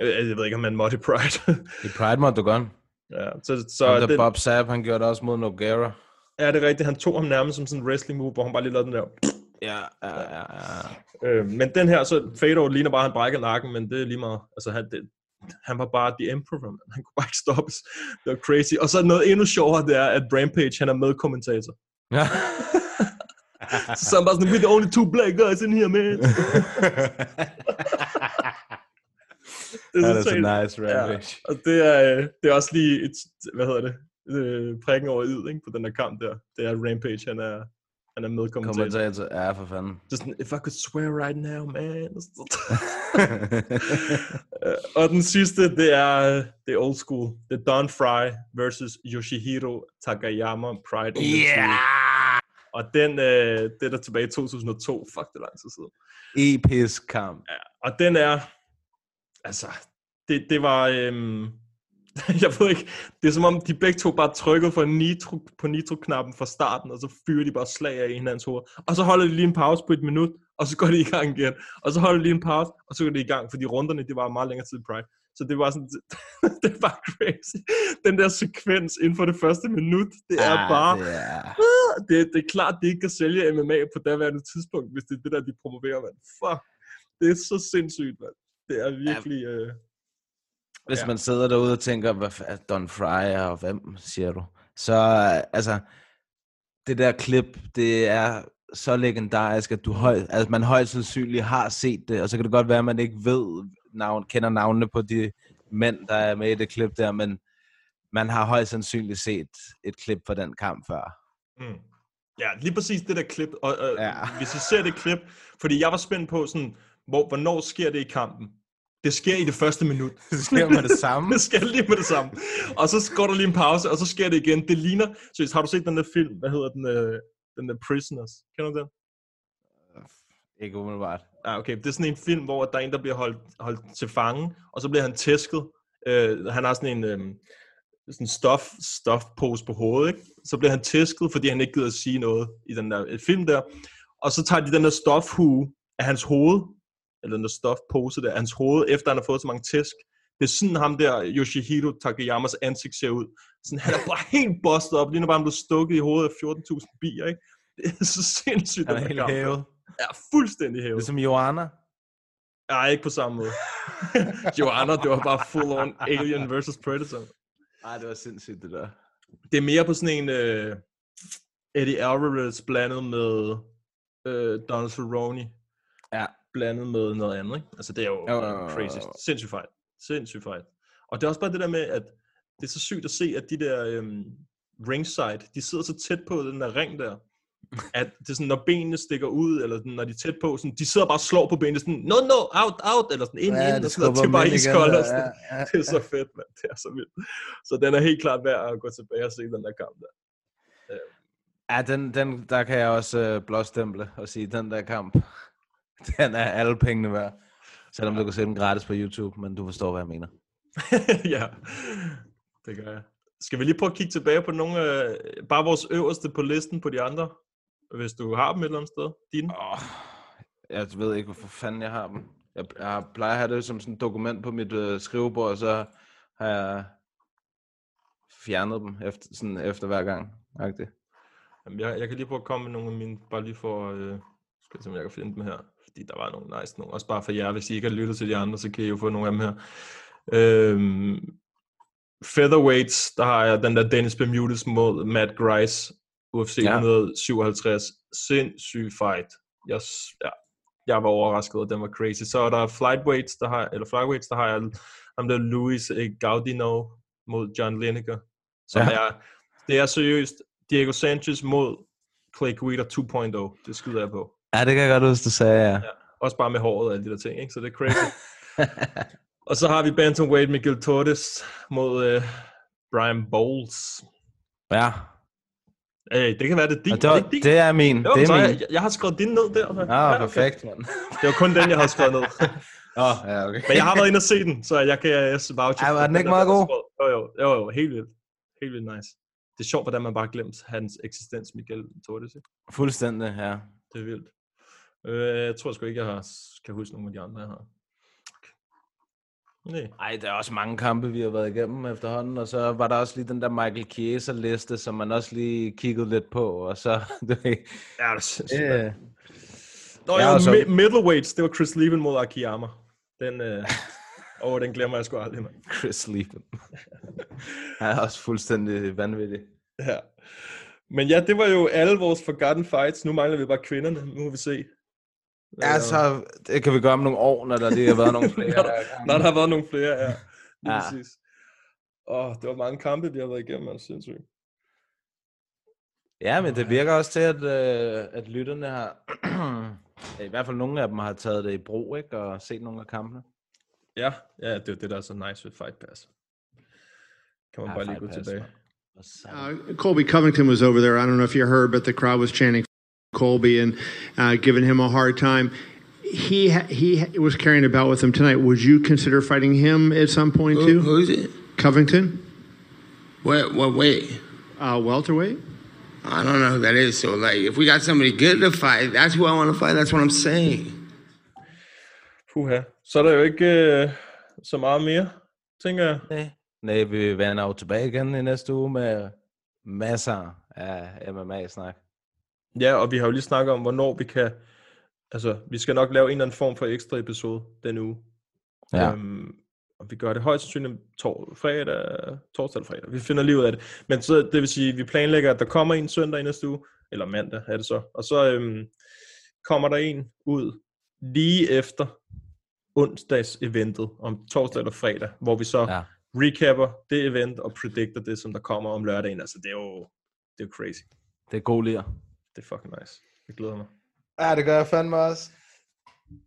jeg jeg ved ikke, om man må det i Pride. I Pride måtte du godt. ja, så, så Ham, der det, Bob Sapp, han gjorde det også mod Noguera. er det rigtigt. Han tog ham nærmest som sådan en wrestling move, hvor han bare lige lavede den der. Ja, ja, ja, ja. Øh, men den her, så Fedor ligner bare, at han brækker nakken, men det er lige meget. Altså, han, det, han var bare the emperor, man. Han kunne bare ikke stoppes. Det var crazy. Og så noget endnu sjovere, det er, at Rampage, han er medkommentator. ja. Så han bare sådan, we're the only two black guys in here, man. Det er så nice, Rampage. Ja, og det er, øh, det er også lige et, hvad hedder det, øh, prikken over id, ikke, på den der kamp der. Det er Rampage, han er, han er medkommentator. Kommentator, ja, for fanden. Det er sådan, if I could swear right now, man. Øh, og den sidste, det er, øh, det er old school. Det er Don Fry versus Yoshihiro Takayama Pride. Yeah! Og den, øh, det er der tilbage i 2002. Fuck, det er lang tid siden. Episk kamp. Og den er, altså, det, det var, øhm, jeg ved ikke, det er som om de begge to bare trykkede for nitro, på nitro-knappen fra starten, og så fyrer de bare slag af hinandens hoved. Og så holder de lige en pause på et minut, og så går de i gang igen. Og så holder de lige en pause, og så går de i gang, fordi runderne, det var meget længere tid i Pride. Så det var sådan, det var crazy. Den der sekvens inden for det første minut, det er Ah, bare, det er- det, det er klart, de ikke kan sælge MMA på daværende tidspunkt, hvis det er det der, de promoverer, mand. Fuck. Det er så sindssygt, mand. Det er virkelig... Øh, Hvis Ja. man sidder derude og tænker, hvad fa- Don Fry er, og hvem siger du? Så øh, altså, det der klip, det er så legendarisk, at du høj, altså, man højst sandsynligt har set det, og så kan det godt være, at man ikke ved, navn, kender navnene på de mænd, der er med i det klip der, men man har højst sandsynligt set et klip fra den kamp før. Mm. Ja, lige præcis det der klip. Og, Ja. ja. hvis I ser det klip, fordi jeg var spændt på sådan, hvor, hvornår sker det i kampen? Det sker i det første minut. Det sker med det samme. det sker lige med det samme. Og så går der lige en pause, og så sker det igen. Det ligner... Så har du set den der film? Hvad hedder den? Øh, den der Prisoners. Kender du den? Ikke umiddelbart. Ja, okay. Det er sådan en film, hvor der er en, der bliver holdt, holdt til fange, og så bliver han tæsket. Øh, han har sådan en øh, sådan stof, stofpose på hovedet, ikke? Så bliver han tæsket, fordi han ikke gider at sige noget i den der øh, film der. Og så tager de den der stofhue af hans hoved, eller den der stofpose der, af hans hoved, efter han har fået så mange tæsk. Det er sådan ham der, Yoshihiro Takayamas ansigt ser ud. Sådan, han er bare helt bustet op, lige når bare han blev stukket i hovedet af 14.000 bier, ikke? Det er så sindssygt, Han er helt kamp. hævet. Ja, fuldstændig hævet. Ligesom Joanna. Nej, ikke på samme måde. Joanna, det var bare full on Alien versus Predator. Nej, det var sindssygt, det der. Det er mere på sådan en uh, Eddie Alvarez blandet med uh, Donald Cerrone. Ja. Blandet med noget andet, ikke? Altså, det er jo jo, jo, crazy. Sindssygt fight. Sindssygt fight. Og det er også bare det der med, at det er så sygt at se, at de der um, ringside, de sidder så tæt på den der ring der, at det er sådan, når benene stikker ud, eller sådan, når de er tæt på, sådan, de sidder bare og slår på benene, sådan, no, no, out, out, eller sådan, ind, Ja, ind, og sådan, er bare iskoldt, ja, ja, ja, Det er så fedt, mand. Det er så vildt. Så den er helt klart værd at gå tilbage og se den der kamp der. Ja, den, den, der kan jeg også øh, blåstemple og sige, den der kamp, den er alle pengene værd. Selvom du kan se den gratis på YouTube, men du forstår, hvad jeg mener. ja, det gør jeg. Skal vi lige prøve at kigge tilbage på nogle, øh, bare vores øverste på listen på de andre, hvis du har dem et eller andet sted? Dine? Oh, jeg ved ikke, hvorfor fanden jeg har dem. Jeg, jeg plejer at have det som sådan et dokument på mit øh, skrivebord, og så har jeg fjernet dem efter, sådan efter hver gang. Agtigt. Jamen, jeg, jeg kan lige prøve at komme med nogle af mine, bare lige for, øh, skal jeg se, om jeg kan finde dem her, fordi der var nogle nice nogle, også bare for jer, hvis I ikke har lyttet til de andre, så kan I jo få nogle af dem her. Øhm, featherweights, der har jeg den der Dennis Bermudez mod Matt Grice, UFC Ja. ja. 157, sindssyg fight. Jeg, ja, jeg var overrasket, og den var crazy. Så er der flyweights, der har, eller flyweights, der har jeg ham der Luis Gaudino mod John Lineker, som ja. er, det er seriøst, Diego Sanchez mod Clay Guida 2.0, det skyder jeg på. Ja, det kan jeg godt huske, du sagde, ja. Ja. Også bare med håret og alle de der ting, ikke? så det er crazy. og så har vi Bantamweight Miguel Torres mod øh, Brian Bowles. Ja, Hey, det kan være, det er din. og det, er var, ikke din? det er min. Jo, det så er jeg, min. jeg, jeg har skrevet din ned der. så- Ja, okay. perfekt, mand. Det var kun den, jeg har skrevet ned. Åh, ja, okay. Men jeg har været inde og se den, så jeg kan jeg vouch. Ej, var den ikke meget god? Jo, jo, jo, jo, helt vildt. Helt vildt nice. det er sjovt, hvordan man bare glemt hans eksistens, Miguel Torres. Fuldstændig, ja. Det er vildt. Øh, jeg tror sgu ikke, jeg har, kan huske nogen af de andre, jeg har. Nej. Ej, der er også mange kampe, vi har været igennem efterhånden, og så var der også lige den der Michael Chiesa-liste, som man også lige kiggede lidt på, og så... Du ved, Ja, det er øh, Nå, og så- mi- middleweights, det var Chris Levin mod Akiyama. Den, øh, åh, den glemmer jeg sgu aldrig, mand. Chris Leben. Han er også fuldstændig vanvittig. Ja. Men ja, det var jo alle vores forgotten fights. Nu mangler vi bare kvinderne. Nu må vi se. Ja, så det kan vi gøre om nogle år, når der lige har været nogle flere. når, der, når der har været nogle flere, ja. Lige Ja. præcis. Åh, det var mange kampe, vi har været igennem, man. Sindssygt. Ja, men det virker også til, at, øh, at lytterne har... i hvert fald nogle af dem har taget det i brug, ikke? Og set nogle af kampene. Ja, ja, det er det, der er så nice ved Fight Pass. Kan man Ja, bare lige gå Pass, tilbage. Uh, Colby Covington was over there. I don't know if you heard, but the crowd was chanting Colby and uh, giving him a hard time. He he was carrying a belt with him tonight. Would you consider fighting him at some point Who- too? who's it? Covington, What what weight? uh, welterweight. I don't know who that is. So like, if we got somebody good to fight, that's who I want to fight. That's what I'm saying. Puha. Så er der jo ikke øh, så meget mere, tænker jeg. Nej. Nej, vi vender jo tilbage igen i næste uge med masser af MMA-snak. Ja, og vi har jo lige snakket om, hvornår vi kan... Altså, vi skal nok lave en eller anden form for ekstra episode denne uge. Ja. Øhm, og vi gør det højst sandsynligt tor- fredag, torsdag eller fredag. Vi finder lige ud af det. Men så, det vil sige, at vi planlægger, at der kommer en søndag i næste uge, eller mandag er det så. Og så øhm, kommer der en ud lige efter onsdags eventet om torsdag eller fredag, hvor vi så Ja. recapper det event og predicter det, som der kommer om lørdagen. Altså, det er jo, det er jo crazy. Det er god lir. Det er fucking nice. Jeg glæder mig. Ja, det gør jeg fandme også.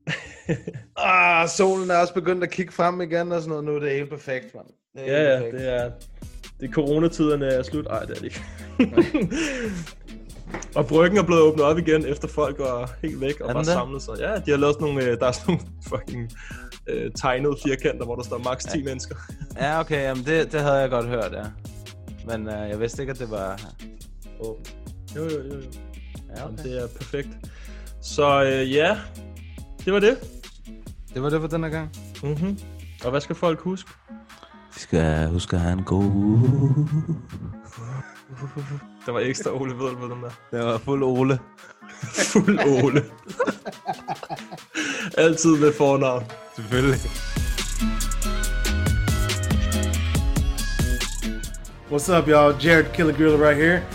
ah, solen er også begyndt at kigge frem igen og sådan noget. Nu er det helt perfekt, mand. Det er Ja, ja, perfekt. det er... Det er coronatiderne er slut. Ej, det er det ikke. og bryggen er blevet åbnet op igen, efter folk var helt væk og bare det? samlet sig. Ja, de har lavet sådan nogle, øh, der er sådan nogle fucking øh, tegnede firkanter, hvor der står maks 10 mennesker. Ja, okay, jamen det, det havde jeg godt hørt, ja. Men uh, jeg vidste ikke, at det var... åbent. Jo, jo, jo. jo. Ja, okay. det er perfekt. Så øh, ja, det var det. Det var det for denne gang. Mm-hmm. Og hvad skal folk huske? Vi skal huske at have en god uge. Der var ekstra Ole Vedel på den der. Det var fuld Ole. Fuld Ole. Altid med fornavn. Selvfølgelig. What's up, y'all? Jared Killer Gorilla right here.